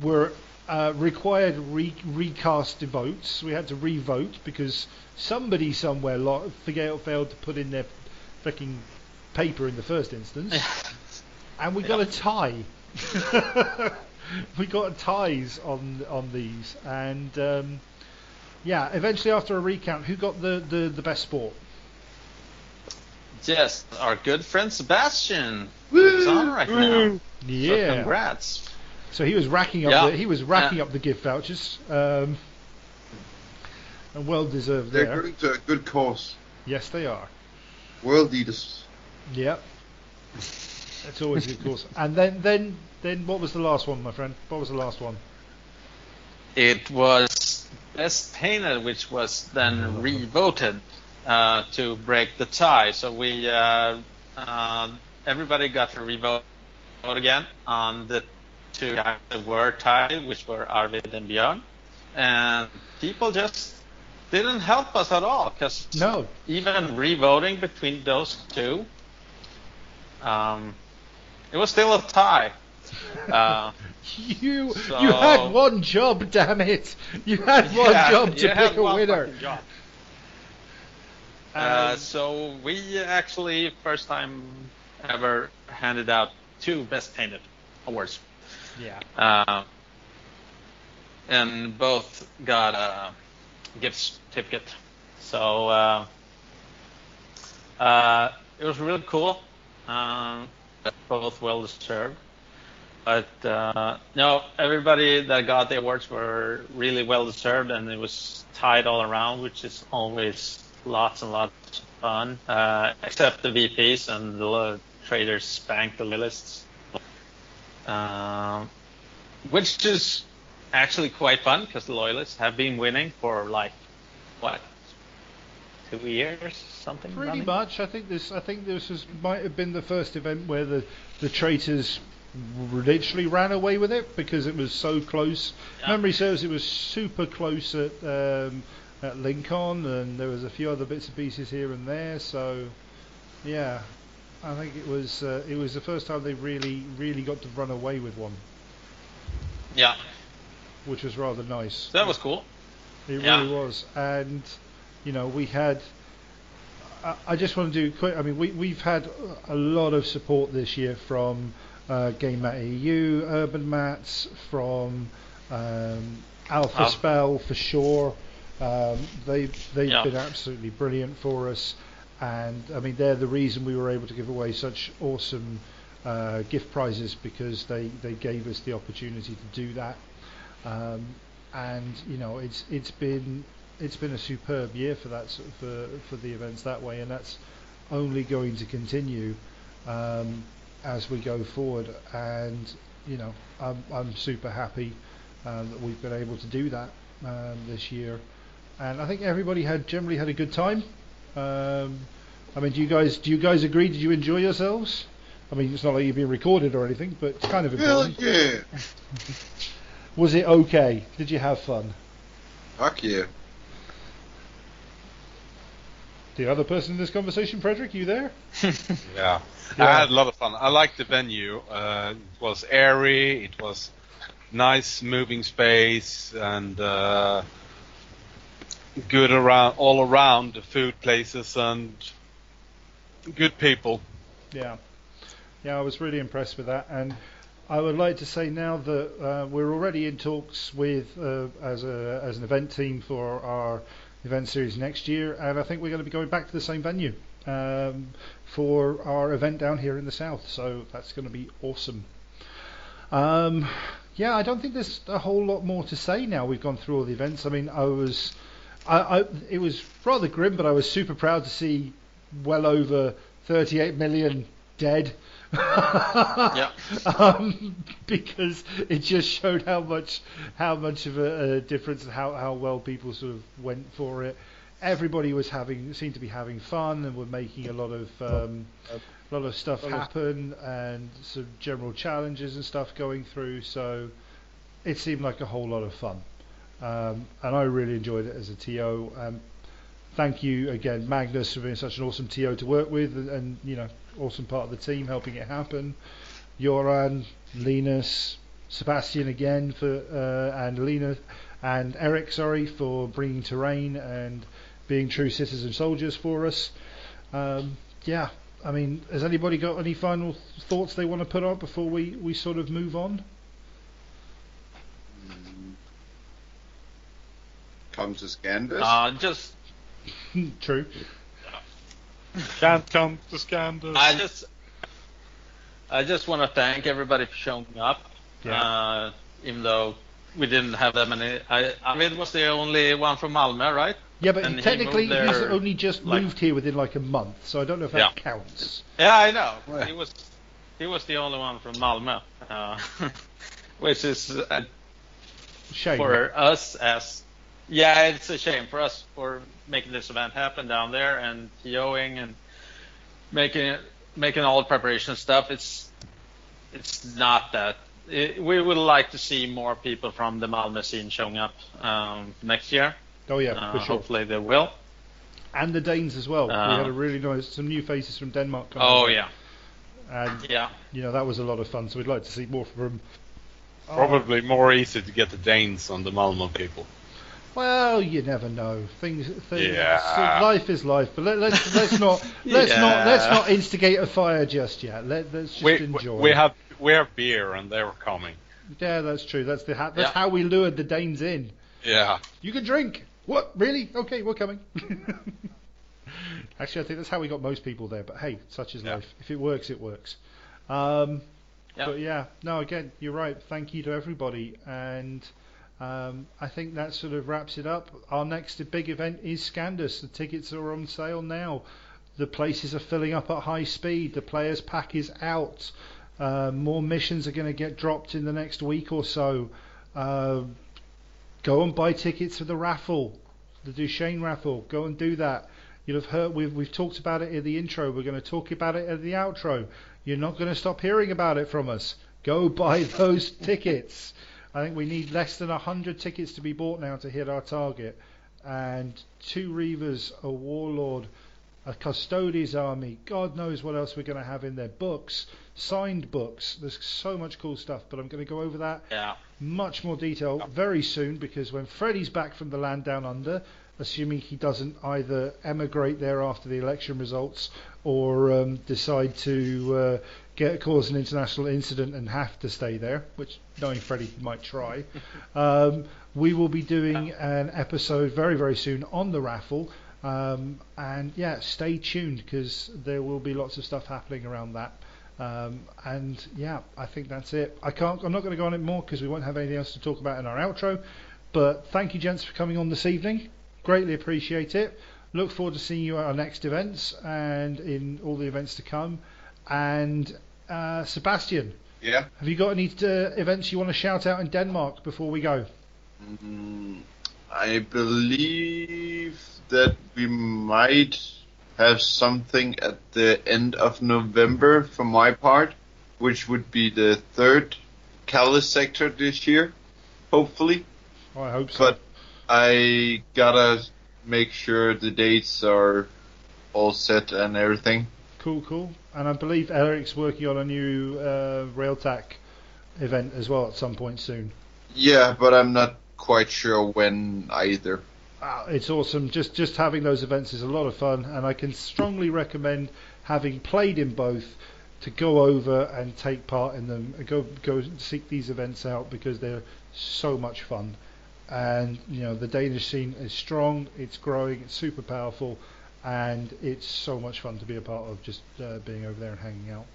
were uh, required re- recast votes. We had to re-vote because somebody somewhere lo- failed to put in their freaking paper in the first instance, and we got Yeah. a tie. we got ties on on these, and um, yeah, eventually after a recount, who got the, the, the best sport? yes, our good friend Sebastian is on right now. So Yeah. congrats. So he was racking up Yeah. the he was racking Yeah. up the gift vouchers. Um, and well deserved They're there. going to a good cause. Yes, they are. World leaders. Yep. That's always a good course. And then then then what was the last one, my friend? What was the last one? It was best painted, which was then re-voted uh, to break the tie. So we uh, uh, everybody got to re-vote again on the two guys that were tied, which were Arvid and Björn, and people just didn't help us at all because No. even re-voting between those two, um, it was still a tie. Uh, You So- you had one job, damn it! You had one yeah, job to pick a winner. Uh, Um, so we actually first time ever handed out two best painted awards, yeah. uh, and both got a gift certificate. So uh, uh, it was really cool. Um, both well deserved. But uh, no, everybody that got the awards were really well deserved, and it was tied all around, which is always lots and lots of fun. Uh, except the VPs and the traders spanked the lists, um, which is actually quite fun because the loyalists have been winning for like what two years, something. Pretty running? much. I think this. I think this was, might have been the first event where the the traitors literally ran away with it because it was so close. Yeah. Memory serves it was super close at um, at Lincoln, and there was a few other bits and pieces here and there. So, yeah, I think it was uh, it was the first time they really really got to run away with one, Yeah, which was rather nice. that was cool. It Yeah. really was, and you know we had. I, I just want to do quick. I mean, we we've had a lot of support this year from uh, Game Mat EU, Urban Mats, from um, Alpha Alpha. Spell for sure. Um, they they've Yeah. been absolutely brilliant for us, and I mean they're the reason we were able to give away such awesome uh, gift prizes because they they gave us the opportunity to do that. Um, and you know it's it's been it's been a superb year for that sort of- for for the events that way, and that's only going to continue um, as we go forward. And you know I'm I'm super happy um, that we've been able to do that um, this year, and I think everybody had generally had a good time. Um, I mean, do you guys do you guys agree? Did you enjoy yourselves? I mean, it's not like you're being recorded or anything, but it's kind of important. Hell yeah. Was it okay? Did you have fun? Fuck yeah. The other person in this conversation, Frederick, you there? Yeah. Yeah. I had a lot of fun. I liked the venue. Uh, it was airy. It was nice moving space and uh, good around all around the food places and good people. Yeah, yeah, I was really impressed with that, and I would like to say now that uh, we're already in talks with uh, as a as an event team for our event series next year, and I think we're going to be going back to the same venue um, for our event down here in the south. So that's going to be awesome. Um, yeah, I don't think there's a whole lot more to say now. We've gone through all the events. I mean, I was I, I, it was rather grim, but I was super proud to see well over 38 million dead. Yeah. um, because it just showed how much how much of a, a difference and how, how well people sort of went for it. Everybody was having seemed to be having fun and were making a lot of um, a lot of stuff happen and some general challenges and stuff going through. So it seemed like a whole lot of fun, um, and I really enjoyed it as a TO. Um, thank you again, Magnus, for being such an awesome TO to work with, and, and you know, awesome part of the team helping it happen. Joran, Linus, Sebastian again for uh, and Lena and Eric, sorry, for bringing terrain and being true citizen soldiers for us. Um, yeah, I mean, has anybody got any final thoughts they want to put on before we, we sort of move on? Come to Scandus. Uh, just True. Can't come to Scandus. I just I just want to thank everybody for showing up. Yeah. Uh, even though we didn't have that many. I, Arvid was the only one from Malmö, right? Yeah, but he technically moved he's only just like- moved here within like a month, so I don't know if that Yeah. counts. Yeah, I know. Well. He was he was the only one from Malmö, uh, which is uh, Shame. for us as yeah, it's a shame for us for making this event happen down there and TOing and making it, making all the preparation stuff. It's it's not that. It, we would like to see more people from the Malmö scene showing up um, next year. Oh yeah, Uh, sure. Hopefully they will. And the Danes as well. we Uh, had a really nice, some new faces from Denmark. coming Oh over. yeah, and yeah. you know that was a lot of fun. So we'd like to see more from. Oh, Probably more easy to get the Danes on the Malmö people. Well, you never know. Things, things Yeah. life is life. But let, let's let's not let's not let's not instigate a fire just yet. Let, let's just We, enjoy. we have we have beer and they were coming. yeah, that's true. That's the ha- that's Yeah. how we lured the Danes in. Yeah. You can drink. What? Really? Okay, we're coming. Actually, I think that's how we got most people there. But hey, such is Yeah. life. If it works, it works. Um, Yeah. But yeah, no, again, you're right. Thank you to everybody. And um, I think that sort of wraps it up. Our next big event is Scandus. The tickets are on sale now. The places are filling up at high speed. The players' pack is out. Uh, more missions are going to get dropped in the next week or so. Uh, go and buy tickets for the raffle, the Duchenne raffle. Go and do that. You'll have heard we've we've talked about it in the intro. We're going to talk about it at the outro. You're not going to stop hearing about it from us. Go buy those tickets. I think we need less than hundred tickets to be bought now to hit our target. And two Reavers, a Warlord, a Custodes army. God knows what else we're going to have in there. Books, signed books. There's so much cool stuff. But I'm going to go over that Yeah. much more detail very soon because when Freddie's back from the land down under, assuming he doesn't either emigrate there after the election results or um, decide to uh, get cause an international incident and have to stay there, which knowing Freddie might try, um, we will be doing an episode very very soon on the raffle. Um, and yeah, stay tuned because there will be lots of stuff happening around that. Um, and yeah, I think that's it. I can't. I'm not going to go on it more because we won't have anything else to talk about in our outro. But thank you, gents, for coming on this evening. Greatly appreciate it. Look forward to seeing you at our next events and in all the events to come. And uh, Sebastian, Yeah. have you got any uh, events you want to shout out in Denmark before we go? Mm, I believe that we might have something at the end of November for my part, which would be the third Calais sector this year, hopefully. Oh, I hope so. But I gotta make sure the dates are all set and everything. Cool, cool. And I believe Eric's working on a new uh, Railtac event as well at some point soon. Yeah, but I'm not quite sure when either. Ah, it's awesome. Just just having those events is a lot of fun, and I can strongly recommend having played in both to go over and take part in them. Go go seek these events out because they're so much fun. And you know the Danish scene is strong. It's growing. It's super powerful, and it's so much fun to be a part of. Just uh, being over there and hanging out.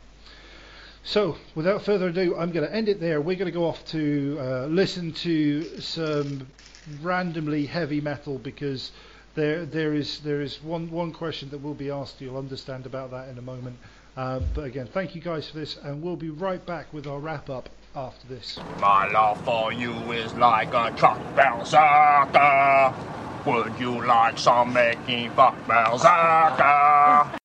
So, without further ado, I'm going to end it there. We're going to go off to uh, listen to some randomly heavy metal because there there is there is one one question that will be asked. You'll understand about that in a moment. Uh, but again, thank you guys for this, and we'll be right back with our wrap up after this. My love for you is like a truck berserker. Would you like some making fuck berserker? Ah, ah.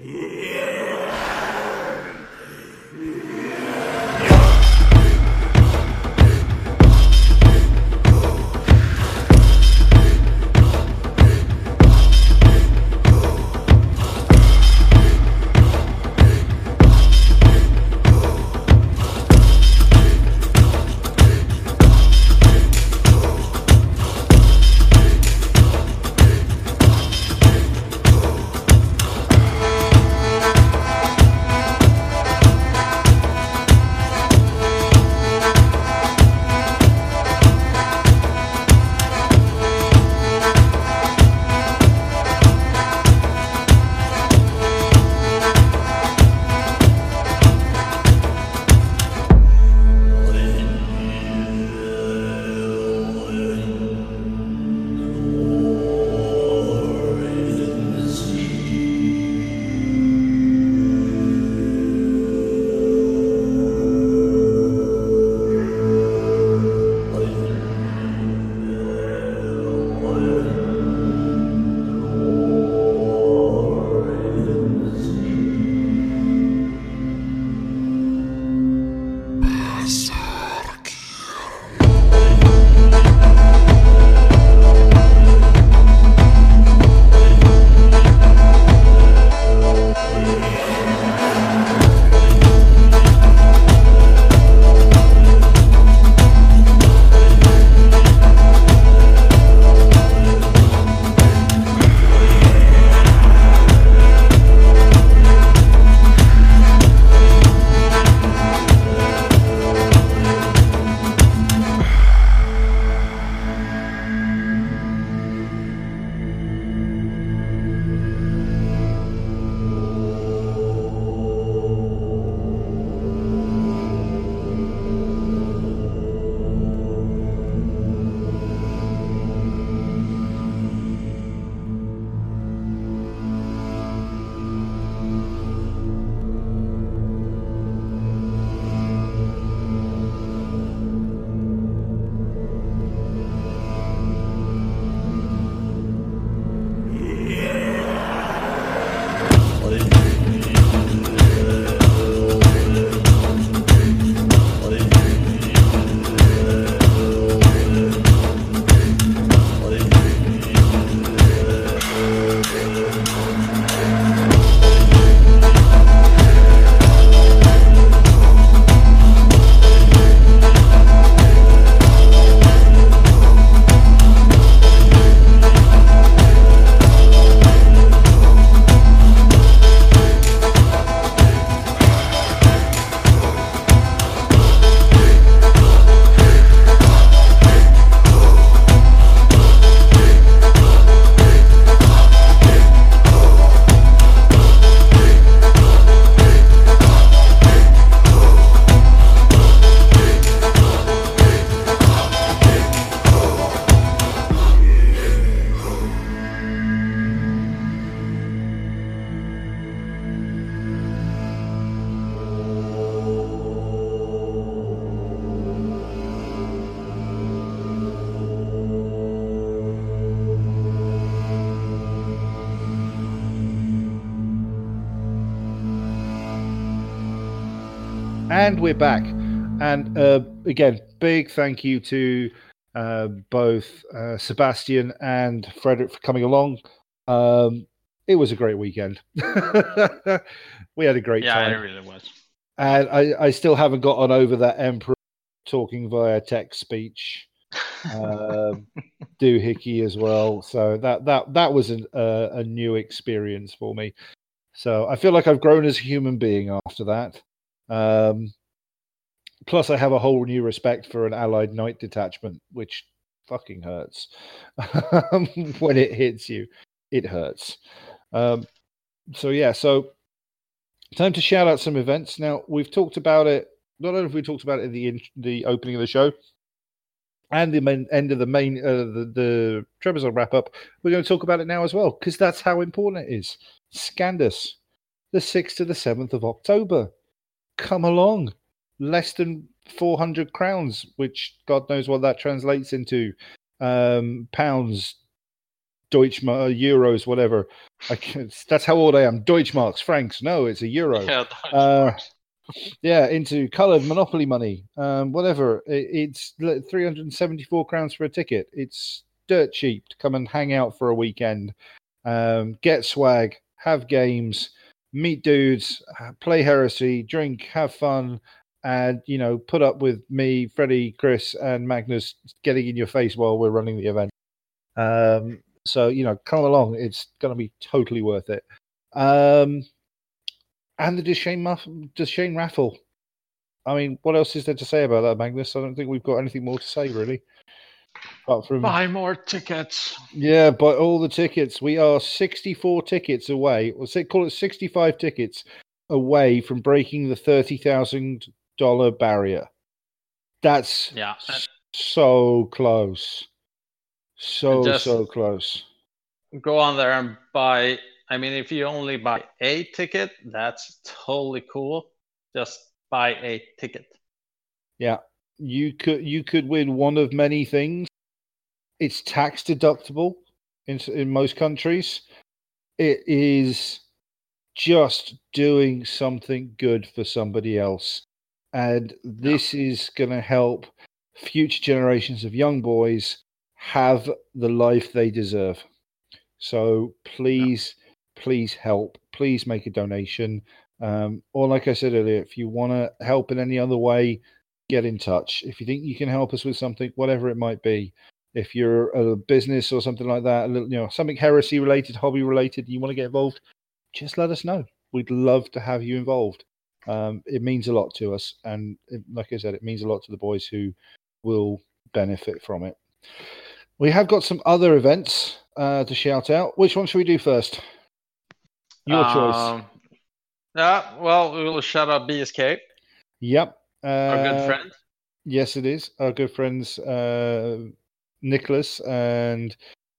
Again, big thank you to uh, both uh, Sebastian and Frederick for coming along. Um, it was a great weekend. we had a great Yeah, time. it really was. And I, I still haven't gotten over that Emperor talking via text speech. um, doohickey as well. So that that that was an, uh, a new experience for me. So I feel like I've grown as a human being after that. Um, plus, I have a whole new respect for an Allied Knight detachment, which fucking hurts when it hits you. It hurts. Um, so yeah, so time to shout out some events. Now we've talked about it. Not only have we talked about it in the in, the opening of the show, and the main, end of the main uh, the the Trebizond wrap up, we're going to talk about it now as well because that's how important it is. Scandus, the sixth to the seventh of October. Come along, less than four hundred crowns, which God knows what that translates into um, pounds, Deutsch uh, euros, whatever. That's how old I am. Deutschmarks, francs. No, it's a euro. Yeah, Uh, yeah, into coloured Monopoly money, um, whatever. It, it's 374 crowns for a ticket. It's dirt cheap to come and hang out for a weekend, um, get swag, have games, meet dudes, play heresy, drink, have fun, and you know, put up with me, Freddie, Chris, and Magnus getting in your face while we're running the event. Um, so you know, come along. It's going to be totally worth it. Um, and the Duchenne, Muff- Duchenne raffle. I mean, what else is there to say about that, Magnus? I don't think we've got anything more to say, really. Apart from, Buy more tickets. yeah, buy all the tickets. We are 64 tickets away, or say, call it 65 tickets away from breaking the $30,000 barrier. That's Yeah. so close. So, just- so close. Go on there and buy. I mean, if you only buy a ticket, that's totally cool. Just buy a ticket. Yeah, you could you could win one of many things. It's tax deductible in in most countries. It is just doing something good for somebody else, and this is going to help future generations of young boys have the life they deserve. So please, please help. Please make a donation. Um, or like I said earlier, if you want to help in any other way, get in touch. If you think you can help us with something, whatever it might be, if you're a business or something like that, a little, you know, something heresy related, hobby related, you want to get involved, just let us know. We'd love to have you involved. Um, it means a lot to us, and it, like I said, it means a lot to the boys who will benefit from it. We have got some other events uh, to shout out. Which one should we do first? Your choice. Um, Yeah, well, we will shout out BSK, Yep. Uh, our good friend. Yes, it is. Our good friends uh, Nicholas and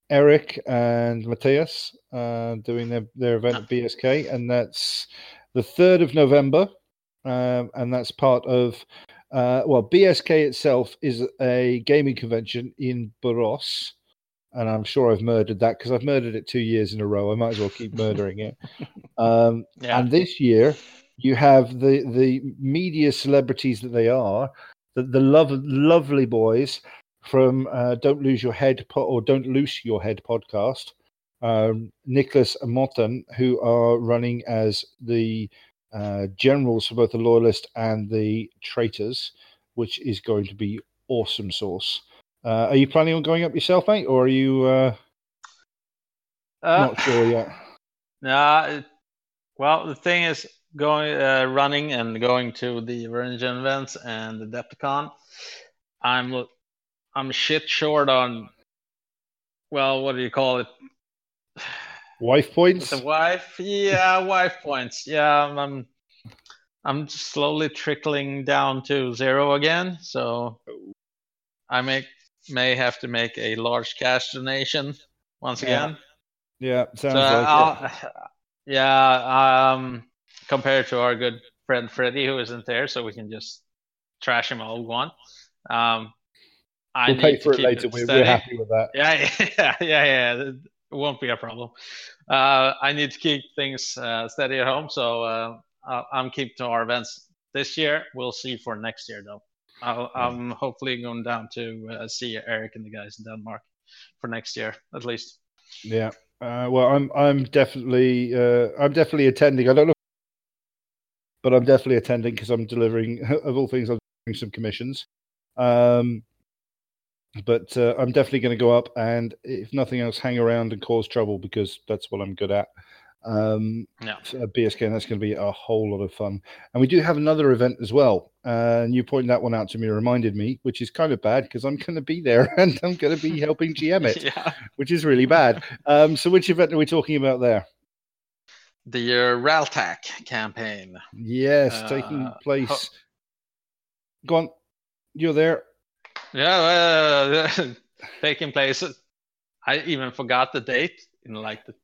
Eric and Matthias uh, doing their, their event at BSK, and that's the 3rd of November. Um, and that's part of, uh, well, BSK itself is a gaming convention in Boros. And I'm sure I've murdered that because I've murdered it two years in a row. I might as well keep murdering it. Um, Yeah. and this year, you have the the media celebrities that they are, the the love, lovely boys from uh, Don't Lose Your Head po- or Don't Loose Your Head podcast, um, Nicholas and Motten, who are running as the uh, generals for both the Loyalist and the Traitors, which is going to be awesome source. Uh, are you planning on going up yourself, mate, or are you uh, Uh, not sure yet? Nah, well, the thing is, going uh, running and going to the Virgin events and the Depticon, I'm I'm shit short on. Well, what do you call it? Wife points. The wife, yeah, wife points. Yeah, I'm- I'm I'm slowly trickling down to zero again. So I make may have to make a large cash donation once Yeah, again. Yeah, sounds So, like it. Yeah, um, compared to our good friend Freddie, who isn't there, so we can just trash him all we want. Um, I We'll pay for it keep later. We're, we're happy with that. Yeah, yeah, yeah, yeah. It won't be a problem. Uh, I need to keep things uh, steady at home, so uh, I'm keeping to our events this year. We'll see for next year, though. I'll, I'm hopefully going down to uh, see Eric and the guys in Denmark for next year, at least. Yeah. Uh, well, I'm I'm definitely uh, I'm definitely attending. I don't know, but I'm definitely attending because I'm delivering. Of all things, I'm doing some commissions. Um, but uh, I'm definitely going to go up and, if nothing else, hang around and cause trouble because that's what I'm good at. Um, Yeah. so, uh, BSK, and that's going to be a whole lot of fun. And we do have another event as well. Uh, and you pointed that one out to me, reminded me, which is kind of bad because I'm going to be there and I'm going to be helping GM it, yeah. which is really bad. Um, so, which event are we talking about there? The uh, Raltac campaign. Yes, taking Uh, place. ho- Go on, you're there. Yeah, uh, taking place. I even forgot the date in like the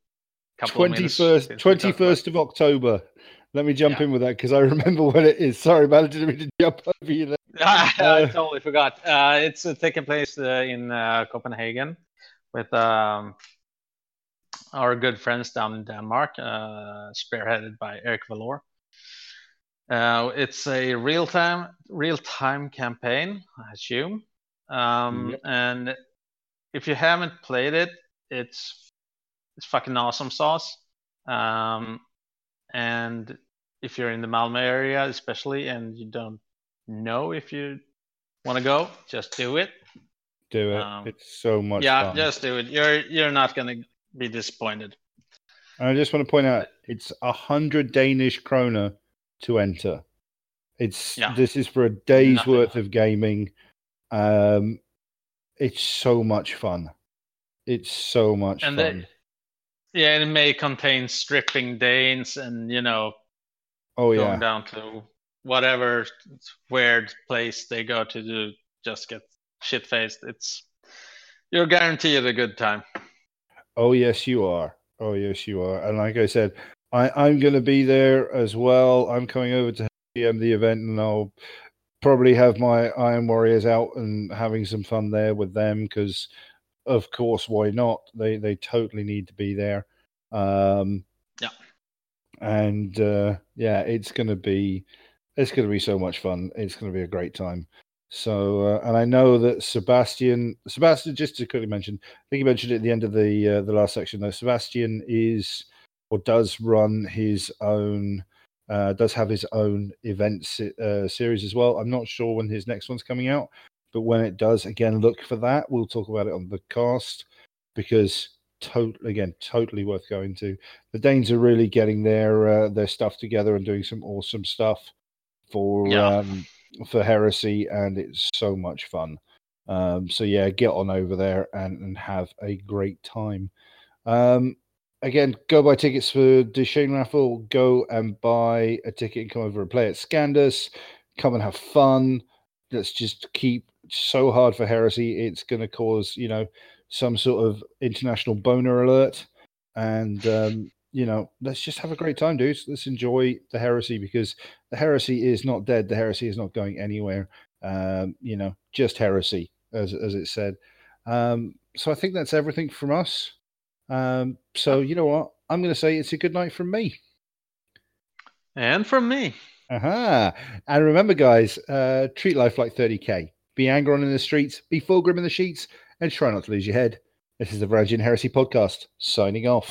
couple of Twenty minutes first, since we twenty talked about first of October. Let me jump Yeah. in with that because I remember when it is. Sorry, man, I didn't mean to jump over you there. I Uh, totally forgot. Uh, it's uh, taking place uh, in uh, Copenhagen with um, our good friends down in Denmark, uh, spearheaded by Eric Valor. Uh, it's a real time real time campaign, I assume. Um. And if you haven't played it, it's it's fucking awesome sauce. Um, and if you're in the Malmö area, especially, and you don't know if you want to go, just do it. Do it. Um, it's so much yeah, fun. just do it. You're you're not gonna be disappointed. And I just want to point out it's a hundred Danish kroner to enter. It's Yeah. this is for a day's Nothing. worth of gaming. Um, it's so much fun. It's so much and fun. they, yeah, it may contain stripping Danes and you know oh going yeah, down to whatever weird place they go to to just get shit faced. It's you're guaranteed a good time. oh yes, you are. Oh yes, you are. And like I said, I I'm going to be there as well. I'm coming over to the event, and I'll probably have my Iron Warriors out and having some fun there with them because, of course, why not? They they totally need to be there. Um, Yeah. And uh, yeah, it's going to be it's to be so much fun. It's going to be a great time. So, uh, and I know that Sebastian, Sebastian, just to quickly mention, I think you mentioned it at the end of the uh, the last section. Though Sebastian is or does run his own, uh, does have his own event se- uh, series as well. I'm not sure when his next one's coming out, but when it does, again, look for that. We'll talk about it on the cast because totally, again, totally worth going to. The Danes are really getting their uh, their stuff together and doing some awesome stuff for Yeah. um, for Heresy, and it's so much fun. Um, so yeah, get on over there and, and have a great time. Um, again, go buy tickets for the Shane raffle. Go and buy a ticket and come over and play at Scandus. Come and have fun. Let's just keep so hard for Heresy. It's going to cause you know some sort of international boner alert, and um, you know let's just have a great time, dudes. Let's enjoy the Heresy because the Heresy is not dead. The Heresy is not going anywhere. Um, you know, just Heresy, as as it said. Um, so I think that's everything from us. Um, so you know what? I'm going to say it's a good night from me. And from me. Aha! And remember, guys, uh, treat life like 30k. Be angry on in the streets, be full grim in the sheets, and try not to lose your head. This is the Varangian Heresy podcast. Signing off.